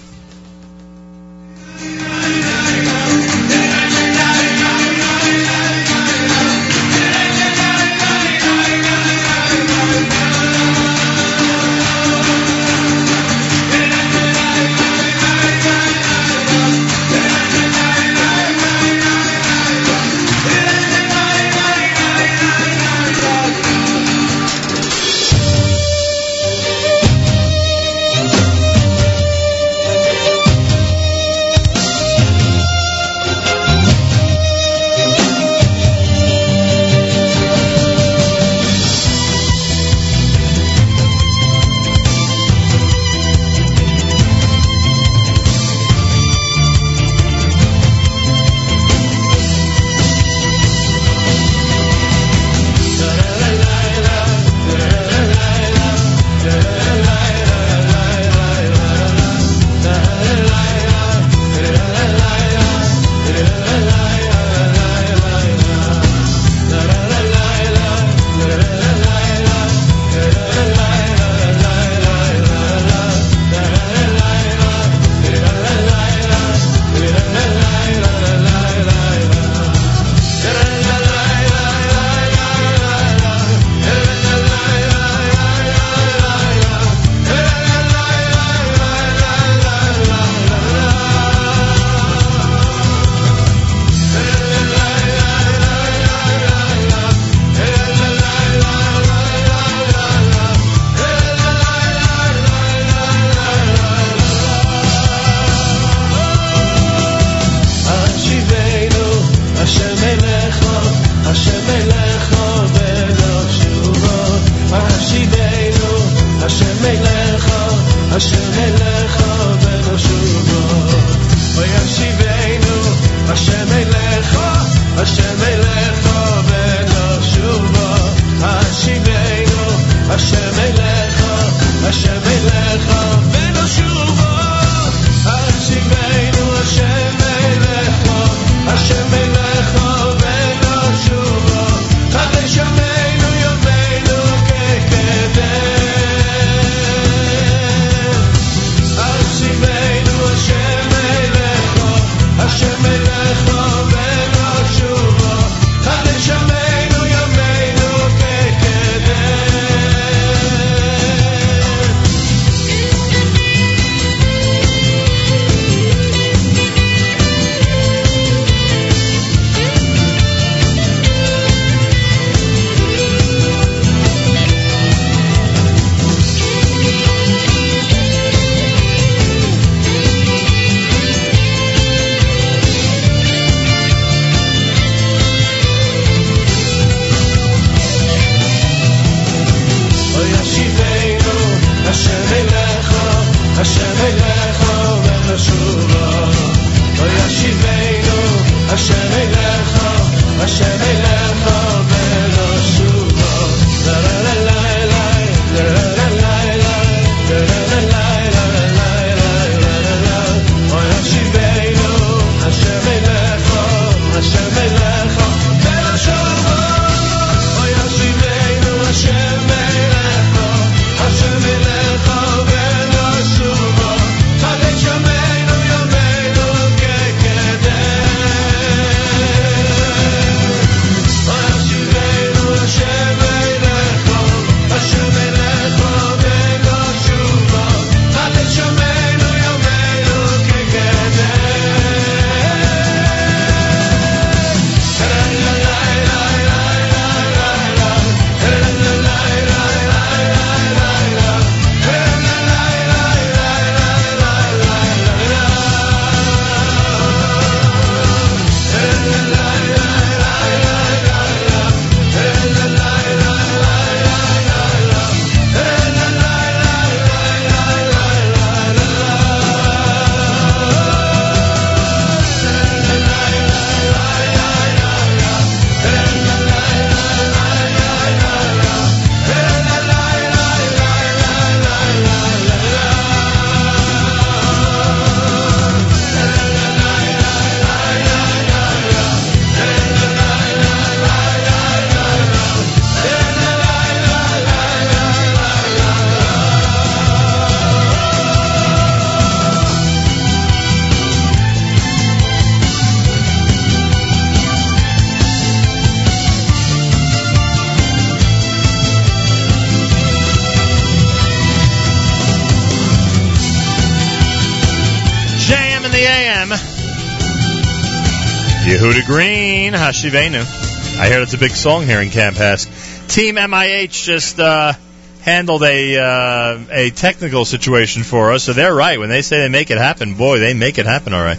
Yehuda Green, Hashivenu. I hear it's a big song here in Camp HASC. Team MIH just uh, handled a uh, a technical situation for us, so they're right. When they say they make it happen, boy, they make it happen all right.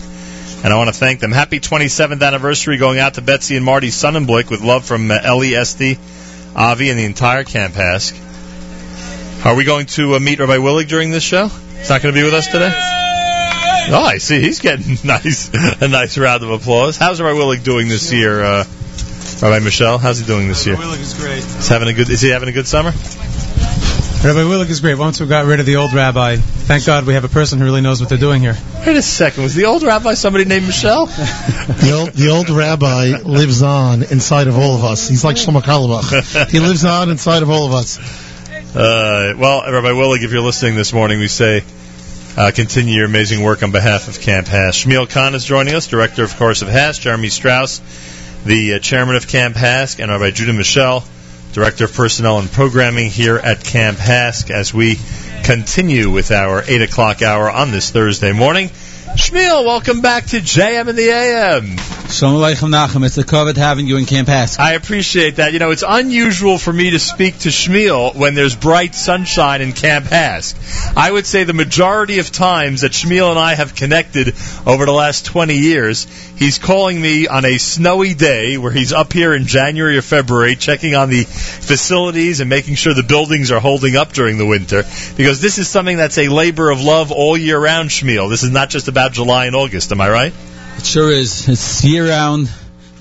And I want to thank them. Happy 27th anniversary going out to Betsy and Marty Sonnenblick with love from uh, Esty, Avi, and the entire Camp HASC. Are we going to uh, meet Rabbi Willig during this show? He's not going to be with us today? Oh, I see. He's getting nice a nice round of applause. How's Rabbi Willig doing this year, uh, Rabbi Mischel? How's he doing this year? Rabbi Willig is great. He's having a good. Is he having a good summer? Rabbi Willig is great. Once we got rid of the old rabbi, thank God we have a person who really knows what they're doing here. Wait a second. Was the old rabbi somebody named Mischel? The old, the old rabbi lives on inside of all of us. He's like Shlomo Carlebach. He lives on inside of all of us. Uh, well, Rabbi Willig, if you're listening this morning, we say uh, continue your amazing work on behalf of Camp HASC. Shmuel Kahn is joining us, director, of course, of HASC. Jeremy Strauss, the uh, chairman of Camp HASC, and Rabbi Judah Mischel, director of personnel and programming here at Camp HASC, as we continue with our 8 o'clock hour on this Thursday morning. Shmuel, welcome back to JM in the AM. Shalom Aleichem Nachum. It's a covet having you in Camp HASC. I appreciate that. You know, it's unusual for me to speak to Shmuel when there's bright sunshine in Camp HASC. I would say the majority of times that Shmuel and I have connected over the last 20 years, he's calling me on a snowy day where he's up here in January or February checking on the facilities and making sure the buildings are holding up during the winter. Because this is something that's a labor of love all year round, Shmuel. This is not just about July and August. Am I right? It sure is. It's year round,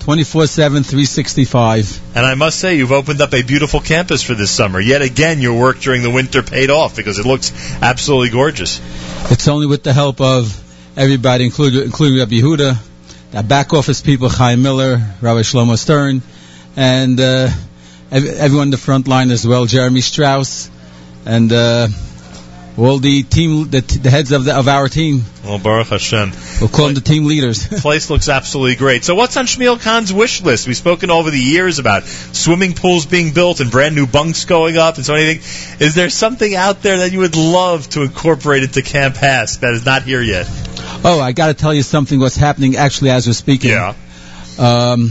24 7, 365. And I must say, you've opened up a beautiful campus for this summer. Yet again, your work during the winter paid off because it looks absolutely gorgeous. It's only with the help of everybody, including, including Rabbi Yehuda, the back office people, Chaim Miller, Rabbi Shlomo Stern, and uh, everyone in the front line as well, Jeremy Strauss, and uh, all the team, the, t- the heads of, the, of our team. Well, Baruch Hashem. We'll call them the team leaders. place looks absolutely great. So, what's on Shmuel Kahn's wish list? We've spoken over the years about swimming pools being built and brand new bunks going up and so anything. Is there something out there that you would love to incorporate into Camp HASC that is not here yet? Oh, I got to tell you something. What's happening actually as we're speaking? Yeah. Um,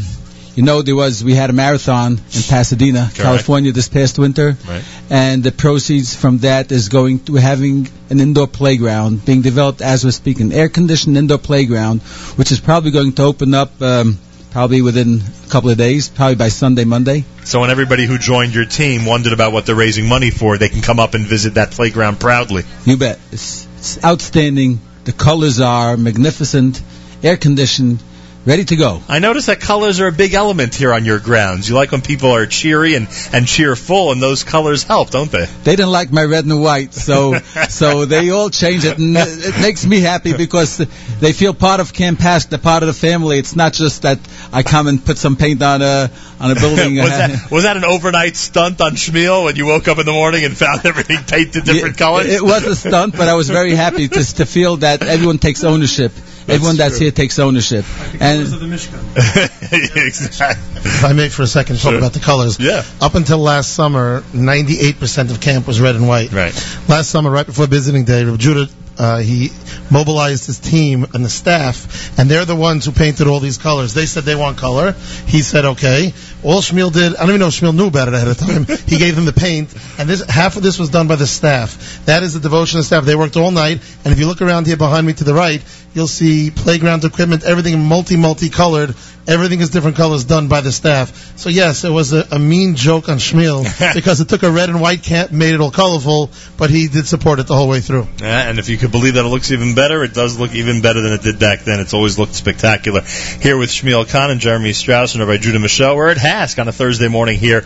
you know, there was we had a marathon in Pasadena, California, this past winter, Right. and the proceeds from that is going to having an indoor playground being developed as we're speaking, air-conditioned indoor playground, which is probably going to open up um, probably within a couple of days, probably by Sunday, Monday. So, when everybody who joined your team wondered about what they're raising money for, they can come up and visit that playground proudly. You bet. It's, it's outstanding. The colors are magnificent, air-conditioned, ready to go. I notice that colors are a big element here on your grounds. You like when people are cheery and, and cheerful, and those colors help, don't they? They didn't like my red and white, so so they all change it, and it makes me happy because they feel part of Camp HASC, they're part of the family. It's not just that I come and put some paint on a on a building. was, that, uh, was that an overnight stunt on Shmuel when you woke up in the morning and found everything painted different colors? It was a stunt, but I was very happy just to feel that everyone takes ownership. everyone that's true. here takes ownership. And exactly. If I may for a second talk Sure. about the colors. Yeah. Up until last summer, 98% of camp was red and white. Right. Last summer, right before visiting day, Rav Judah, uh, he mobilized his team and the staff, and they're the ones who painted all these colors. They said they want color. He said, okay. All Shmuel did, I don't even know if Shmuel knew about it ahead of time. he gave them the paint, and this half of this was done by the staff. That is the devotion of the staff. They worked all night, and if you look around here behind me to the right, you'll see playground equipment, everything multi multi colored. Everything is different colors done by the staff. So yes, it was a, a mean joke on Shmuel because it took a red and white camp, made it all colorful, but he did support it the whole way through. Yeah, and if you could believe that it looks even better, it does look even better than it did back then. It's always looked spectacular. Here with Shmuel Kahn and Jeremy Strauss and Rabbi Judah Mischel, we're at HASC on a Thursday morning here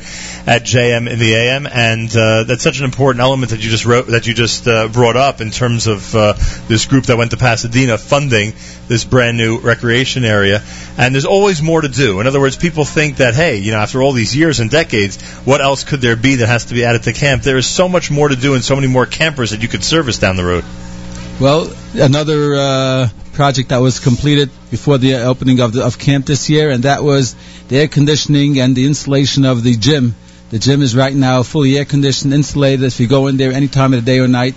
at JM in the AM, and uh, that's such an important element that you just wrote, that you just uh, brought up in terms of uh, this group that went to Pasadena funding this brand new recreation area. And there's always more to do. In other words, people think that hey, you know, after all these years and decades, what else could there be that has to be added to camp? There is so much more to do and so many more campers that you could service down the road. Well, another uh, project that was completed before the opening of the of camp this year, and that was the air conditioning and the installation of the gym. The gym is right now fully air conditioned, insulated. If you go in there any time of the day or night,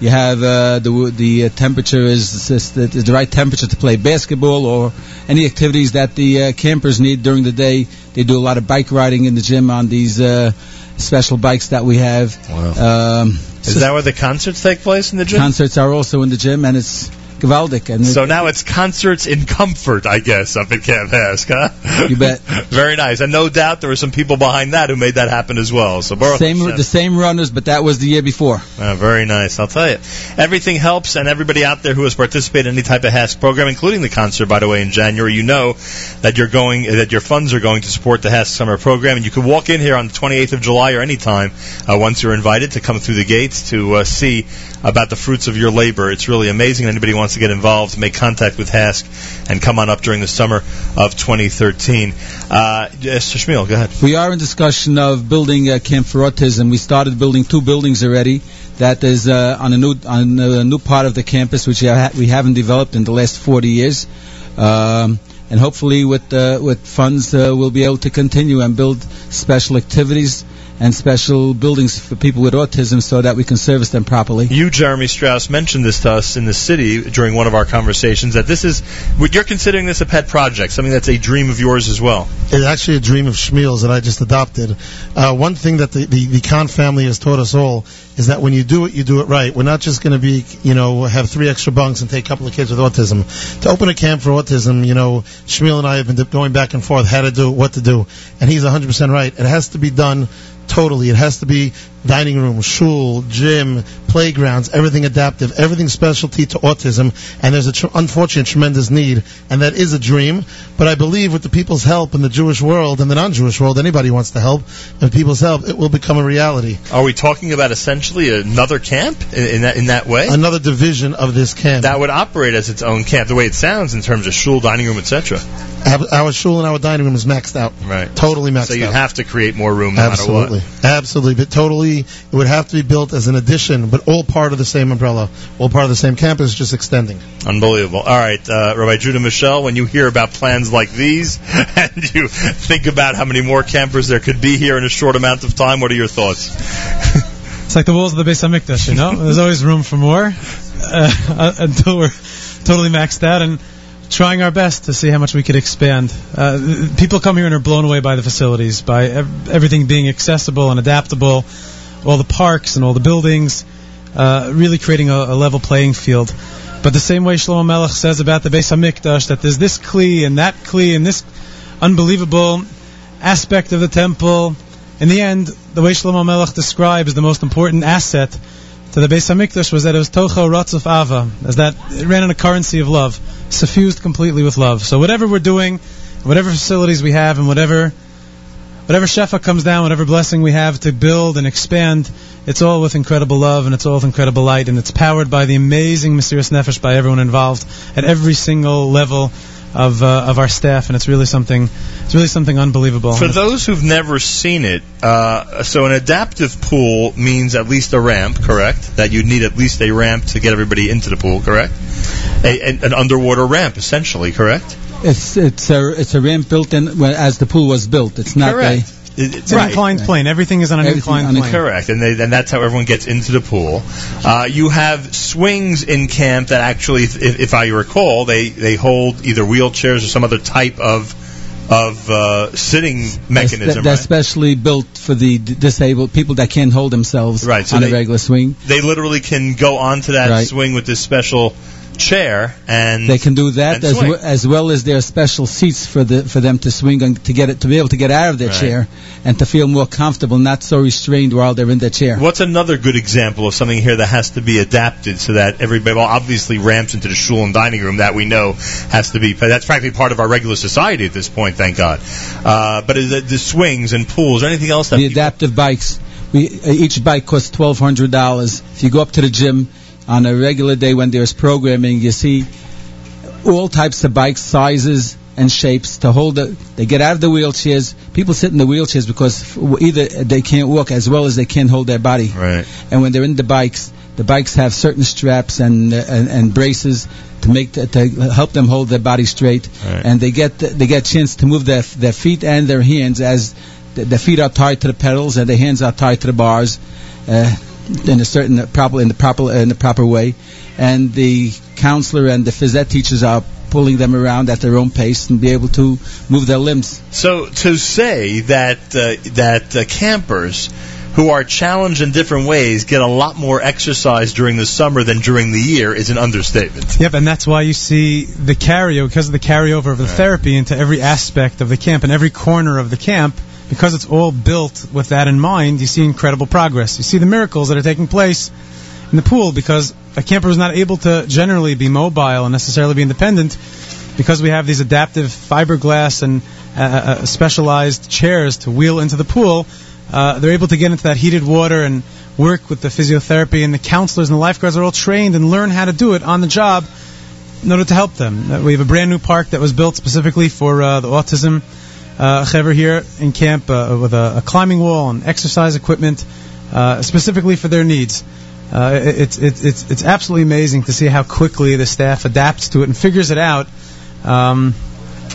you have uh, the the uh, temperature is, is, the, is the right temperature to play basketball or any activities that the uh, campers need during the day. They do a lot of bike riding in the gym on these uh, special bikes that we have. Wow. Um, Is that where the concerts take place in the gym? concerts are also in the gym, and it's gewaldic. And So now it's concerts in comfort, I guess, up at Camp HASC, huh? You bet. Very nice. And no doubt there were some people behind that who made that happen as well. So Baruch same Hashem. the same runners, but that was the year before. Uh, very nice. I'll tell you. Everything helps, and everybody out there who has participated in any type of HASC program, including the concert, by the way, in January, you know that you're going, that your funds are going to support the HASC summer program, and you can walk in here on the 28th of July or any time uh, once you're invited to come through the gates to uh, see about the fruits of your labor. It's really amazing. Anybody wants to get involved, make contact with HASC and come on up during the summer of 2013. Uh, yes, Shmuel, go ahead. We are in discussion of building a camp for autism. We started building two buildings already. That is uh, on a new on a new part of the campus, which we we haven't developed in the last 40 years. Um, and hopefully, with uh, with funds, uh, we'll be able to continue and build special activities and special buildings for people with autism, so that we can service them properly. You, Jeremy Strauss, mentioned this to us in the city during one of our conversations that this is, you're considering this a pet project, something that's a dream of yours as well. It's actually a dream of Shmuel's that I just adopted. Uh, one thing that the, the, the Kahn family has taught us all is that when you do it, you do it right. We're not just going to be, you know, have three extra bunks and take a couple of kids with autism. To open a camp for autism, you know, Shmuel and I have been going back and forth how to do it, what to do. And he's 100% right. It has to be done totally. It has to be dining room, shul, gym, playgrounds, everything adaptive, everything specialty to autism. And there's a tr- unfortunate, tremendous need, and that is a dream. But I believe with the people's help in the Jewish world and the non-Jewish world, anybody wants to help, and people's help, it will become a reality. Are we talking about essentially another camp in, in that in that way? Another division of this camp. That would operate as its own camp, the way it sounds in terms of shul, dining room, etc. Our, our shul and our dining room is maxed out. Right. Totally maxed out. So you'd out. have to create more room no Absolutely. matter what. Absolutely. But totally, it would have to be built as an addition, but all part of the same umbrella, all part of the same campus, just extending. Unbelievable. All right, uh, Rabbi Judah Mischel, when you hear about plans like these and you think about how many more campers there could be here in a short amount of time, what are your thoughts? It's like the walls of the Beis Hamikdash, you know. There's always room for more uh, until we're totally maxed out and trying our best to see how much we could expand. Uh, people come here and are blown away by the facilities, by ev- everything being accessible and adaptable, all the parks and all the buildings, uh, really creating a, a level playing field. But the same way Shlomo Melech says about the Beis Hamikdash, that there's this kli and that kli and this unbelievable aspect of the temple. In the end, the way Shlomo Melech describes the most important asset to the Beis Hamikdash was that it was tocho ratzuf ahava, as that it ran on a currency of love, suffused completely with love. So whatever we're doing, whatever facilities we have, and whatever whatever shefa comes down, whatever blessing we have to build and expand, it's all with incredible love and it's all with incredible light, and it's powered by the amazing Mesiris Nefesh by everyone involved at every single level of uh, of our staff, and it's really something it's really something unbelievable. For those who've never seen it, uh, so an adaptive pool means at least a ramp, correct? That you'd need at least a ramp to get everybody into the pool, correct? A, an underwater ramp, essentially, correct? It's it's a it's a ramp built in well, as the pool was built. It's not Correct. a It's an inclined plane. Everything is on an Everything inclined on plane. Correct, and, they, and that's how everyone gets into the pool. Uh, you have swings in camp that actually, if, if I recall, they, they hold either wheelchairs or some other type of of uh, sitting mechanism. They're right? specially built for the disabled people that can't hold themselves Right, so on they- a regular swing. They literally can go onto that Right. swing with this special chair, and They can do that as, w- as well as their special seats for the for them to swing on, to get it to be able to get out of their Right. chair and to feel more comfortable, not so restrained while they're in their chair. What's another good example of something here that has to be adapted so that everybody, well, obviously ramps into the shul and dining room that we know has to be, that's frankly part of our regular society at this point, thank God. Uh, but is it the swings and pools or anything else that the adaptive bikes. We, uh, each bike costs twelve hundred dollars. If you go up to the gym on a regular day when there's programming, you see all types of bikes, sizes and shapes to hold the. They get out of the wheelchairs. People sit in the wheelchairs because either they can't walk as well as they can hold their body. Right. And when they're in the bikes, the bikes have certain straps and uh, and, and braces to make to, to help them hold their body straight, Right. and they get they get chance to move their their feet and their hands as the, the feet are tied to the pedals and the hands are tied to the bars. Uh, in a certain proper in the proper in the proper way, and the counselor and the phys ed teachers are pulling them around at their own pace and be able to move their limbs. So to say that uh, that uh, campers who are challenged in different ways get a lot more exercise during the summer than during the year is an understatement. Yep, and that's why you see the carryover, because of the carryover of the therapy into every aspect of the camp and every corner of the camp, because it's all built with that in mind, you see incredible progress. You see the miracles that are taking place in the pool because a camper is not able to generally be mobile and necessarily be independent because we have these adaptive fiberglass and uh, uh, specialized chairs to wheel into the pool. Uh, they're able to get into that heated water and work with the physiotherapy and the counselors and the lifeguards are all trained and learn how to do it on the job in order to help them. Uh, we have a brand new park that was built specifically for uh, the autism uh, chaver here in camp uh, with a, a climbing wall and exercise equipment uh, specifically for their needs. Uh, it- it's, it's, it's, it's absolutely amazing to see how quickly the staff adapts to it and figures it out um,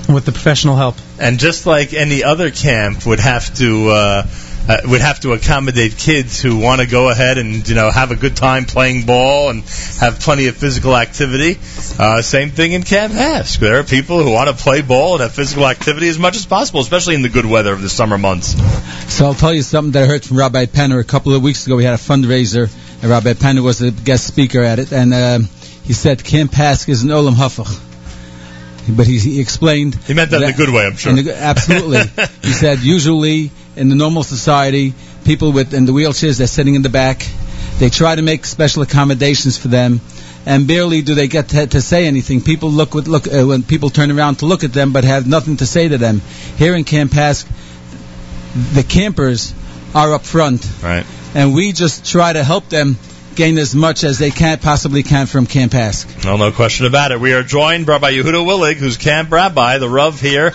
with the professional help. And just like any other camp would have to uh, uh, would have to accommodate kids who want to go ahead and you know have a good time playing ball and have plenty of physical activity. Uh, same thing in Camp HASC. There are people who want to play ball and have physical activity as much as possible, especially in the good weather of the summer months. So I'll tell you something that I heard from Rabbi Penner a couple of weeks ago. We had a fundraiser, and Rabbi Penner was a guest speaker at it, and um, he said Camp HASC is an olam hafach. But he, he explained. He meant that in a good way, I'm sure. the- absolutely. he said usually in the normal society, people with in the wheelchairs they're sitting in the back. They try to make special accommodations for them, and barely do they get to, to say anything. People look with look uh, when people turn around to look at them, but have nothing to say to them. Here in Camp HASC, the campers are up front, right? And we just try to help them gain as much as they can possibly can from Camp HASC. Well, no question about it. We are joined by Yehuda Willig, who's camp rabbi, the Rav here.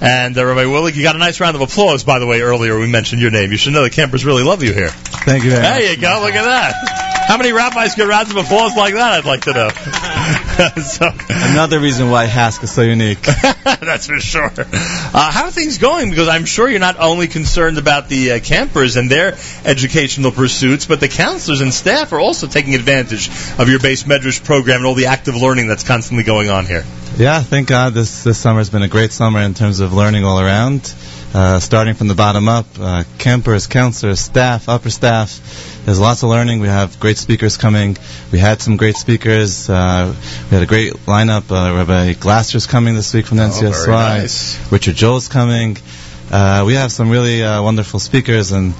And uh, Rabbi Willig, you got a nice round of applause, by the way, earlier we mentioned your name. You should know the campers really love you here. Thank you very much. There you go, look at that. How many rabbis get rounds of applause like that, I'd like to know. so, Another reason why HASC is so unique. that's for sure. Uh, how are things going? Because I'm sure you're not only concerned about the uh, campers and their educational pursuits, but the counselors and staff are also taking advantage of your base medrash program and all the active learning that's constantly going on here. Yeah, thank God this this summer has been a great summer in terms of learning all around. Uh, starting from the bottom up, uh, campers, counselors, staff, upper staff. There's lots of learning. We have great speakers coming. We had some great speakers. Uh, we had a great lineup. Uh, Rabbi Glasser's coming this week from the Oh, NCSY. nice. Richard Joel's coming. Uh, we have some really uh, wonderful speakers, and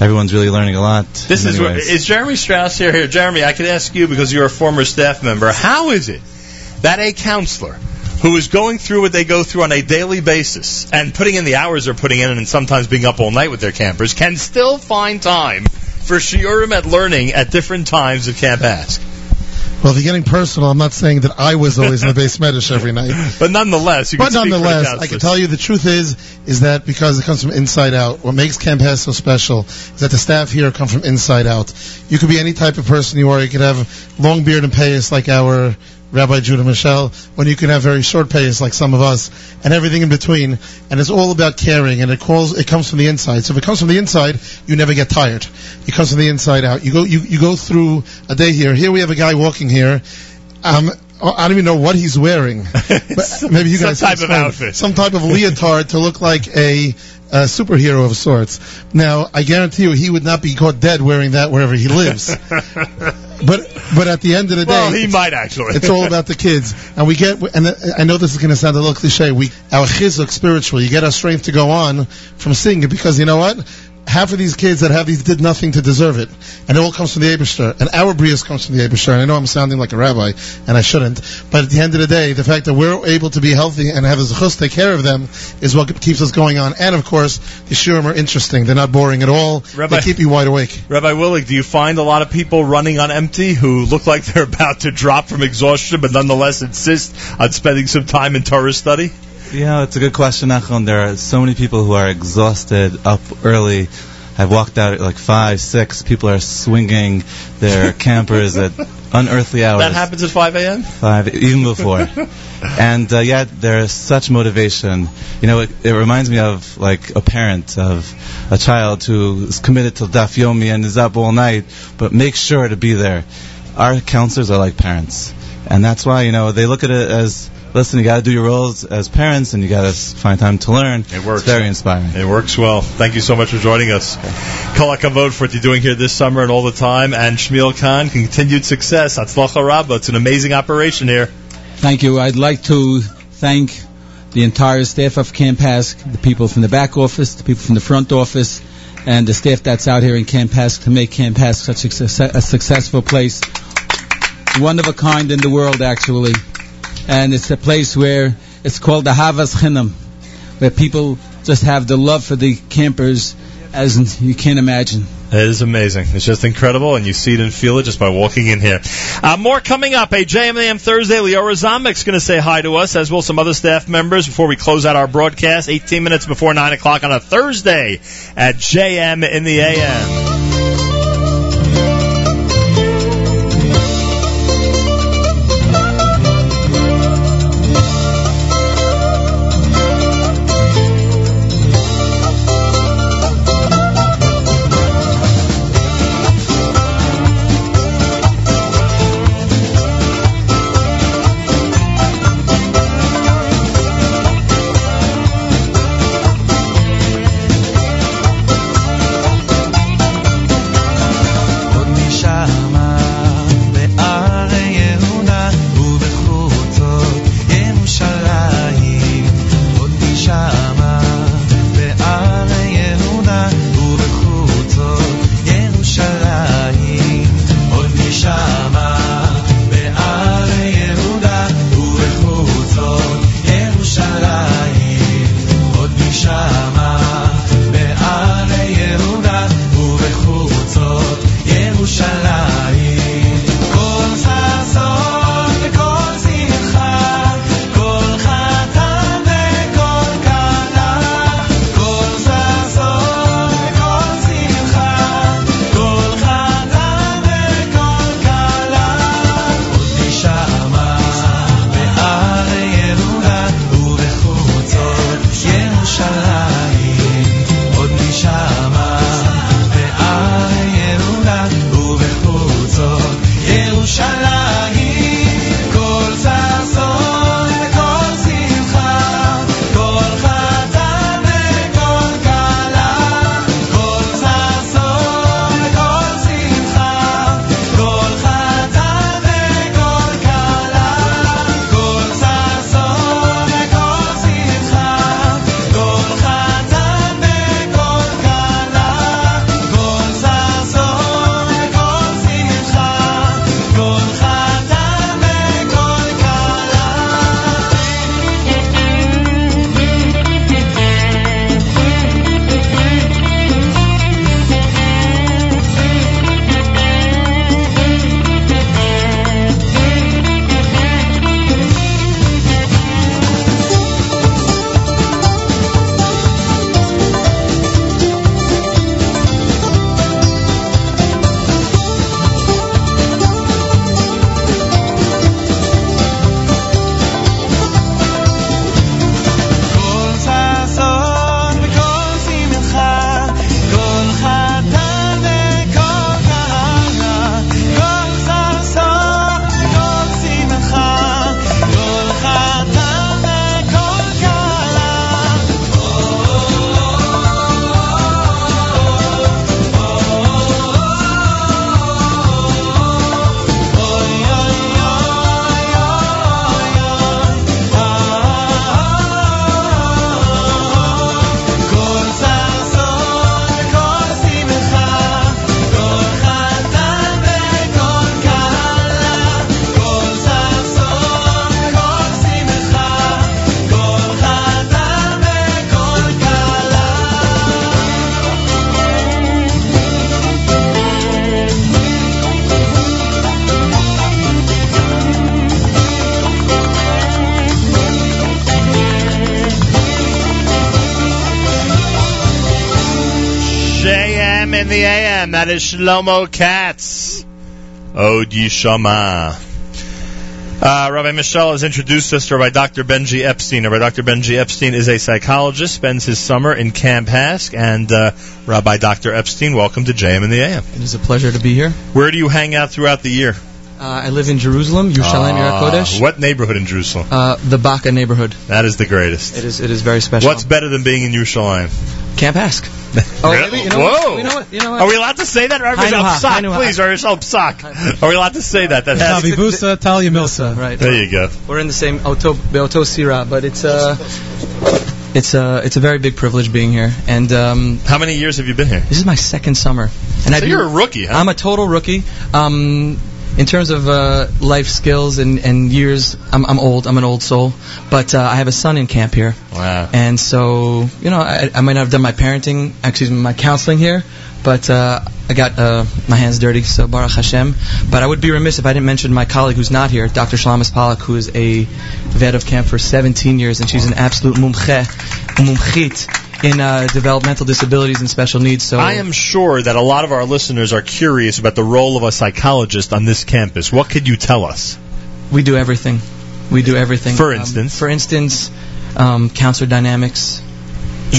everyone's really learning a lot. This is is Jeremy Strauss here. Here, Jeremy, I could ask you because you're a former staff member. How is it that a counselor who is going through what they go through on a daily basis and putting in the hours they're putting in and sometimes being up all night with their campers can still find time for shiurim at learning at different times of Camp HASC? Well, if you're getting personal, I'm not saying that I was always in the base medish every night. But nonetheless, you but nonetheless, I can tell you the truth is is that because it comes from inside out. What makes Camp Hess so special is that the staff here come from inside out. You could be any type of person you are. You could have long beard and payas like our Rabbi Judah Mischel, when you can have very short payas like some of us, and everything in between. And it's all about caring, and it calls it comes from the inside. So if it comes from the inside, you never get tired. It comes from the inside out. You go you, you go through a day here. Here we have a guy walking here. Um, I don't even know what he's wearing. But maybe you Some guys can type of outfit. Some type of leotard to look like a, a superhero of sorts. Now, I guarantee you, he would not be caught dead wearing that wherever he lives. but but at the end of the day, Well, he might actually. It's all about the kids, and we get. And I know this is going to sound a little cliche. We our chizuk spiritual. You get our strength to go on from seeing it because you know what. Half of these kids that have these did nothing to deserve it, and it all comes from the Abishter. And our brias comes from the Abishter. And I know I'm sounding like a rabbi, and I shouldn't. But at the end of the day, the fact that we're able to be healthy and have a zechus take care of them is what keeps us going on. And of course, the shiurim are interesting. They're not boring at all. Rabbi- they keep you wide awake. Rabbi Willig, do you find a lot of people running on empty who look like they're about to drop from exhaustion, but nonetheless insist on spending some time in Torah study? Yeah, it's a good question, Nachum. There are so many people who are exhausted, up early, I've walked out at like five, six. People are swinging their campers at unearthly hours. That happens at 5 a.m. Five, even before. and uh, yeah, there's such motivation. You know, it, it reminds me of like a parent of a child who is committed to Daf Yomi and is up all night, but make sure to be there. Our counselors are like parents, and that's why you know they look at it as. Listen, you got to do your roles as parents, and you got to find time to learn. It works. It's very inspiring. It works well. Thank you so much for joining us. Kol hakavod for what you're doing here this summer and all the time. And Shmuel Kahn, continued success. Atzlacha Rabba. It's an amazing operation here. Thank you. I'd like to thank the entire staff of Camp HASC, the people from the back office, the people from the front office, and the staff that's out here in Camp HASC to make Camp HASC such a, success- a successful place. One of a kind in the world, actually. And it's a place where it's called the Havas Chinam, where people just have the love for the campers as you can't imagine. It is amazing. It's just incredible, and you see it and feel it just by walking in here. Uh, more coming up. A JMAM Thursday. Leora Zomek's going to say hi to us, as will some other staff members, before we close out our broadcast. 18 minutes before 9 o'clock on a Thursday at JM in the AM. The AM. That is Shlomo Katz. Od Yishama. Uh, Rabbi Mischel has introduced us to Rabbi Dr. Benji Epstein. Rabbi Dr. Benji Epstein is a psychologist, spends his summer in Camp HASC, and uh, Rabbi Dr. Epstein, welcome to JM in the AM. It is a pleasure to be here. Where do you hang out throughout the year? Uh, I live in Jerusalem, Yerushalayim Kodesh. What neighborhood in Jerusalem? Uh, the Baka neighborhood. That is the greatest. It is. It is very special. What's better than being in Yerushalayim? Camp HASC? Oh, maybe. You know Whoa! what? You know what? You know what? Are we allowed to say that? Rabbi Hainuha, Psak, Hainuha. please, Rabbi Psak. Are we allowed to say that? That has Tavi Busa, Talia Milsa. Right. There you go. We're in the same Oto, Beoto Sira, but it's uh, it's uh, it's a very big privilege being here. And um, how many years have you been here? This is my second summer. And So I've you're been- a rookie, huh? I'm a total rookie. Um, in terms of uh, life skills and, and years, I'm, I'm old. I'm an old soul. But uh, I have a son in camp here. Wow. And so, you know, I, I might not have done my parenting, excuse me, my counseling here, but uh, I got uh, my hands dirty, so Baruch Hashem. But I would be remiss if I didn't mention my colleague who's not here, Dr. Shalamis Palak, who is a vet of camp for 17 years, and she's an absolute mumche, mumchit in uh, developmental disabilities and special needs. So I am sure that a lot of our listeners are curious about the role of a psychologist on this campus. What could you tell us? We do everything. We do everything. For Um, instance? for instance, um, counselor dynamics.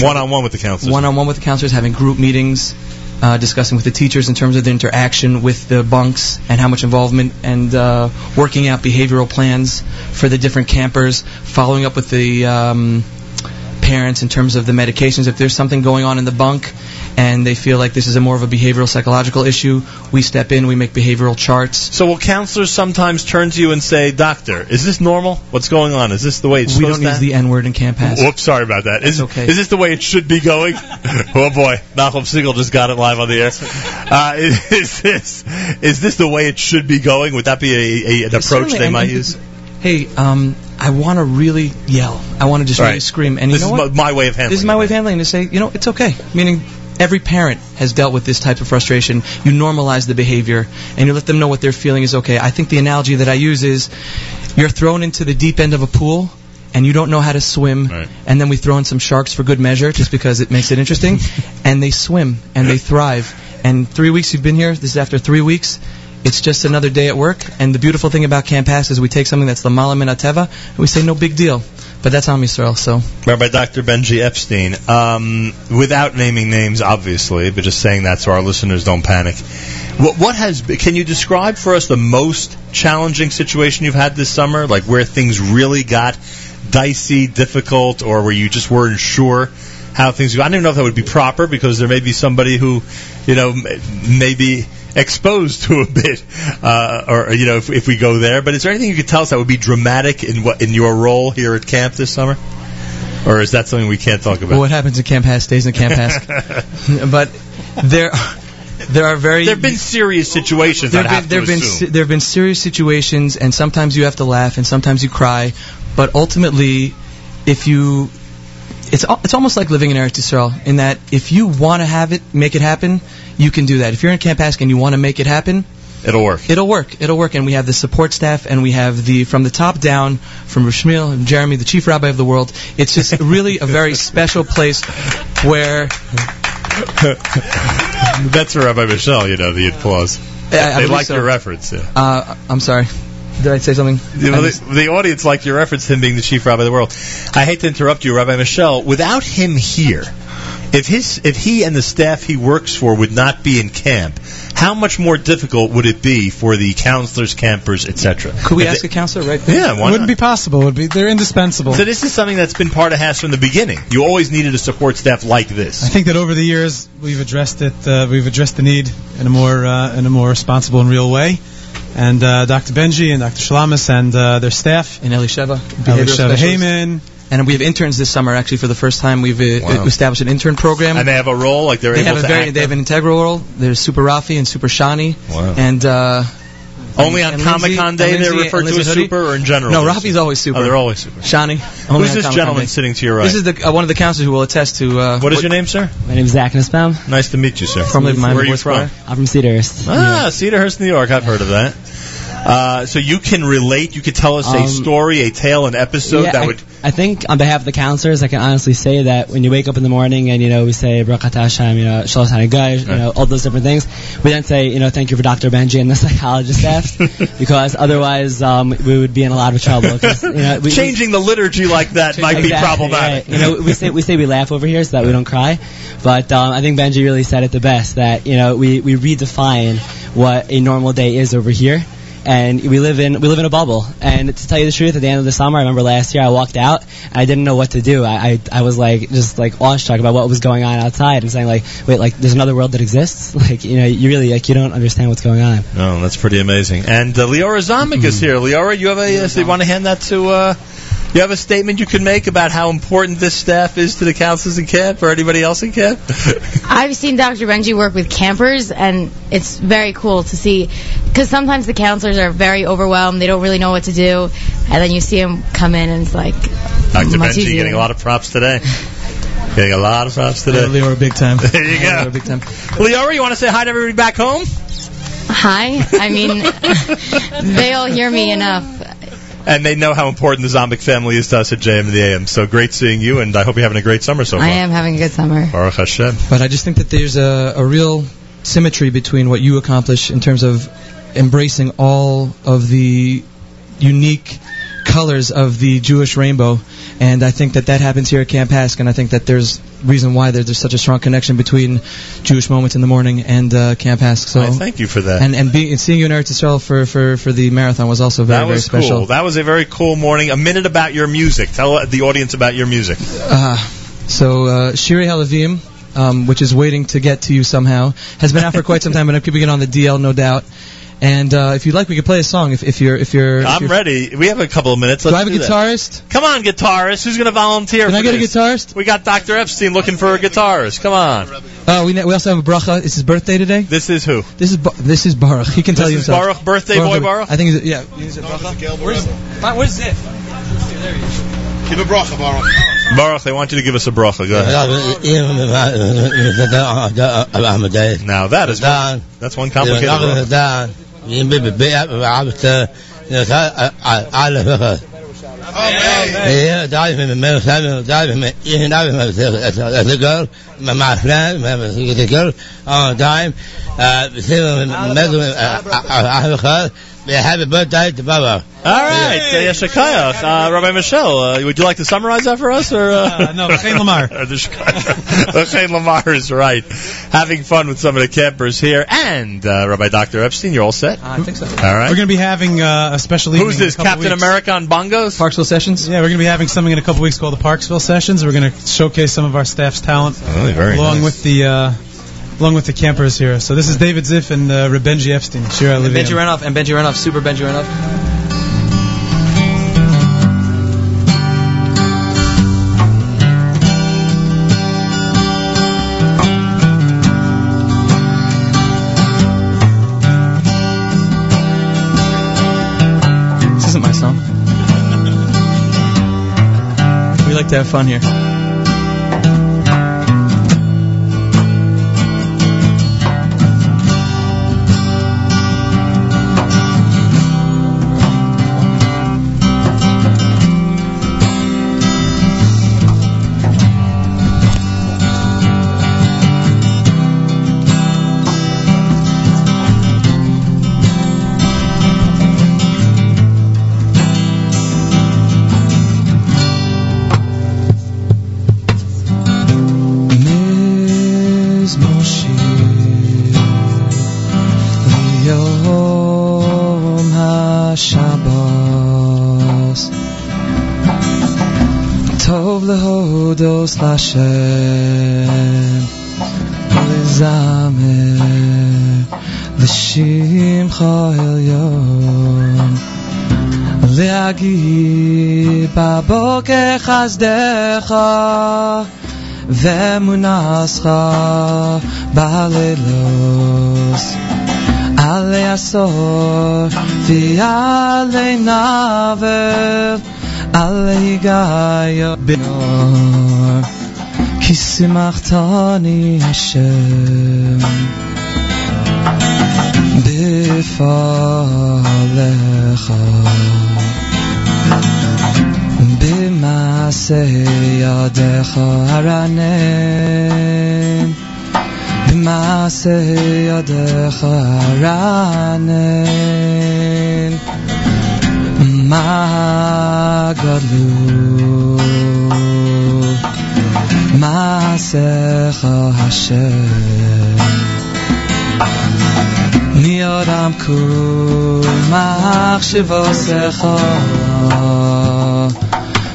One on one with the counselors. One on one with the counselors, having group meetings, uh, discussing with the teachers in terms of the interaction with the bunks and how much involvement and uh, working out behavioral plans for the different campers, following up with the um, parents in terms of the medications. If there's something going on in the bunk and they feel like this is a more of a behavioral psychological issue, we step in, we make behavioral charts. So will counselors sometimes turn to you and say, "Doctor, is this normal? What's going on? Is this the way it's We supposed don't use the N word in Camp HASC. Whoops, sorry about that. Is, okay. is this the way it should be going? oh boy, Malcolm Siegel just got it live on the air. Uh, is, is this is this the way it should be going? Would that be a, a, an approach they might use? Hey, um, I want to really yell. I want to just really scream. And you This know is what? my- my way of handling This is my way of handling. To say, you know, it's okay. Meaning, every parent has dealt with this type of frustration. You normalize the behavior, and you let them know what they're feeling is okay. I think the analogy that I use is, you're thrown into the deep end of a pool. And you don't know how to swim, and then we throw in some sharks for good measure, just because it makes it interesting. and they swim and they thrive. And three weeks you've been here. This is after three weeks. It's just another day at work. And the beautiful thing about Camp HASC is we take something that's Lamala Min Ateva, and we say no big deal. But that's Am Yisrael, so. Rabbi Dr. Benji Epstein, um, without naming names, obviously, but just saying that so our listeners don't panic. What, what has can you describe for us the most challenging situation you've had this summer, like where things really got dicey, difficult, or where you just weren't sure how things go? I don't even know if that would be proper because there may be somebody who, you know, maybe may be exposed to a bit, uh, or you know, if, if we go there. But is there anything you could tell us that would be dramatic in what in your role here at camp this summer? Or is that something we can't talk about? What happens in Camp HASC stays in Camp HASC. but there, there are very. There have been serious situations. There have been, there been there have been serious situations, and sometimes you have to laugh, and sometimes you cry. But ultimately, if you, it's it's almost like living in Eretz Yisrael in that if you want to have it, make it happen, you can do that. If you're in Camp HASC and you want to make it happen, It'll work. It'll work. It'll work. And we have the support staff, and we have the from the top down, from Rishmil and Jeremy, the chief rabbi of the world. It's just really a very special place where That's for Rabbi Mischel, you know, the applause. I- I they like so. your reference. Yeah. Uh, I'm sorry. Did I say something? You know, the, the audience liked your reference to him being the chief rabbi of the world. I hate to interrupt you, Rabbi Mischel. Without him here, if his if he and the staff he works for would not be in camp, how much more difficult would it be for the counselors, campers, etc.? Could we If ask they- a counselor right Yeah, why Wouldn't not? be possible. Would be they're indispensable. So this is something that's been part of HASC from the beginning. You always needed a support staff like this. I think that over the years we've addressed it. Uh, we've addressed the need in a more uh, in a more responsible and real way. And uh, Dr. Benji and Dr. Shalamis and uh, their staff. And Elisheva, Elisheva specialist. Heyman. And we have interns this summer. Actually, for the first time, we've uh, Wow. established an intern program. And they have a role, like they're they able have a very, act they have an integral role. There's Super Rafi and Super Shani. Wow. And uh, Only on Comic Con Day they're referred to as Hoodie. super or in general? No, Rafi's always super. Oh, they're always super. Shani. only Who's this Comic-Con gentleman Day. sitting to your right? This is the uh, one of the counselors who will attest to. Uh, What is your name, sir? My name is Zach Nussbaum. Nice to meet you, sir. Formerly of Miami Where are you from? I'm from Cedarhurst. Ah, Cedarhurst, New York. I've heard of that. Uh, so you can relate. You could tell us a Um, story, a tale, an episode Yeah, that I, would. I think on behalf of the counselors, I can honestly say that when you wake up in the morning and you know we say Brakat Hashem, you know Shalom Hanagai, you know all those different things, we then say you know thank you for Dr. Benji and the psychologist staff because otherwise um, we would be in a lot of trouble. you know, we, Changing the liturgy like that might be Exactly, problematic. right. You know, we say we say we laugh over here so that we don't cry, but um, I think Benji really said it the best. That you know we we redefine what a normal day is over here. And we live in we live in a bubble. And to tell you the truth, at the end of the summer, I remember last year I walked out and I didn't know what to do. I I, I was like just like awestruck about what was going on outside and saying like, wait, like there's another world that exists. Like you know, you really like you don't understand what's going on. No, that's pretty amazing. And uh, Leora Zomic is here. Leora, you have a. Uh, so you want to hand that to? Uh, you have a statement you can make about how important this staff is to the counselors in camp or anybody else in camp? I've seen Dr. Benji work with campers, and it's very cool to see. Because sometimes the counselors are very overwhelmed; they don't really know what to do, and then you see them come in, and it's like Dr. much Benji easier. getting a lot of props today. Getting a lot of props today. Leora, big time. There you go. big time. Leora, you want to say hi to everybody back home? Hi. I mean, they all hear me enough. And they know how important the Zombik family is to us at JM and the AM. So great seeing you, and I hope you're having a great summer so far. I am having a good summer. Baruch Hashem. But I just think that there's a, a real symmetry between what you accomplish in terms of embracing all of the unique colors of the Jewish rainbow. And I think that that happens here at Camp HASC, and I think that there's reason why there, there's such a strong connection between Jewish moments in the morning and uh, Camp HASC. So I thank you for that. and and, being, and seeing you in Eretz Yisrael for, for, for the marathon was also very that was very special. cool. That was a very cool morning. A minute about your music. Tell the audience about your music. Uh, so uh, Shirei Halavim, um, which is waiting to get to you somehow, has been out for quite some time, but I'm keeping it on the DL, no doubt. And uh, if you'd like, we could play a song. If, if you're if you're if I'm you're, ready. We have a couple of minutes. Do Let's I have a do that. guitarist? Come on, guitarist. Who's going to volunteer? Can for I get a guitarist? We got Dr. Epstein looking for a guitarist. Come on. Uh, we ne- we also have a bracha. It's his birthday today. This is who? This is Ba- this is Baruch. He can tell This you is himself. Baruch, birthday boy Baruch? I think he's yeah. He's a bracha. Where's where's Zip? Give a bracha, Baruch. Baruch, they want you to give us a bracha. Go ahead. Now that is one, that's one complicated bracha. Yeah, diving in the middle, diving in the diving the girl, my my friend, the girl, on time, uh, happy birthday to Baba. All right, uh, Yeshakayach. Uh, Rabbi Mischel, uh, would you like to summarize that for us? Or, uh, no, Chaim Lamar. the Shek- Chaim Lamar is right. Having fun with some of the campers here. And uh, Rabbi Dr. Epstein, you're all set? I think so. All right. We're going to be having uh, a special evening. Who's in a this, Captain weeks. America on bongos? Parksville Sessions. Yeah, we're going to be having something in a couple weeks called the Parksville Sessions. We're going to showcase some of our staff's talent Oh, very along nice. with the uh, along with the campers here. So this is David Ziff and uh, Rebenji Epstein. Shira And Benji Renoff and Benji Renoff, Super Benji Renoff. This isn't my song. We like to have fun here. בבוקר חסדך ואמונתך בלילות עלי עשור ועלי נבל עלי גיא בנור כי שמחתני השם לפעלך במעשה ידיך הרנן במעשה ידיך הרנן מה גדלו מעשיך השם מי אדם כול מחשבותיך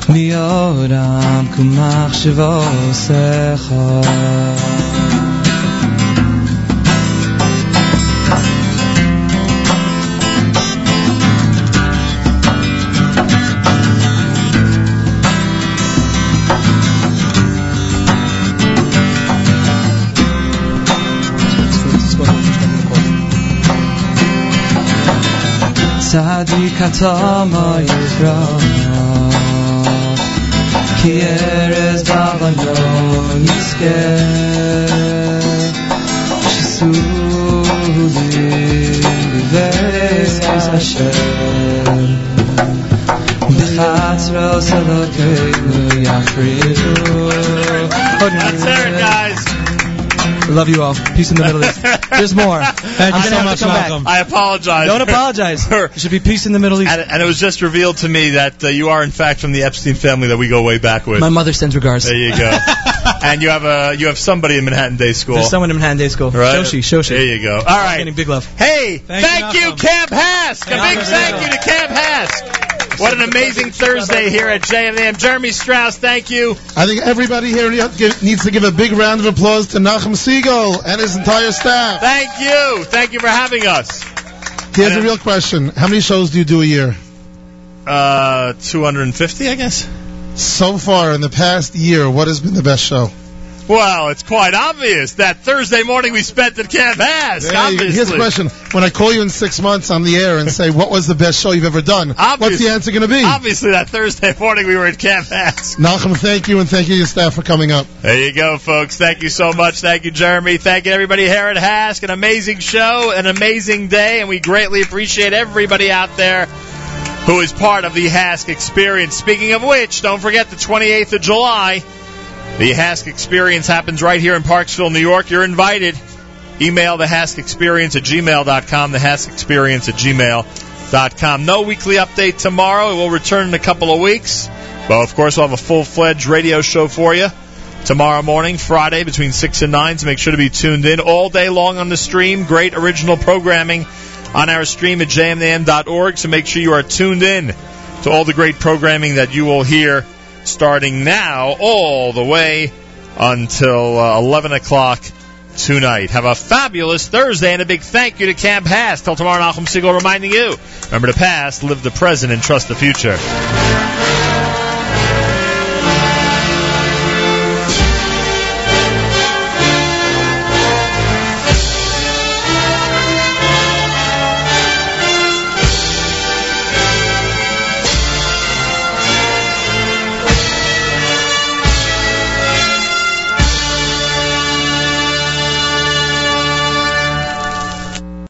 میارم که مخش واسه سعدی کتا مایت را כי ארז בבנון יזכה שסולי בבית השם בחצרו סלותינו יפרידו That's Eric, guys. I love you all. Peace in the Middle East. There's more. Thank I'm you so much, to Malcolm. back. I apologize. Don't apologize. There should be peace in the Middle East. And, and it was just revealed to me that uh, you are, in fact, from the Epstein family that we go way back with. My mother sends regards. There you go. and you have a you have somebody in Manhattan Day School. There's someone in Manhattan Day School. Right. Shoshi, Shoshi. There you go. All right. Getting big love. Hey, thank, you, Camp HASC. A big thank you to Camp HASC. What an amazing Thursday here at JMM. Jeremy Strauss, thank you. I think everybody here needs to give a big round of applause to Nachum Segal and his entire staff. Thank you. Thank you for having us. Here's a real question. How many shows do you do a year? Uh, 250, I guess. So far in the past year, what has been the best show? Well, it's quite obvious that Thursday morning we spent at Camp HASC. Hey, obviously. here's a question. When I call you in six months on the air and say, what was the best show you've ever done? What's the answer going to be? Obviously, that Thursday morning we were at Camp HASC. Nachum, thank you, and thank you to your staff for coming up. There you go, folks. Thank you so much. Thank you, Jeremy. Thank you, everybody here at HASC. An amazing show, an amazing day, and we greatly appreciate everybody out there who is part of the HASC experience. Speaking of which, don't forget the 28th of July. The HASC experience happens right here in Parksville, New York. You're invited. Email the HASC experience at gmail.com, the HASC experience at gmail.com. No weekly update tomorrow. It will return in a couple of weeks. Well, of course, we'll have a full fledged radio show for you tomorrow morning, Friday, between 6 and 9. So make sure to be tuned in all day long on the stream. Great original programming on our stream at jmnam.org. So make sure you are tuned in to all the great programming that you will hear starting now all the way until uh, 11 o'clock tonight. Have a fabulous Thursday and a big thank you to Camp HASC. Till tomorrow, Nachum Segal reminding you, remember the past, live the present, and trust the future.